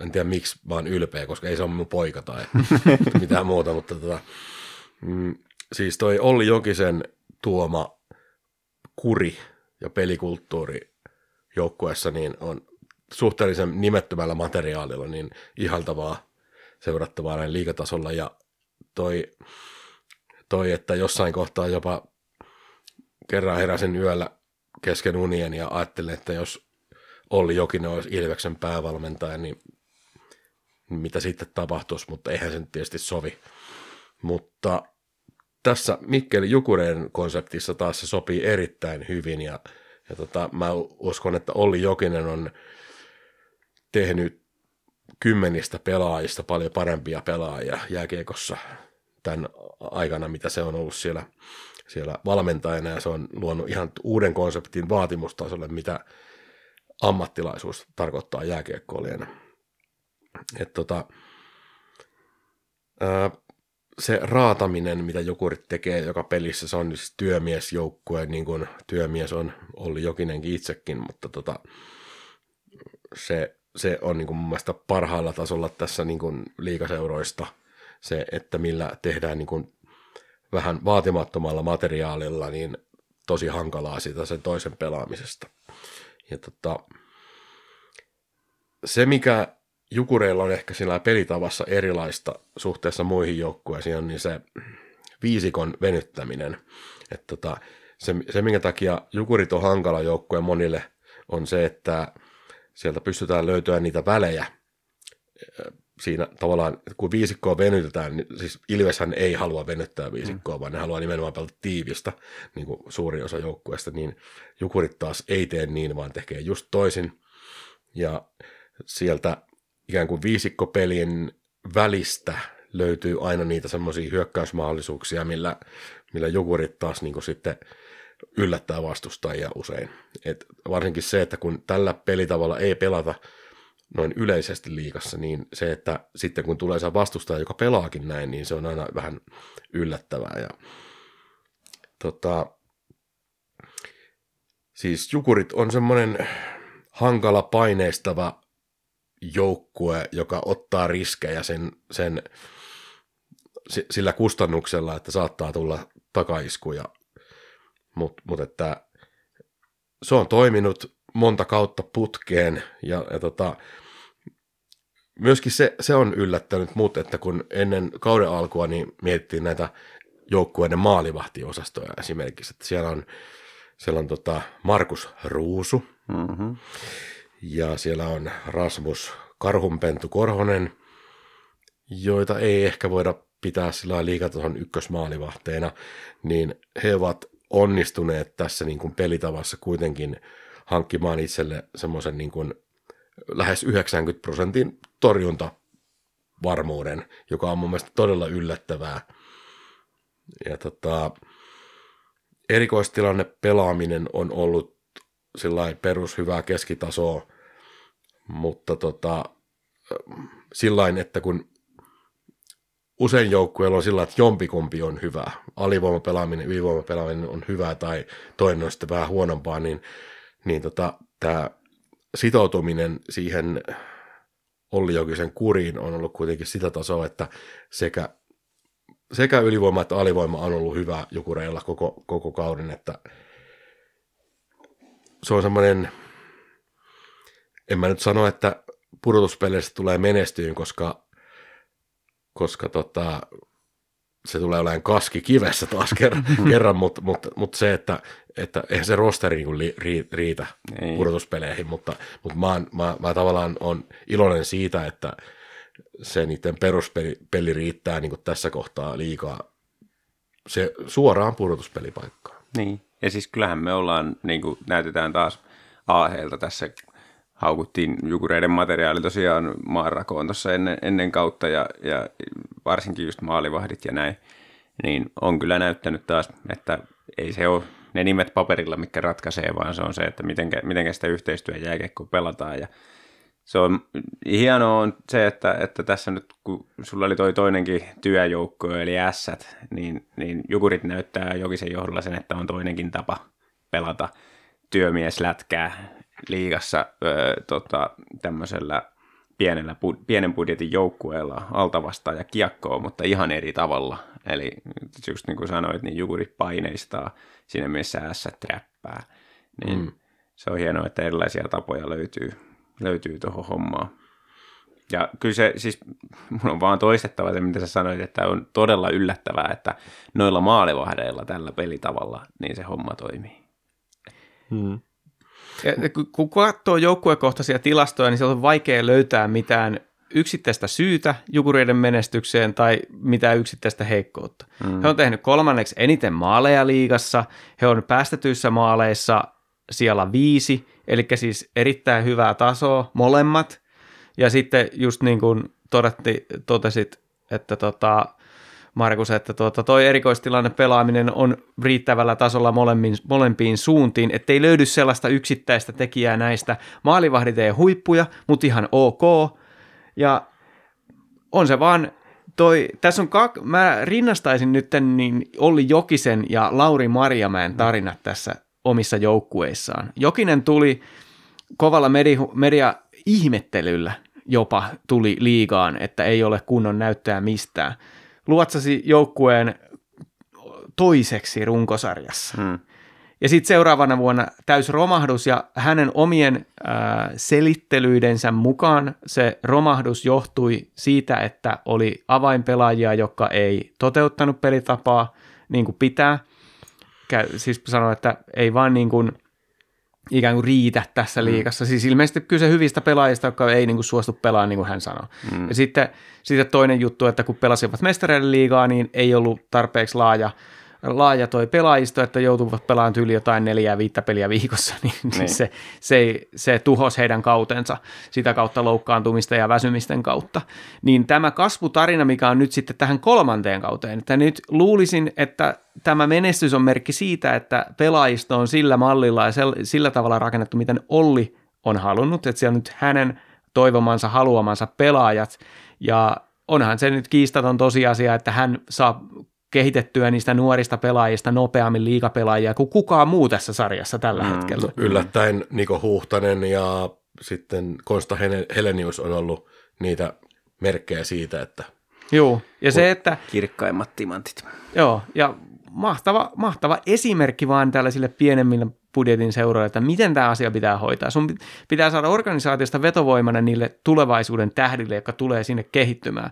en tiedä miksi vaan ylpeä, koska ei se ole mun poika tai mitään muuta, mutta tota, mm, siis toi Olli Jokisen tuoma kuri ja pelikulttuuri joukkueessa niin on suhteellisen nimettömällä materiaalilla niin ihaltavaa seurattavaa näin liikatasolla ja toi, toi, että jossain kohtaa jopa kerran heräsin yöllä kesken unien ja ajattelin, että jos Olli Jokinen olisi Ilveksen päävalmentaja, niin mitä sitten tapahtuisi, mutta eihän se tietysti sovi. Mutta tässä Mikkeli Jukureen konseptissa taas se sopii erittäin hyvin ja, ja tota, mä uskon, että Olli Jokinen on tehnyt kymmenistä pelaajista paljon parempia pelaajia jääkiekossa tämän aikana, mitä se on ollut siellä, siellä valmentajana ja se on luonut ihan uuden konseptin vaatimustasolle, mitä ammattilaisuus tarkoittaa jääkiekkoilijana. Et tota, ää, se raataminen, mitä Jokurit tekee joka pelissä, se on siis työmiesjoukkue, niin kuin työmies on Olli Jokinenkin itsekin, mutta tota, se, se on niin kuin mun mielestä parhaalla tasolla tässä niin kuin liikaseuroista se, että millä tehdään niin kuin vähän vaatimattomalla materiaalilla, niin tosi hankalaa sitä sen toisen pelaamisesta. Ja tota, se, mikä Jukureilla on ehkä sillä pelitavassa erilaista suhteessa muihin joukkueisiin, on niin se viisikon venyttäminen. Että tota, se, se, minkä takia Jukurit on hankala joukkue monille, on se, että sieltä pystytään löytämään niitä välejä siinä tavallaan, kun viisikkoa venytetään, niin siis Ilveshän ei halua venyttää viisikkoa, mm. vaan ne haluaa nimenomaan pelata tiivistä, niin kuin suuri osa joukkueesta, niin Jukurit taas ei tee niin, vaan tekee just toisin. Ja sieltä ikään kuin viisikkopelin välistä löytyy aina niitä semmoisia hyökkäysmahdollisuuksia, millä, millä jukurit taas niin sitten yllättää vastustajia usein. Et varsinkin se, että kun tällä pelitavalla ei pelata noin yleisesti liikassa, niin se, että sitten kun tulee se vastustaja, joka pelaakin näin, niin se on aina vähän yllättävää. Ja, tota, siis Jukurit on semmoinen hankala paineistava joukkue, joka ottaa riskejä sen, sen sillä kustannuksella, että saattaa tulla takaiskuja. Mutta mut että se on toiminut monta kautta putkeen ja, ja tota, myöskin se, se on yllättänyt mut, että kun ennen kauden alkua niin mietittiin näitä joukkueiden maalivahtiosastoja esimerkiksi, että siellä on, siellä on tota Markus Ruusu mm-hmm. Ja siellä on Rasmus Karhunpentu Korhonen, joita ei ehkä voida pitää sillä liikatason ykkösmaalivahteena, niin he ovat onnistuneet tässä niin kuin pelitavassa kuitenkin hankkimaan itselle semmoisen niin kuin lähes 90 prosentin torjuntavarmuuden, joka on mun mielestä todella yllättävää. Ja tota, erikoistilanne pelaaminen on ollut sillä perus hyvää keskitasoa, mutta tota, sillain, että kun usein joukkueella on sillä että jompikumpi on hyvä, alivoimapelaaminen, ylivoimapelaaminen on hyvä tai toinen on sitten vähän huonompaa, niin, niin tota, tämä sitoutuminen siihen Olli Jokisen kuriin on ollut kuitenkin sitä tasoa, että sekä, sekä ylivoima että alivoima on ollut hyvä jukureilla koko, koko kauden, että se on semmoinen, en mä nyt sano, että pudotuspeleissä tulee menestyyn, koska, koska tota, se tulee olemaan kaski kivessä taas kerran, kerran mutta, mutta, mutta, se, että, että eihän se rosteri niin li, ri, riitä Ei. pudotuspeleihin, mutta, mutta mä, mä, mä tavallaan on iloinen siitä, että se niiden peruspeli peli riittää niin tässä kohtaa liikaa se suoraan pudotuspelipaikkaan. Niin, ja siis kyllähän me ollaan, niin kuin näytetään taas Aaheelta tässä haukuttiin jukureiden materiaali tosiaan maanrakoon tuossa ennen, ennen kautta ja, ja varsinkin just maalivahdit ja näin, niin on kyllä näyttänyt taas, että ei se ole ne nimet paperilla, mikä ratkaisee, vaan se on se, että miten, miten sitä yhteistyön jääkiekko pelataan. Ja se on hienoa on se, että, että tässä nyt kun sulla oli toi toinenkin työjoukko eli S, niin, niin Jukurit näyttää Jokisen johdolla sen, että on toinenkin tapa pelata työmieslätkää liigassa ö, tota, tämmöisellä pienellä, pienen budjetin joukkueella altavastaa ja kiekkoa, mutta ihan eri tavalla. Eli just niin kuin sanoit, niin jukurit paineistaa siinä mielessä ässä träppää. Niin mm. se on hienoa, että erilaisia tapoja löytyy, löytyy tuohon hommaan. Ja kyllä se, siis mun on vaan toistettava se, mitä sä sanoit, että on todella yllättävää, että noilla maalivahdeilla tällä pelitavalla, niin se homma toimii. Hmm. Ja kun katsoo joukkuekohtaisia tilastoja, niin se on vaikea löytää mitään yksittäistä syytä jukureiden menestykseen tai mitään yksittäistä heikkoutta. Mm. He on tehnyt kolmanneksi eniten maaleja liigassa, he on päästetyissä maaleissa siellä viisi, eli siis erittäin hyvää tasoa molemmat. Ja sitten just niin kuin todetti, totesit, että tota, Markus, että tuota, toi erikoistilanne pelaaminen on riittävällä tasolla molemmin, molempiin suuntiin, ettei löydy sellaista yksittäistä tekijää näistä. Maalivahdit ei huippuja, mutta ihan ok. Ja on se vaan, toi, tässä on kak, mä rinnastaisin nyt niin Olli Jokisen ja Lauri Marjamäen tarinat tässä omissa joukkueissaan. Jokinen tuli kovalla media, media ihmettelyllä jopa tuli liigaan, että ei ole kunnon näyttöä mistään luotsasi joukkueen toiseksi runkosarjassa. Hmm. Ja sitten seuraavana vuonna täys romahdus ja hänen omien äh, selittelyidensä mukaan se romahdus johtui siitä, että oli avainpelaajia, jotka ei toteuttanut pelitapaa niin kuin pitää. Käy, siis sanoi, että ei vaan niin kuin – ikään kuin riitä tässä liikassa. Mm. Siis ilmeisesti kyse hyvistä pelaajista, jotka ei niin kuin suostu pelaamaan, niin kuin hän sanoi. Mm. Ja sitten, sitten toinen juttu, että kun pelasivat mestareiden liigaa, niin ei ollut tarpeeksi laaja laaja toi pelaajisto, että joutuvat pelaamaan yli jotain neljää viittä peliä viikossa, niin, niin. Niin. se, se, se tuhosi heidän kautensa sitä kautta loukkaantumista ja väsymisten kautta. Niin tämä kasvutarina, mikä on nyt sitten tähän kolmanteen kauteen, että nyt luulisin, että tämä menestys on merkki siitä, että pelaajisto on sillä mallilla ja sillä tavalla rakennettu, miten Olli on halunnut, että siellä nyt hänen toivomansa, haluamansa pelaajat, ja onhan se nyt kiistaton tosiasia, että hän saa kehitettyä niistä nuorista pelaajista nopeammin liikapelaajia kuin kukaan muu tässä sarjassa tällä mm. hetkellä. Yllättäen Niko Huhtanen ja sitten Konsta Helenius on ollut niitä merkkejä siitä, että Joo, ja se, että Kirkkaimmat timantit. Joo, ja mahtava, mahtava esimerkki vaan tällaisille pienemmille budjetin seuroille, että miten tämä asia pitää hoitaa. Sun pit- pitää saada organisaatiosta vetovoimana niille tulevaisuuden tähdille, jotka tulee sinne kehittymään.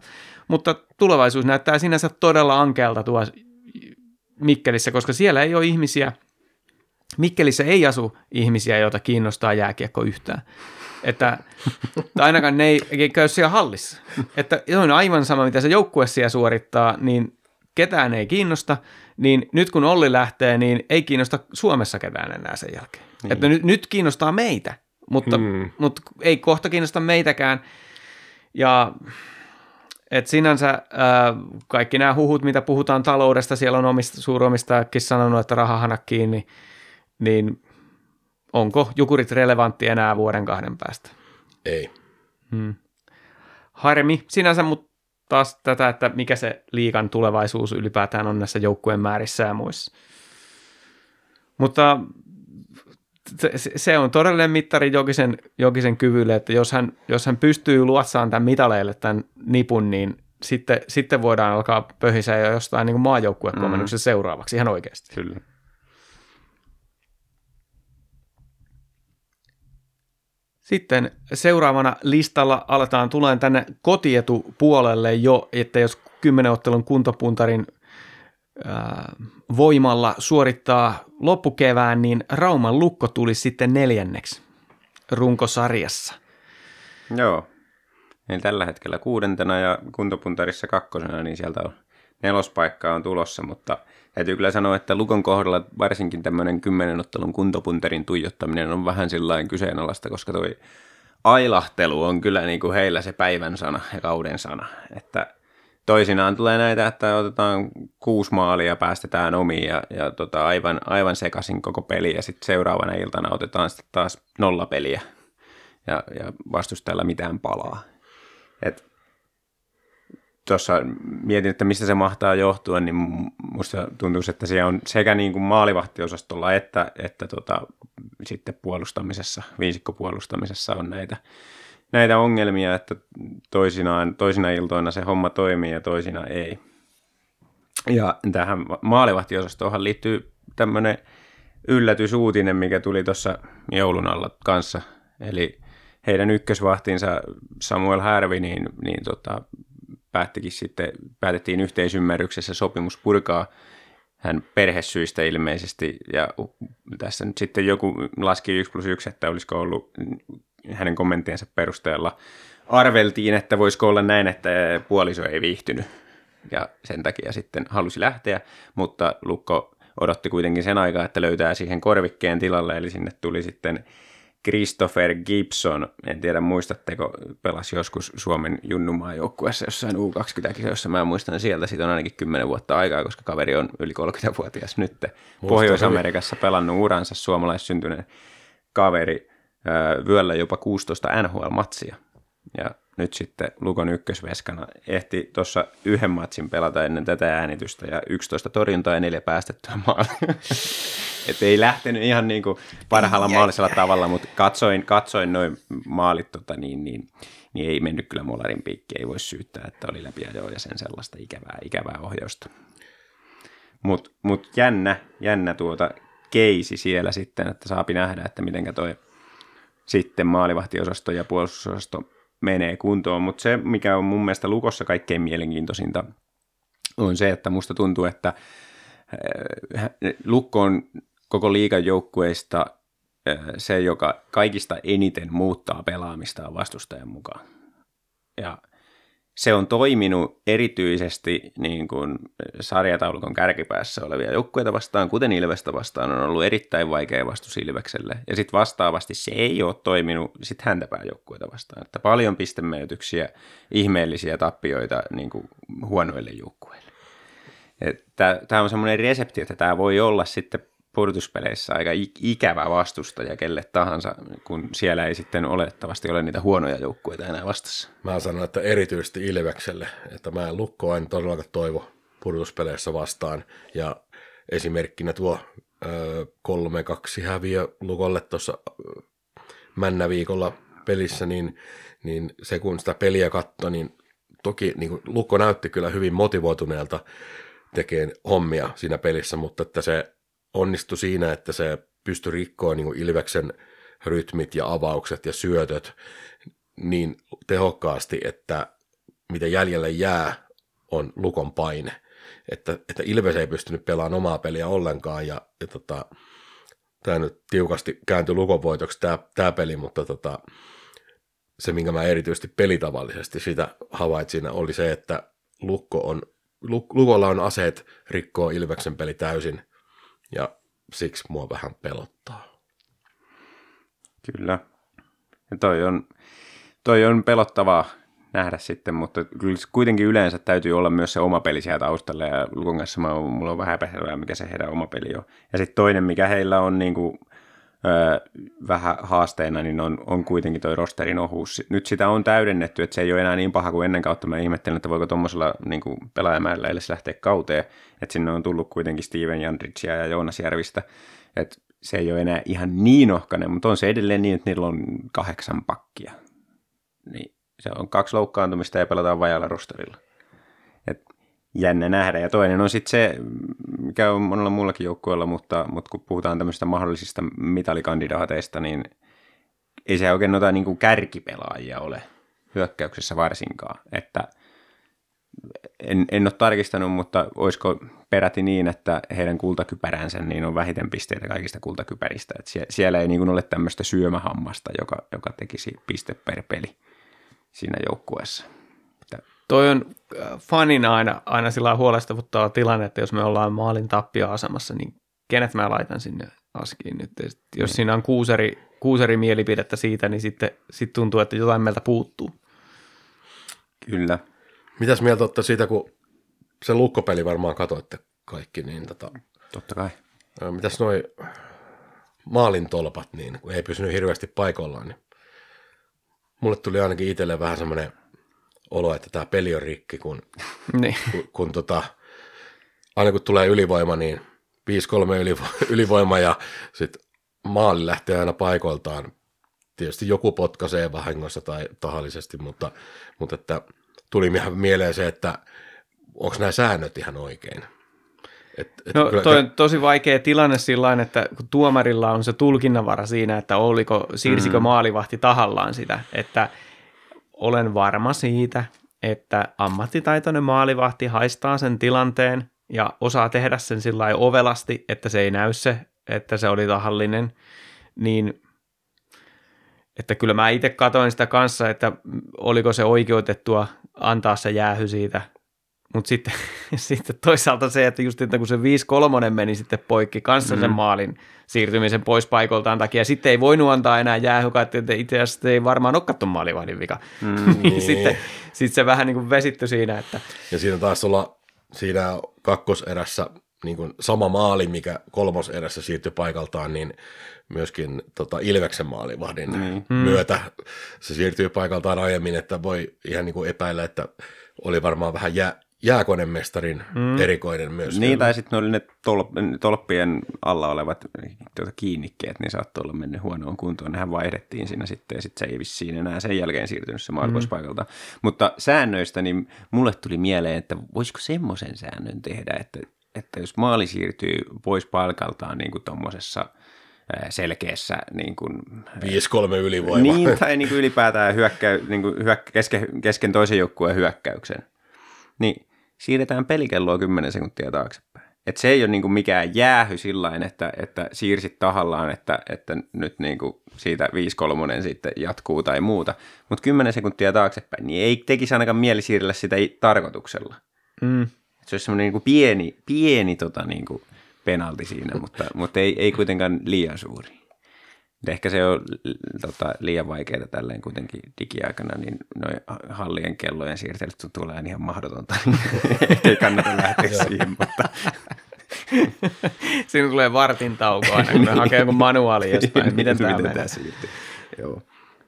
Mutta tulevaisuus näyttää sinänsä todella ankealta tuo Mikkelissä, koska siellä ei ole ihmisiä, Mikkelissä ei asu ihmisiä, joita kiinnostaa jääkiekko yhtään. Että, tai ainakaan ne ei käy siellä hallissa. Että se on aivan sama, mitä se joukkue siellä suorittaa, niin ketään ei kiinnosta, niin nyt kun Olli lähtee, niin ei kiinnosta Suomessa ketään enää sen jälkeen. Niin. Että nyt, nyt kiinnostaa meitä, mutta, Mm. mutta ei kohta kiinnosta meitäkään. Ja et sinänsä äh, kaikki nämä huhut, mitä puhutaan taloudesta, siellä on omista, suuromistajakin sanonut, että rahahana kiinni, niin onko jukurit relevantti enää vuoden kahden päästä? ei. Hmm. Harmi sinänsä, mutta taas tätä, että mikä se liikan tulevaisuus ylipäätään on näissä joukkueen määrissä ja muissa. Mutta se- on todellinen mittari Jokisen, Jokisen kyvylle, että jos hän, jos hän pystyy luotsaan tämän mitaleille tämän nipun, niin sitten, sitten voidaan alkaa pöhisää jo jostain niin maajoukkuekomennuksessa mm. seuraavaksi ihan oikeasti. Kyllä. Sitten seuraavana listalla aletaan tulemaan tänne kotietupuolelle jo, että jos kymmenen ottelun kuntopuntarin voimalla suorittaa loppukevään, niin Rauman lukko tuli sitten neljänneksi runkosarjassa. Joo. Eli tällä hetkellä kuudentena ja kuntopuntarissa kakkosena, niin sieltä on nelospaikkaa on tulossa, mutta täytyy kyllä sanoa, että Lukon kohdalla varsinkin tämmöinen kymmenen ottelun kuntopuntarin tuijottaminen on vähän sillain kyseenalaista, koska toi ailahtelu on kyllä niin kuin heillä se päivän sana ja kauden sana, että toisinaan tulee näitä, että otetaan kuusi maalia ja päästetään omiin ja, ja tota, aivan, aivan sekaisin koko peli ja sitten seuraavana iltana otetaan sitten taas nolla peliä ja, ja vastustajalla mitään palaa. Et tuossa mietin, että mistä se mahtaa johtua, niin musta tuntuu, että siellä on sekä niin kuin maalivahtiosastolla että, että tota, sitten puolustamisessa, viisikkopuolustamisessa on näitä, näitä ongelmia, että toisinaan, toisina iltoina se homma toimii ja toisina ei. Ja tähän maalivahtiosastoon liittyy tämmöinen yllätysuutinen, mikä tuli tuossa joulun alla kanssa. Eli heidän ykkösvahtinsa Samuel Härvi, niin, niin tota, päättikin sitten, päätettiin yhteisymmärryksessä sopimus purkaa hän perhesyistä ilmeisesti, ja tässä nyt sitten joku laski 1 plus 1, että olisiko ollut hänen kommenttiensa perusteella arveltiin, että voisiko olla näin, että puoliso ei viihtynyt, ja sen takia sitten halusi lähteä, mutta Lukko odotti kuitenkin sen aikaa, että löytää siihen korvikkeen tilalle, eli sinne tuli sitten Christopher Gibson, en tiedä muistatteko, pelasi joskus Suomen junnumaan joukkueessa jossain U20-kisoissa, mä muistan sieltä, siitä on ainakin 10 vuotta aikaa, koska kaveri on yli 30-vuotias nyt. Pohjois-Amerikassa pelannut uransa suomalaissyntyinen kaveri, vyöllä jopa 16 NHL-matsia. Ja nyt sitten Lukon ykkösveskana ehti tuossa yhden matsin pelata ennen tätä äänitystä ja 11 torjuntaa ja neljä päästettyä maalia. Että ei lähtenyt ihan niin kuin parhaalla mahdollisella tavalla, mutta katsoin, katsoin noin maalit, tota, niin, niin, niin, ei mennyt kyllä molarin piikki, ei voi syyttää, että oli läpi ja ja sen sellaista ikävää, ikävää ohjausta. Mutta mut jännä, jännä tuota keisi siellä sitten, että saapi nähdä, että miten toi sitten maalivahtiosasto ja puolustusosasto menee kuntoon, mutta se, mikä on mun mielestä Lukossa kaikkein mielenkiintoisinta, on se, että musta tuntuu, että Lukko on koko liigan joukkueista se, joka kaikista eniten muuttaa pelaamistaan vastustajan mukaan. Ja se on toiminut erityisesti niin kuin sarjataulukon kärkipäässä olevia joukkueita vastaan, kuten Ilvestä vastaan, on ollut erittäin vaikea vastus Ilvekselle. Ja sitten vastaavasti se ei ole toiminut sit häntäpää joukkueita vastaan. Että paljon pistemenetyksiä, ihmeellisiä tappioita niin kuin huonoille joukkueille. Tämä on semmoinen resepti, että tämä voi olla sitten pudotuspeleissä aika ikävä vastustaja kelle tahansa, kun siellä ei sitten olettavasti ole niitä huonoja joukkueita enää vastassa. Mä sanon, että erityisesti Ilvekselle, että mä en lukkoa en todellakaan toivo pudotuspeleissä vastaan. Ja esimerkkinä tuo ö, 3-2 häviö lukolle tuossa männäviikolla pelissä, niin, niin se kun sitä peliä katsoi, niin toki niin Lukko näytti kyllä hyvin motivoituneelta tekemään hommia siinä pelissä, mutta että se onnistui siinä, että se pystyi rikkoa niin Ilveksen rytmit ja avaukset ja syötöt niin tehokkaasti, että mitä jäljelle jää on lukon paine. Että, että Ilves ei pystynyt pelaamaan omaa peliä ollenkaan ja, ja tota, tämä nyt tiukasti kääntyi lukon voitoksi tämä, tämä peli, mutta tota, se, minkä mä erityisesti pelitavallisesti sitä havaitsin, oli se, että Lukko on, Lukolla on aseet rikkoa Ilveksen peli täysin ja siksi mua vähän pelottaa. Kyllä. Ja toi on, toi on pelottavaa nähdä sitten, mutta kyllä kuitenkin yleensä täytyy olla myös se oma peli siellä taustalla, ja Lukon kanssa mä, mulla on vähän epäselvää, mikä se heidän oma peli on. Ja sitten toinen, mikä heillä on niin kuin, öö, vähän haasteena, niin on, on kuitenkin toi rosterin ohuus. Nyt sitä on täydennetty, että se ei ole enää niin paha kuin ennen kautta. Mä ihmettelen, että voiko tuommoisella niin pelaajamäärällä edes lähteä kauteen. Että sinne on tullut kuitenkin Steven Jandritsia ja Joonas Järvistä. Että se ei ole enää ihan niin ohkainen, mutta on se edelleen niin, että niillä on kahdeksan pakkia. Niin se on kaksi loukkaantumista ja pelataan vajalla rosterilla. Jännä nähdä. Ja toinen on sitten se, mikä on monella muullakin joukkueella, mutta, mutta kun puhutaan tämmöistä mahdollisista mitalikandidaateista, niin ei se oikein noita niin kuin kärkipelaajia ole hyökkäyksessä varsinkaan. Että en, en ole tarkistanut, mutta olisiko peräti niin, että heidän kultakypäränsä niin on vähiten pisteitä kaikista kultakypäristä. Että sie, siellä ei niin kuin ole tämmöistä syömähammasta, joka, joka tekisi piste per peli siinä joukkueessa. Toi on äh, fanina aina, aina sillä huolestuttava tilanne, että jos me ollaan maalin tappio-asemassa, niin kenet mä laitan sinne askiin nyt. Ja sit, jos niin. siinä on kuuseri, kuuseri mielipidettä siitä, niin sitten sit tuntuu, että jotain meiltä puuttuu. Kyllä. Mitäs mieltä olette siitä, kun se lukkopeli varmaan katoitte kaikki, niin tota, Totta kai. Mitäs noi maalin tolpat, niin kun ei pysynyt hirveästi paikallaan, niin mulle tuli ainakin itselle vähän semmoinen olo, että tämä peli on rikki, kun, niin. kun, kun tota, aina kun tulee ylivoima, niin 5-3 ylivo, ylivoima ja sitten maali lähtee aina paikoiltaan. Tietysti joku potkaisee vahingossa tai tahallisesti, mutta, mutta että tuli mieleen se, että onko nämä säännöt ihan oikein. Et, et no kyllä, toi on tosi vaikea tilanne sillä että kun tuomarilla on se tulkinnanvara siinä, että oliko, siirsikö mm. maalivahti tahallaan sitä, että olen varma siitä, että ammattitaitoinen maalivahti haistaa sen tilanteen ja osaa tehdä sen sillä ovelasti, että se ei näy se, että se oli tahallinen, niin että kyllä mä itse katoin sitä kanssa, että oliko se oikeutettua antaa se jäähy siitä mutta sitten, sitten toisaalta se, että just että kun se 5-3 meni sitten poikki kanssa mm. sen maalin siirtymisen pois paikoltaan takia, sitten ei voinut antaa enää jäähykaa, että itse asiassa ei varmaan ole kattu maalivahdin vika. Mm, niin. sitten, sitten se vähän niin kuin vesittyi siinä. Että... Ja siinä taas olla siinä kakkoserässä niin kuin sama maali, mikä kolmoserässä siirtyi paikaltaan, niin myöskin tota Ilveksen maalivahdin mm. myötä se siirtyy paikaltaan aiemmin, että voi ihan niin kuin epäillä, että oli varmaan vähän jää, jääkonemestarin mm. erikoinen myös. Niin, tai sitten oli ne tol- tolppien alla olevat tuota, kiinnikkeet, niin saattoi olla mennyt huonoon kuntoon. Nehän vaihdettiin siinä sitten, ja sitten se ei vissiin enää sen jälkeen siirtynyt se mm. paikalta. Mutta säännöistä, niin mulle tuli mieleen, että voisiko semmoisen säännön tehdä, että, että jos maali siirtyy pois paikaltaan niin kuin tuommoisessa selkeässä niin kuin, 5-3 ylivoima. Niin, tai niin kuin ylipäätään hyökkä, niin kuin hyökkä, kesken, kesken toisen joukkueen hyökkäyksen. Niin siirretään pelikelloa 10 sekuntia taaksepäin. että se ei ole niin kuin mikään jäähy sillä että, että siirsit tahallaan, että, että nyt niin kuin siitä 5-3 sitten jatkuu tai muuta. Mutta 10 sekuntia taaksepäin, niin ei tekisi ainakaan mieli siirrellä sitä tarkoituksella. Mm. Se olisi semmoinen niin kuin pieni, pieni tota niin kuin penalti siinä, mutta, mutta ei, ei kuitenkaan liian suuri. Ehkä se on tota, liian vaikeaa tälleen kuitenkin digiaikana, niin noin hallien kellojen siirtelyt tulee ihan mahdotonta. ei kannata lähteä siihen, mutta... Siinä tulee vartin tauko aina, kun hakee jonkun manuaali jostain. Miten tämä menee? Joo.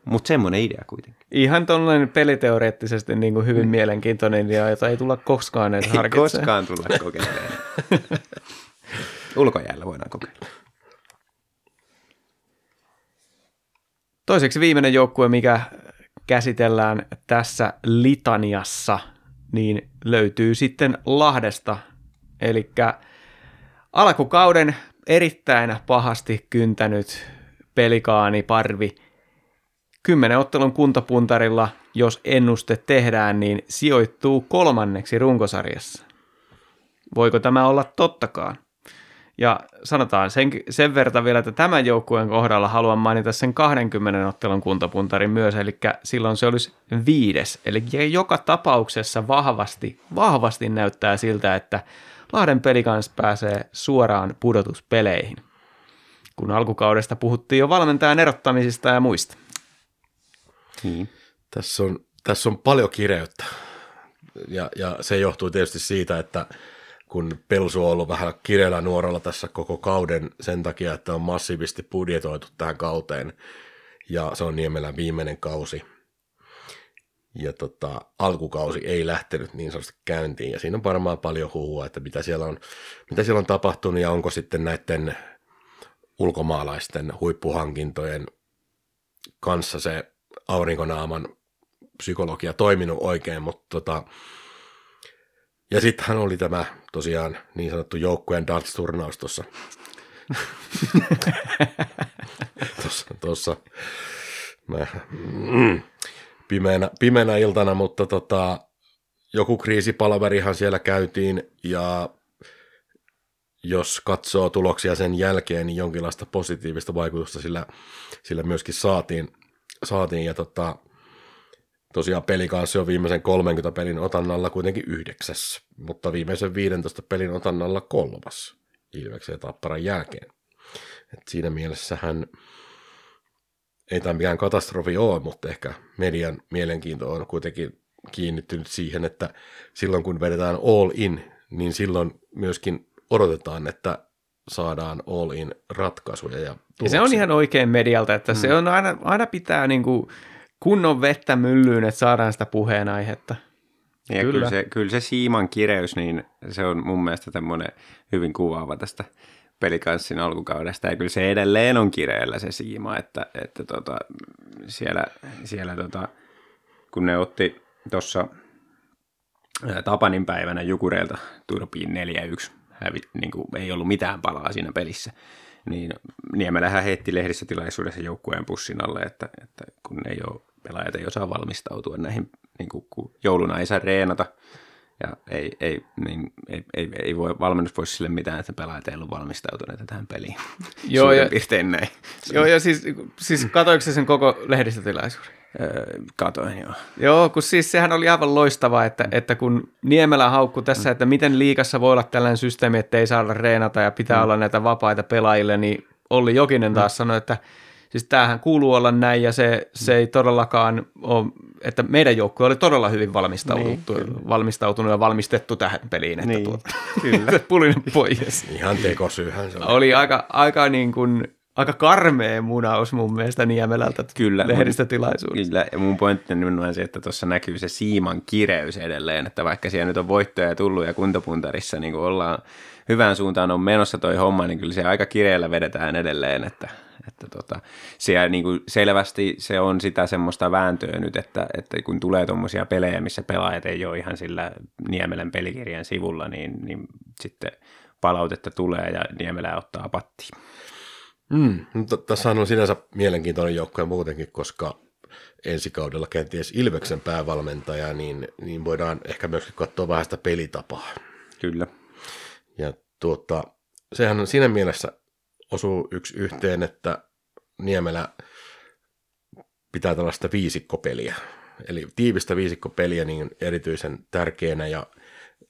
Mutta semmoinen idea kuitenkin. Ihan tuollainen peliteoreettisesti niin kuin hyvin mm. mielenkiintoinen idea, jota ei tulla koskaan edes Ei koskaan tulla kokeilemaan. Ulkojäällä voidaan kokeilla. Toiseksi viimeinen joukkue, mikä käsitellään tässä litaniassa, niin löytyy sitten Lahdesta. Eli alkukauden erittäin pahasti kyntänyt pelikaani parvi. Kymmenen ottelun kuntapuntarilla, jos ennuste tehdään, niin sijoittuu kolmanneksi runkosarjassa. Voiko tämä olla tottakaan? Ja sanotaan sen, sen verran vielä, että tämän joukkueen kohdalla haluan mainita sen 20 ottelun kuntapuntarin myös, eli silloin se olisi viides. Eli joka tapauksessa vahvasti, vahvasti näyttää siltä, että Lahden pelikans pääsee suoraan pudotuspeleihin, kun alkukaudesta puhuttiin jo valmentajan erottamisista ja muista. Niin. Tässä, on, tässä on paljon kireyttä, ja, ja se johtuu tietysti siitä, että kun Pelsu on ollut vähän kireellä nuoralla tässä koko kauden sen takia, että on massiivisesti budjetoitu tähän kauteen. Ja se on Niemelän viimeinen kausi. Ja tota, alkukausi ei lähtenyt niin sanotusti käyntiin. Ja siinä on varmaan paljon huhua, että mitä siellä on, mitä siellä on tapahtunut ja onko sitten näiden ulkomaalaisten huippuhankintojen kanssa se aurinkonaaman psykologia toiminut oikein, mutta tota, ja sittenhän oli tämä tosiaan niin sanottu joukkueen darts-turnaus tuossa. tuossa, tuossa mä, mm, pimeänä, pimeänä iltana, mutta tota, joku kriisipalaverihan siellä käytiin ja jos katsoo tuloksia sen jälkeen, niin jonkinlaista positiivista vaikutusta sillä, sillä myöskin saatiin. saatiin ja tota, Tosiaan peli kanssa on viimeisen 30 pelin otannalla kuitenkin yhdeksäs, mutta viimeisen 15 pelin otannalla kolmas Ilveksen ja Tapparan jälkeen. Et siinä mielessä hän ei tämä mikään katastrofi ole, mutta ehkä median mielenkiinto on kuitenkin kiinnittynyt siihen, että silloin kun vedetään all in, niin silloin myöskin odotetaan, että saadaan all in ratkaisuja. Ja, ja se on ihan oikein medialta, että hmm. se on aina, aina pitää niin kuin kunnon vettä myllyyn, että saadaan sitä puheenaihetta. Ja kyllä. Kyllä, se, kyllä se siiman kireys, niin se on mun mielestä tämmöinen hyvin kuvaava tästä pelikanssin alkukaudesta. Ja kyllä se edelleen on kireellä se siima, että, että tota, siellä, siellä tota, kun ne otti tuossa Tapanin päivänä Jukureilta Turpiin 4-1, hävi, niin kuin ei ollut mitään palaa siinä pelissä, niin Niemelähän heitti lehdissä tilaisuudessa joukkueen pussin alle, että, että kun ei ole pelaajat ei osaa valmistautua näihin, niin kuin, kun jouluna ei saa reenata, ja ei, ei, niin, ei, ei, ei voi, valmennus voisi sille mitään, että pelaajat ei ollut valmistautuneita tähän peliin. Joo, ja, näin. Joo, ja siis, siis katoiko sen koko lehdistötilaisuuden? Öö, katoin, joo. Joo, kun siis sehän oli aivan loistavaa, että, että kun Niemelä haukku tässä, että miten liikassa voi olla tällainen systeemi, että ei saada reenata ja pitää mm. olla näitä vapaita pelaajille, niin Olli Jokinen taas mm. sanoi, että Siis tämähän kuuluu olla näin ja se, se ei todellakaan ole, että meidän joukkue oli todella hyvin valmistautunut, niin, valmistautunut ja valmistettu tähän peliin. Että niin, tuota, kyllä. pulinen pois. Ihan tekosyyhän se oli. Oli aika, aika niin kuin, aika karmea munaus mun mielestä Niemelältä kyllä, lehdistötilaisuudessa. Kyllä, ja mun pointti on nimenomaan se, että tuossa näkyy se siiman kireys edelleen, että vaikka siellä nyt on voittoja tullut ja kuntapuntarissa niin kuin ollaan hyvään suuntaan on menossa toi homma, niin kyllä se aika kireellä vedetään edelleen, että, että tota, siellä niin kuin selvästi se on sitä semmoista vääntöä nyt, että, että kun tulee tuommoisia pelejä, missä pelaajat ei ole ihan sillä Niemelän pelikirjan sivulla, niin, niin sitten palautetta tulee ja Niemelä ottaa pattiin. Mm, mutta tässä on sinänsä mielenkiintoinen joukko muutenkin, koska ensi kaudella kenties Ilveksen päävalmentaja, niin, niin voidaan ehkä myös katsoa vähän sitä pelitapaa. Kyllä. Ja tuota, sehän on siinä mielessä osuu yksi yhteen, että Niemelä pitää tällaista viisikkopeliä. Eli tiivistä viisikkopeliä niin erityisen tärkeänä ja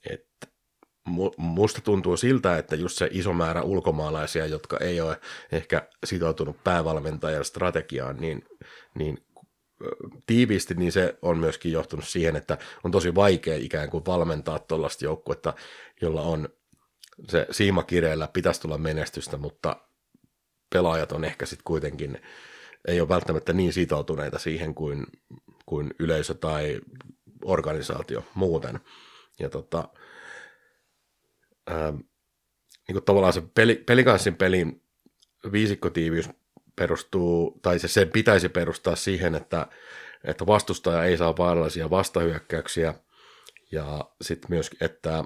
että musta tuntuu siltä, että just se iso määrä ulkomaalaisia, jotka ei ole ehkä sitoutunut päävalmentajan strategiaan, niin, niin tiiviisti, niin se on myöskin johtunut siihen, että on tosi vaikea ikään kuin valmentaa tuollaista joukkuetta, jolla on se siimakireellä pitäisi tulla menestystä, mutta pelaajat on ehkä sitten kuitenkin, ei ole välttämättä niin sitoutuneita siihen kuin, kuin yleisö tai organisaatio muuten. Ja tota, ää, niin kuin tavallaan se peli, pelikanssin pelin viisikkotiiviys perustuu, tai se sen pitäisi perustaa siihen, että, että vastustaja ei saa vaarallisia vastahyökkäyksiä, ja sitten myös, että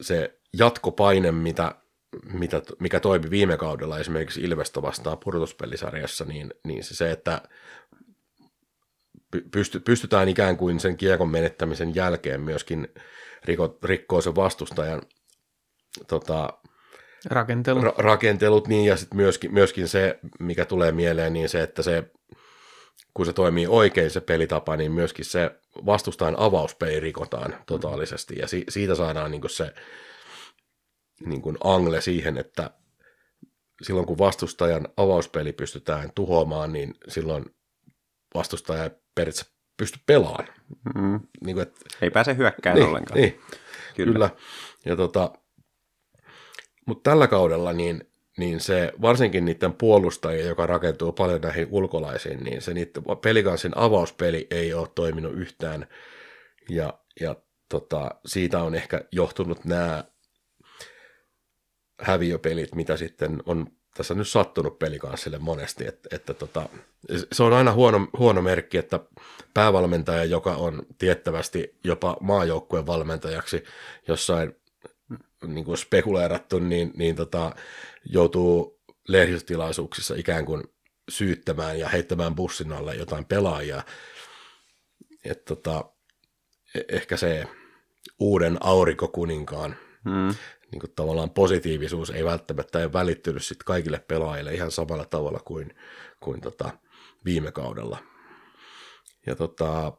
se jatkopaine, mitä, mitä, mikä toimi viime kaudella esimerkiksi Ilvestä vastaan pudotuspelisarjassa, niin, niin se, se, että pysty, pystytään ikään kuin sen kiekon menettämisen jälkeen myöskin riko, rikkoo sen vastustajan tota, Rakentelut. Ra- rakentelut, niin ja sitten myöskin, myöskin se, mikä tulee mieleen, niin se, että se, kun se toimii oikein se pelitapa, niin myöskin se vastustajan avauspeli rikotaan totaalisesti, ja si- siitä saadaan niin se niin kuin angle siihen, että silloin kun vastustajan avauspeli pystytään tuhoamaan, niin silloin vastustaja ei periaatteessa pysty pelaamaan. Mm. Niin kuin, että, ei pääse hyökkään niin, ollenkaan. Niin, kyllä. kyllä. Ja tota, mutta tällä kaudella niin, niin se, varsinkin niiden puolustajia, joka rakentuu paljon näihin ulkolaisiin, niin se niiden pelikanssin avauspeli ei ole toiminut yhtään. Ja, ja tota, siitä on ehkä johtunut nämä häviöpelit, mitä sitten on tässä nyt sattunut pelikanssille monesti, että, että tota, se on aina huono, huono merkki, että päävalmentaja, joka on tiettävästi jopa maajoukkueen valmentajaksi jossain niin kuin spekuleerattu, niin, niin tota, joutuu lehdistötilaisuuksissa ikään kuin syyttämään ja heittämään bussin alle jotain pelaajia. Et tota, e- ehkä se uuden aurinkokuninkaan hmm. Niin kuin tavallaan positiivisuus ei välttämättä ole välittynyt sit kaikille pelaajille ihan samalla tavalla kuin, kuin tota viime kaudella. Ja tota,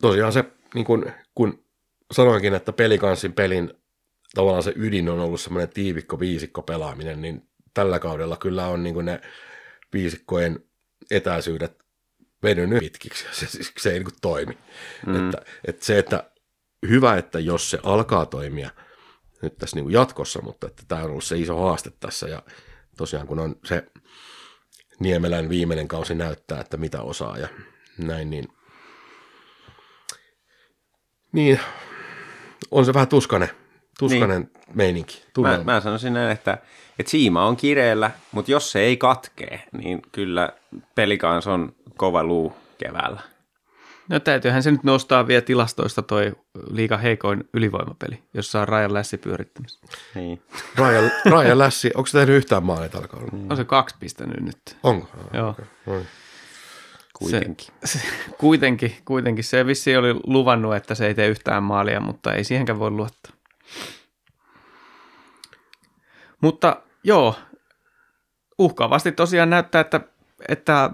tosiaan se, niin kun, kun sanoinkin, että pelikanssin pelin tavallaan se ydin on ollut semmoinen tiivikko viisikko pelaaminen, niin tällä kaudella kyllä on niin ne viisikkojen etäisyydet venynyt pitkiksi, se, se, se ei niin kuin toimi. Mm. Että, että se, että hyvä, että jos se alkaa toimia nyt tässä niin kuin jatkossa, mutta että tämä on ollut se iso haaste tässä ja tosiaan kun on se Niemelän viimeinen kausi näyttää, että mitä osaa ja näin, niin, niin on se vähän tuskanen tuskanen niin. meininki. Mä, mä sanoisin näin, että, että siima on kireellä, mutta jos se ei katkee, niin kyllä pelikans on kova luu keväällä. No täytyyhän se nyt nostaa vielä tilastoista toi liika heikoin ylivoimapeli, jossa on Rajan Lässi pyörittämässä. Niin. Rajan, Rajan Lässi, onko se tehnyt yhtään maalia tällä kaudella? Mm. On se kaksi pistänyt nyt. Onko? Ah, Joo. Okay. Kuitenkin. Se, se, kuitenkin, kuitenkin. Se vissi oli luvannut, että se ei tee yhtään maalia, mutta ei siihenkään voi luottaa. Mutta joo, uhkaavasti tosiaan näyttää, että, että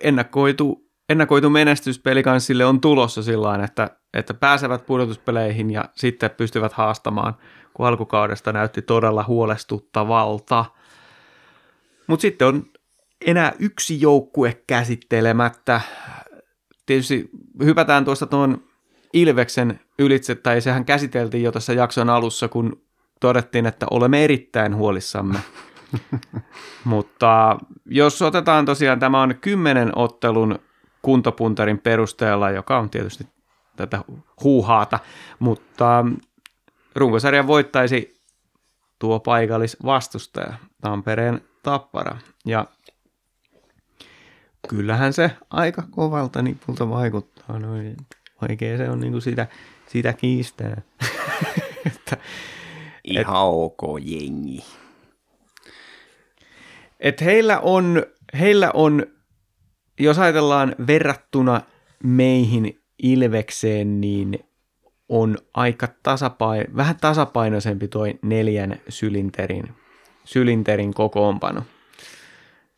ennakoitu, ennakoitu menestys pelikanssille on tulossa sillä että, että pääsevät pudotuspeleihin ja sitten pystyvät haastamaan, kun alkukaudesta näytti todella huolestuttavalta. Mutta sitten on enää yksi joukkue käsittelemättä. Tietysti hypätään tuosta tuon Ilveksen ylitse, tai sehän käsiteltiin jo tässä jakson alussa, kun todettiin, että olemme erittäin huolissamme. Mutta jos otetaan tosiaan, tämä on kymmenen ottelun kuntopuntarin perusteella, joka on tietysti tätä huuhaata, mutta runkosarjan voittaisi tuo paikallisvastustaja, Tampereen Tappara. Ja kyllähän se aika kovalta nipulta vaikuttaa. Noin. Vaikea se on niin kuin sitä, sitä kiistää. että, Ihan et, ok jengi. Et heillä, on, heillä on, jos ajatellaan verrattuna meihin Ilvekseen, niin on aika tasapaino, vähän tasapainoisempi toi neljän sylinterin, sylinterin kokoonpano.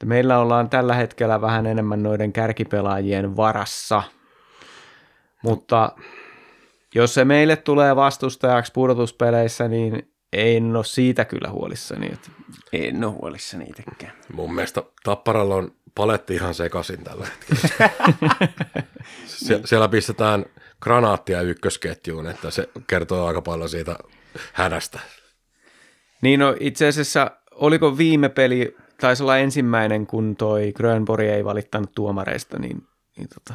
Meillä ollaan tällä hetkellä vähän enemmän noiden kärkipelaajien varassa, mutta jos se meille tulee vastustajaksi pudotuspeleissä, niin en ole siitä kyllä huolissani. En ole huolissani itsekään. Mun mielestä Tapparalla on paletti ihan sekaisin tällä hetkellä. Sie- siellä pistetään granaattia ykkösketjuun, että se kertoo aika paljon siitä hädästä. Niin no itse asiassa, oliko viime peli, taisi olla ensimmäinen, kun toi Grönborg ei valittanut tuomareista, niin, niin tota,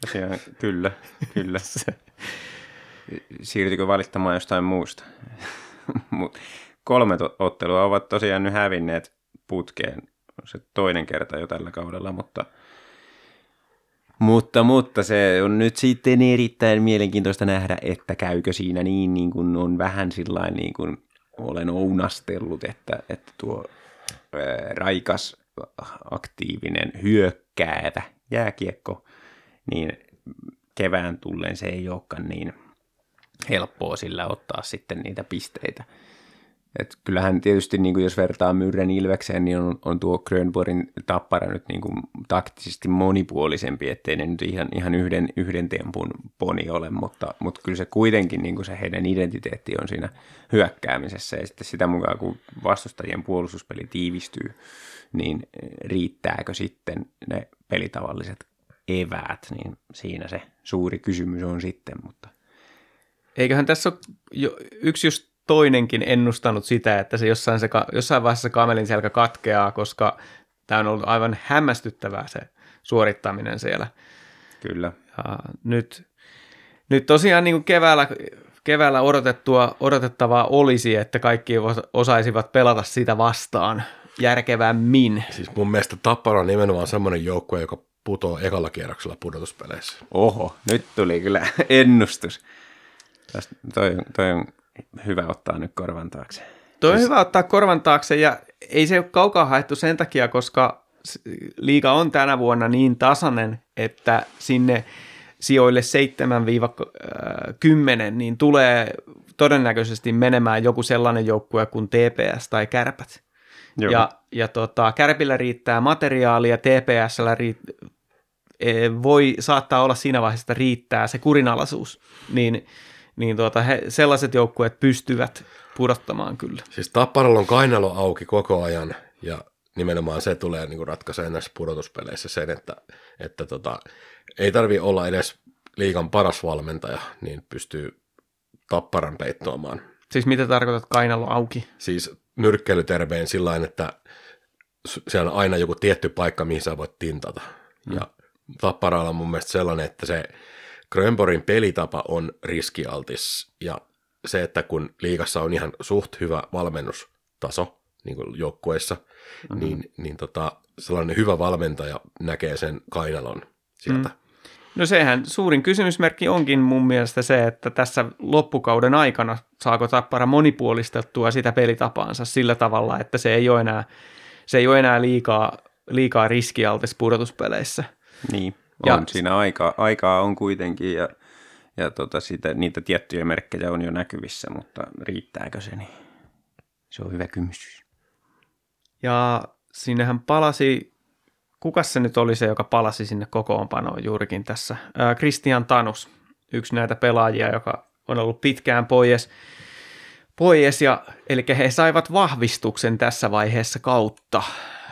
Tosiaan, kyllä, kyllä. Siirtykö valittamaan jostain muusta? Mut kolme ottelua ovat tosiaan nyt hävinneet putkeen. Se toinen kerta jo tällä kaudella, mutta, mutta, mutta se on nyt sitten erittäin mielenkiintoista nähdä, että käykö siinä niin, niin kuin on vähän sillä niin kuin olen ounastellut, että, että tuo ää, raikas, aktiivinen, hyökkäävä jääkiekko, niin kevään tulleen se ei olekaan niin helppoa sillä ottaa sitten niitä pisteitä. Et kyllähän tietysti, niin kuin jos vertaa Myrren Ilvekseen, niin on, on tuo Grönborgin tappara nyt niin kuin taktisesti monipuolisempi, ettei ne nyt ihan, ihan yhden, yhden tempun poni ole, mutta, mutta kyllä se kuitenkin niin kuin se heidän identiteetti on siinä hyökkäämisessä, ja sitten sitä mukaan, kun vastustajien puolustuspeli tiivistyy, niin riittääkö sitten ne pelitavalliset eväät, niin siinä se suuri kysymys on sitten, mutta eiköhän tässä ole jo yksi just toinenkin ennustanut sitä, että se jossain, se, jossain vaiheessa se kamelin selkä katkeaa, koska tämä on ollut aivan hämmästyttävää se suorittaminen siellä. kyllä. Ja nyt, nyt tosiaan niin kuin keväällä, keväällä odotettua, odotettavaa olisi, että kaikki os- osaisivat pelata sitä vastaan järkevämmin. Siis mun mielestä Tappara on nimenomaan semmoinen joukkue, joka putoo ekalla kierroksella pudotuspeleissä. Oho, nyt tuli kyllä ennustus. Tästä, toi, toi on hyvä ottaa nyt korvan taakse. Toi on hyvä ottaa korvan taakse ja ei se ole kaukaa haettu sen takia, koska liiga on tänä vuonna niin tasainen, että sinne sijoille 7-10 niin tulee todennäköisesti menemään joku sellainen joukkue kuin TPS tai Kärpät. Joo. Ja, ja tota, Kärpillä riittää materiaalia, TPSllä riit, e, voi saattaa olla siinä vaiheessa, että riittää se kurinalaisuus, niin, niin tuota, he, sellaiset joukkueet pystyvät pudottamaan kyllä. Siis Tapparalla on kainalo auki koko ajan ja nimenomaan se tulee niin ratkaisemaan näissä pudotuspeleissä sen, että, että tota, ei tarvi olla edes liigan paras valmentaja, niin pystyy Tapparan peittoamaan. Siis mitä tarkoitat kainalo auki? Siis nyrkkeilyterveen sillä että siellä on aina joku tietty paikka, mihin sä voit tintata. Mm. Ja Tapparalla on mun mielestä sellainen, että se Grönborgin pelitapa on riskialtis ja se, että kun liigassa on ihan suht hyvä valmennustaso niin kuin joukkueissa, mm-hmm. niin, niin tota, sellainen hyvä valmentaja näkee sen kainalon sieltä. Mm. No sehän suurin kysymysmerkki onkin mun mielestä se, että tässä loppukauden aikana saako Tappara monipuolistettua sitä pelitapaansa sillä tavalla, että se ei ole enää, se ei ole enää liikaa, liikaa riskialtis pudotuspeleissä. Niin, Ja- on siinä aikaa, aikaa on kuitenkin ja, ja tota sitä, niitä tiettyjä merkkejä on jo näkyvissä, mutta riittääkö se, niin se on hyvä kysymys. Ja sinnehän palasi, kuka se nyt oli se, joka palasi sinne kokoonpanoon juurikin tässä? Ää, Christian Tanus, yksi näitä pelaajia, joka on ollut pitkään pois. pois ja, eli he saivat vahvistuksen tässä vaiheessa kautta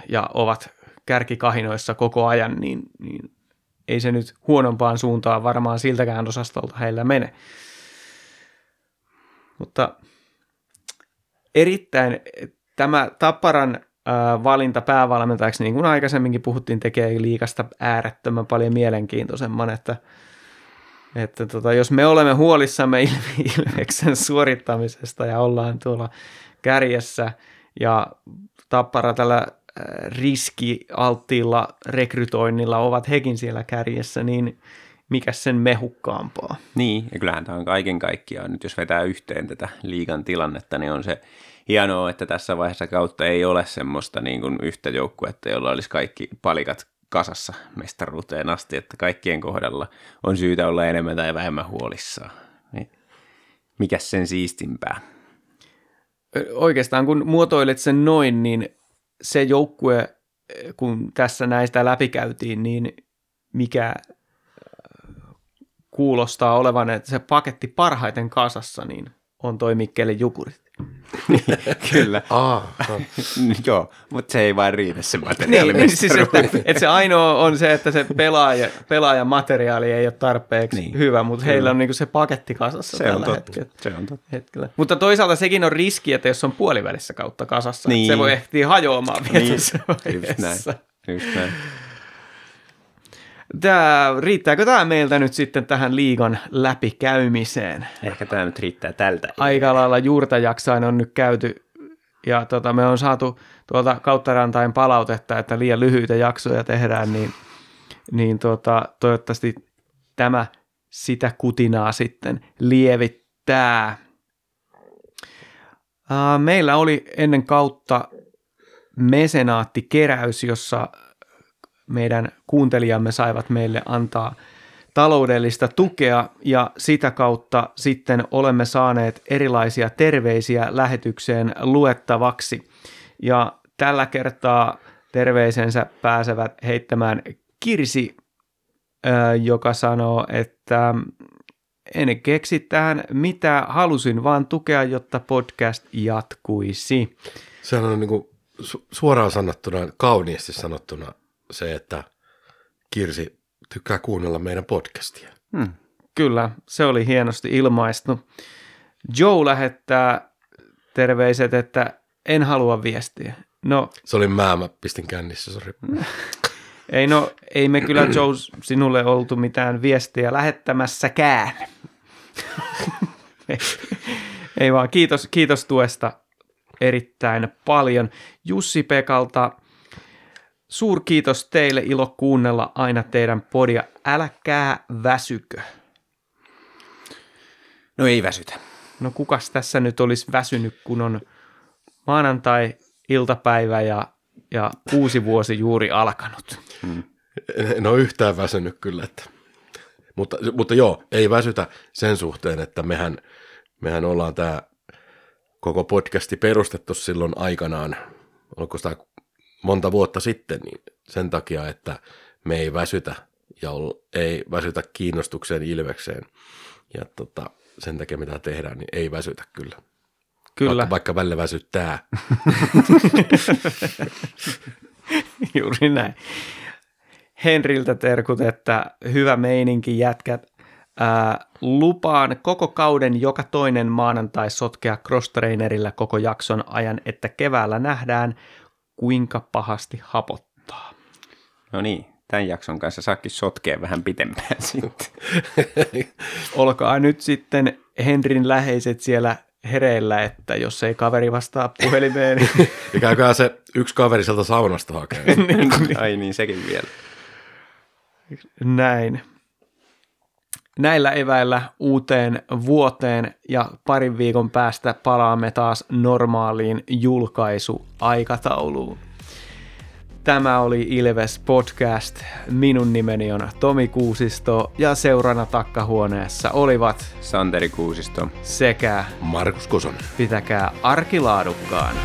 ja ovat kärkikahinoissa koko ajan, niin, niin ei se nyt huonompaan suuntaan varmaan siltäkään osastolta heillä mene. Mutta erittäin tämä Tapparan valinta päävalmentajaksi, niin kuin aikaisemminkin puhuttiin, tekee liikasta äärettömän paljon mielenkiintoisemman, että, että tota, jos me olemme huolissamme Ilve- Ilveksen suorittamisesta ja ollaan tuolla kärjessä ja Tappara tällä riskialttiilla rekrytoinnilla ovat hekin siellä kärjessä, niin mikä sen mehukkaampaa. Niin, ja kyllähän tämä on kaiken kaikkiaan, nyt jos vetää yhteen tätä liigan tilannetta, niin on se hienoa, että tässä vaiheessa kautta ei ole semmoista niin kuin yhtä joukkuetta, jolla olisi kaikki palikat kasassa mestaruuteen asti, että kaikkien kohdalla on syytä olla enemmän tai vähemmän huolissaan. Niin mikä sen siistimpää? Oikeastaan kun muotoilet sen noin, niin se joukkue, kun tässä näistä läpikäytiin, niin mikä kuulostaa olevan, että se paketti parhaiten kasassa, niin on toi Jukurit. Kyllä. Aa, no. Joo, mutta se ei vain riitä se materiaali. Niin, siis että, että se ainoa on se, että se pelaaja, pelaajan materiaali ei ole tarpeeksi Niin. niin. hyvä, mutta heillä on niinku se paketti kasassa se on tällä totta. hetkellä. Se on totta. hetkellä. Mutta toisaalta sekin on riski, että jos on puolivälissä kautta kasassa, niin. Niin. se voi ehtiä hajoamaan vielä Niin, tässä just näin. Just näin. Tämä, riittääkö tämä meiltä nyt sitten tähän liigan läpikäymiseen? Ehkä tämä nyt riittää tältä. Aika lailla juurta jaksain on nyt käyty ja tota, me on saatu tuolta kauttarantain palautetta, että liian lyhyitä jaksoja tehdään, niin, niin tota, toivottavasti tämä sitä kutinaa sitten lievittää. Ää, Meillä oli ennen kautta mesenaattikeräys, jossa meidän kuuntelijamme saivat meille antaa taloudellista tukea ja sitä kautta sitten olemme saaneet erilaisia terveisiä lähetykseen luettavaksi. Ja tällä kertaa terveisensä pääsevät heittämään Kirsi, joka sanoo, että en keksi tähän mitä halusin vaan tukea, jotta podcast jatkuisi. Sehän on niin kuin su- suoraan sanottuna, kauniisti sanottuna se, että Kirsi tykkää kuunnella meidän podcastia. Hmm. Kyllä, se oli hienosti ilmaistu. Joe lähettää terveiset, että en halua viestiä. No, Se oli mä, mä pistin kännissä, sori. ei, no, ei me kyllä Joe sinulle oltu mitään viestiä lähettämässäkään. ei, ei vaan, kiitos, kiitos tuesta erittäin paljon. Jussi Pekalta suurkiitos teille, ilo kuunnella aina teidän podia. Älkää väsykö. No ei väsytä. No kukas tässä nyt olisi väsynyt, kun on maanantai-iltapäivä ja, ja uusi vuosi juuri alkanut. En ole yhtään väsynyt kyllä. Että. Mutta, mutta joo, ei väsytä sen suhteen, että mehän, mehän ollaan tämä koko podcasti perustettu silloin aikanaan, onko sitä monta vuotta sitten, niin sen takia, että me ei väsytä ja ei väsytä kiinnostukseen ilvekseen. Ja tota, sen takia, mitä tehdään, niin ei väsytä kyllä. Kyllä, Vaikka, vaikka välillä väsyttää. juuri näin. Henriltä terkut, että hyvä meininki jätkät. Ää, lupaan koko kauden joka toinen maanantai sotkea crosstrainerillä koko jakson ajan, että keväällä nähdään, kuinka pahasti hapottaa. No niin, tämän jakson kanssa saakin sotkea vähän pitempään sitten. olkaa nyt sitten Henrin läheiset siellä hereillä, että jos ei kaveri vastaa puhelimeen, niin Ja käykää se yksi kaveri sieltä saunasta hakee. Ai niin, sekin vielä. näin. Näillä eväillä uuteen vuoteen ja parin viikon päästä palaamme taas normaaliin julkaisuaikatauluun. Tämä oli Ilves Podcast. Minun nimeni on Tomi Kuusisto ja seurana takkahuoneessa olivat Santeri Kuusisto. sekä Markus Kosonen. pitäkää arkilaadukkaana.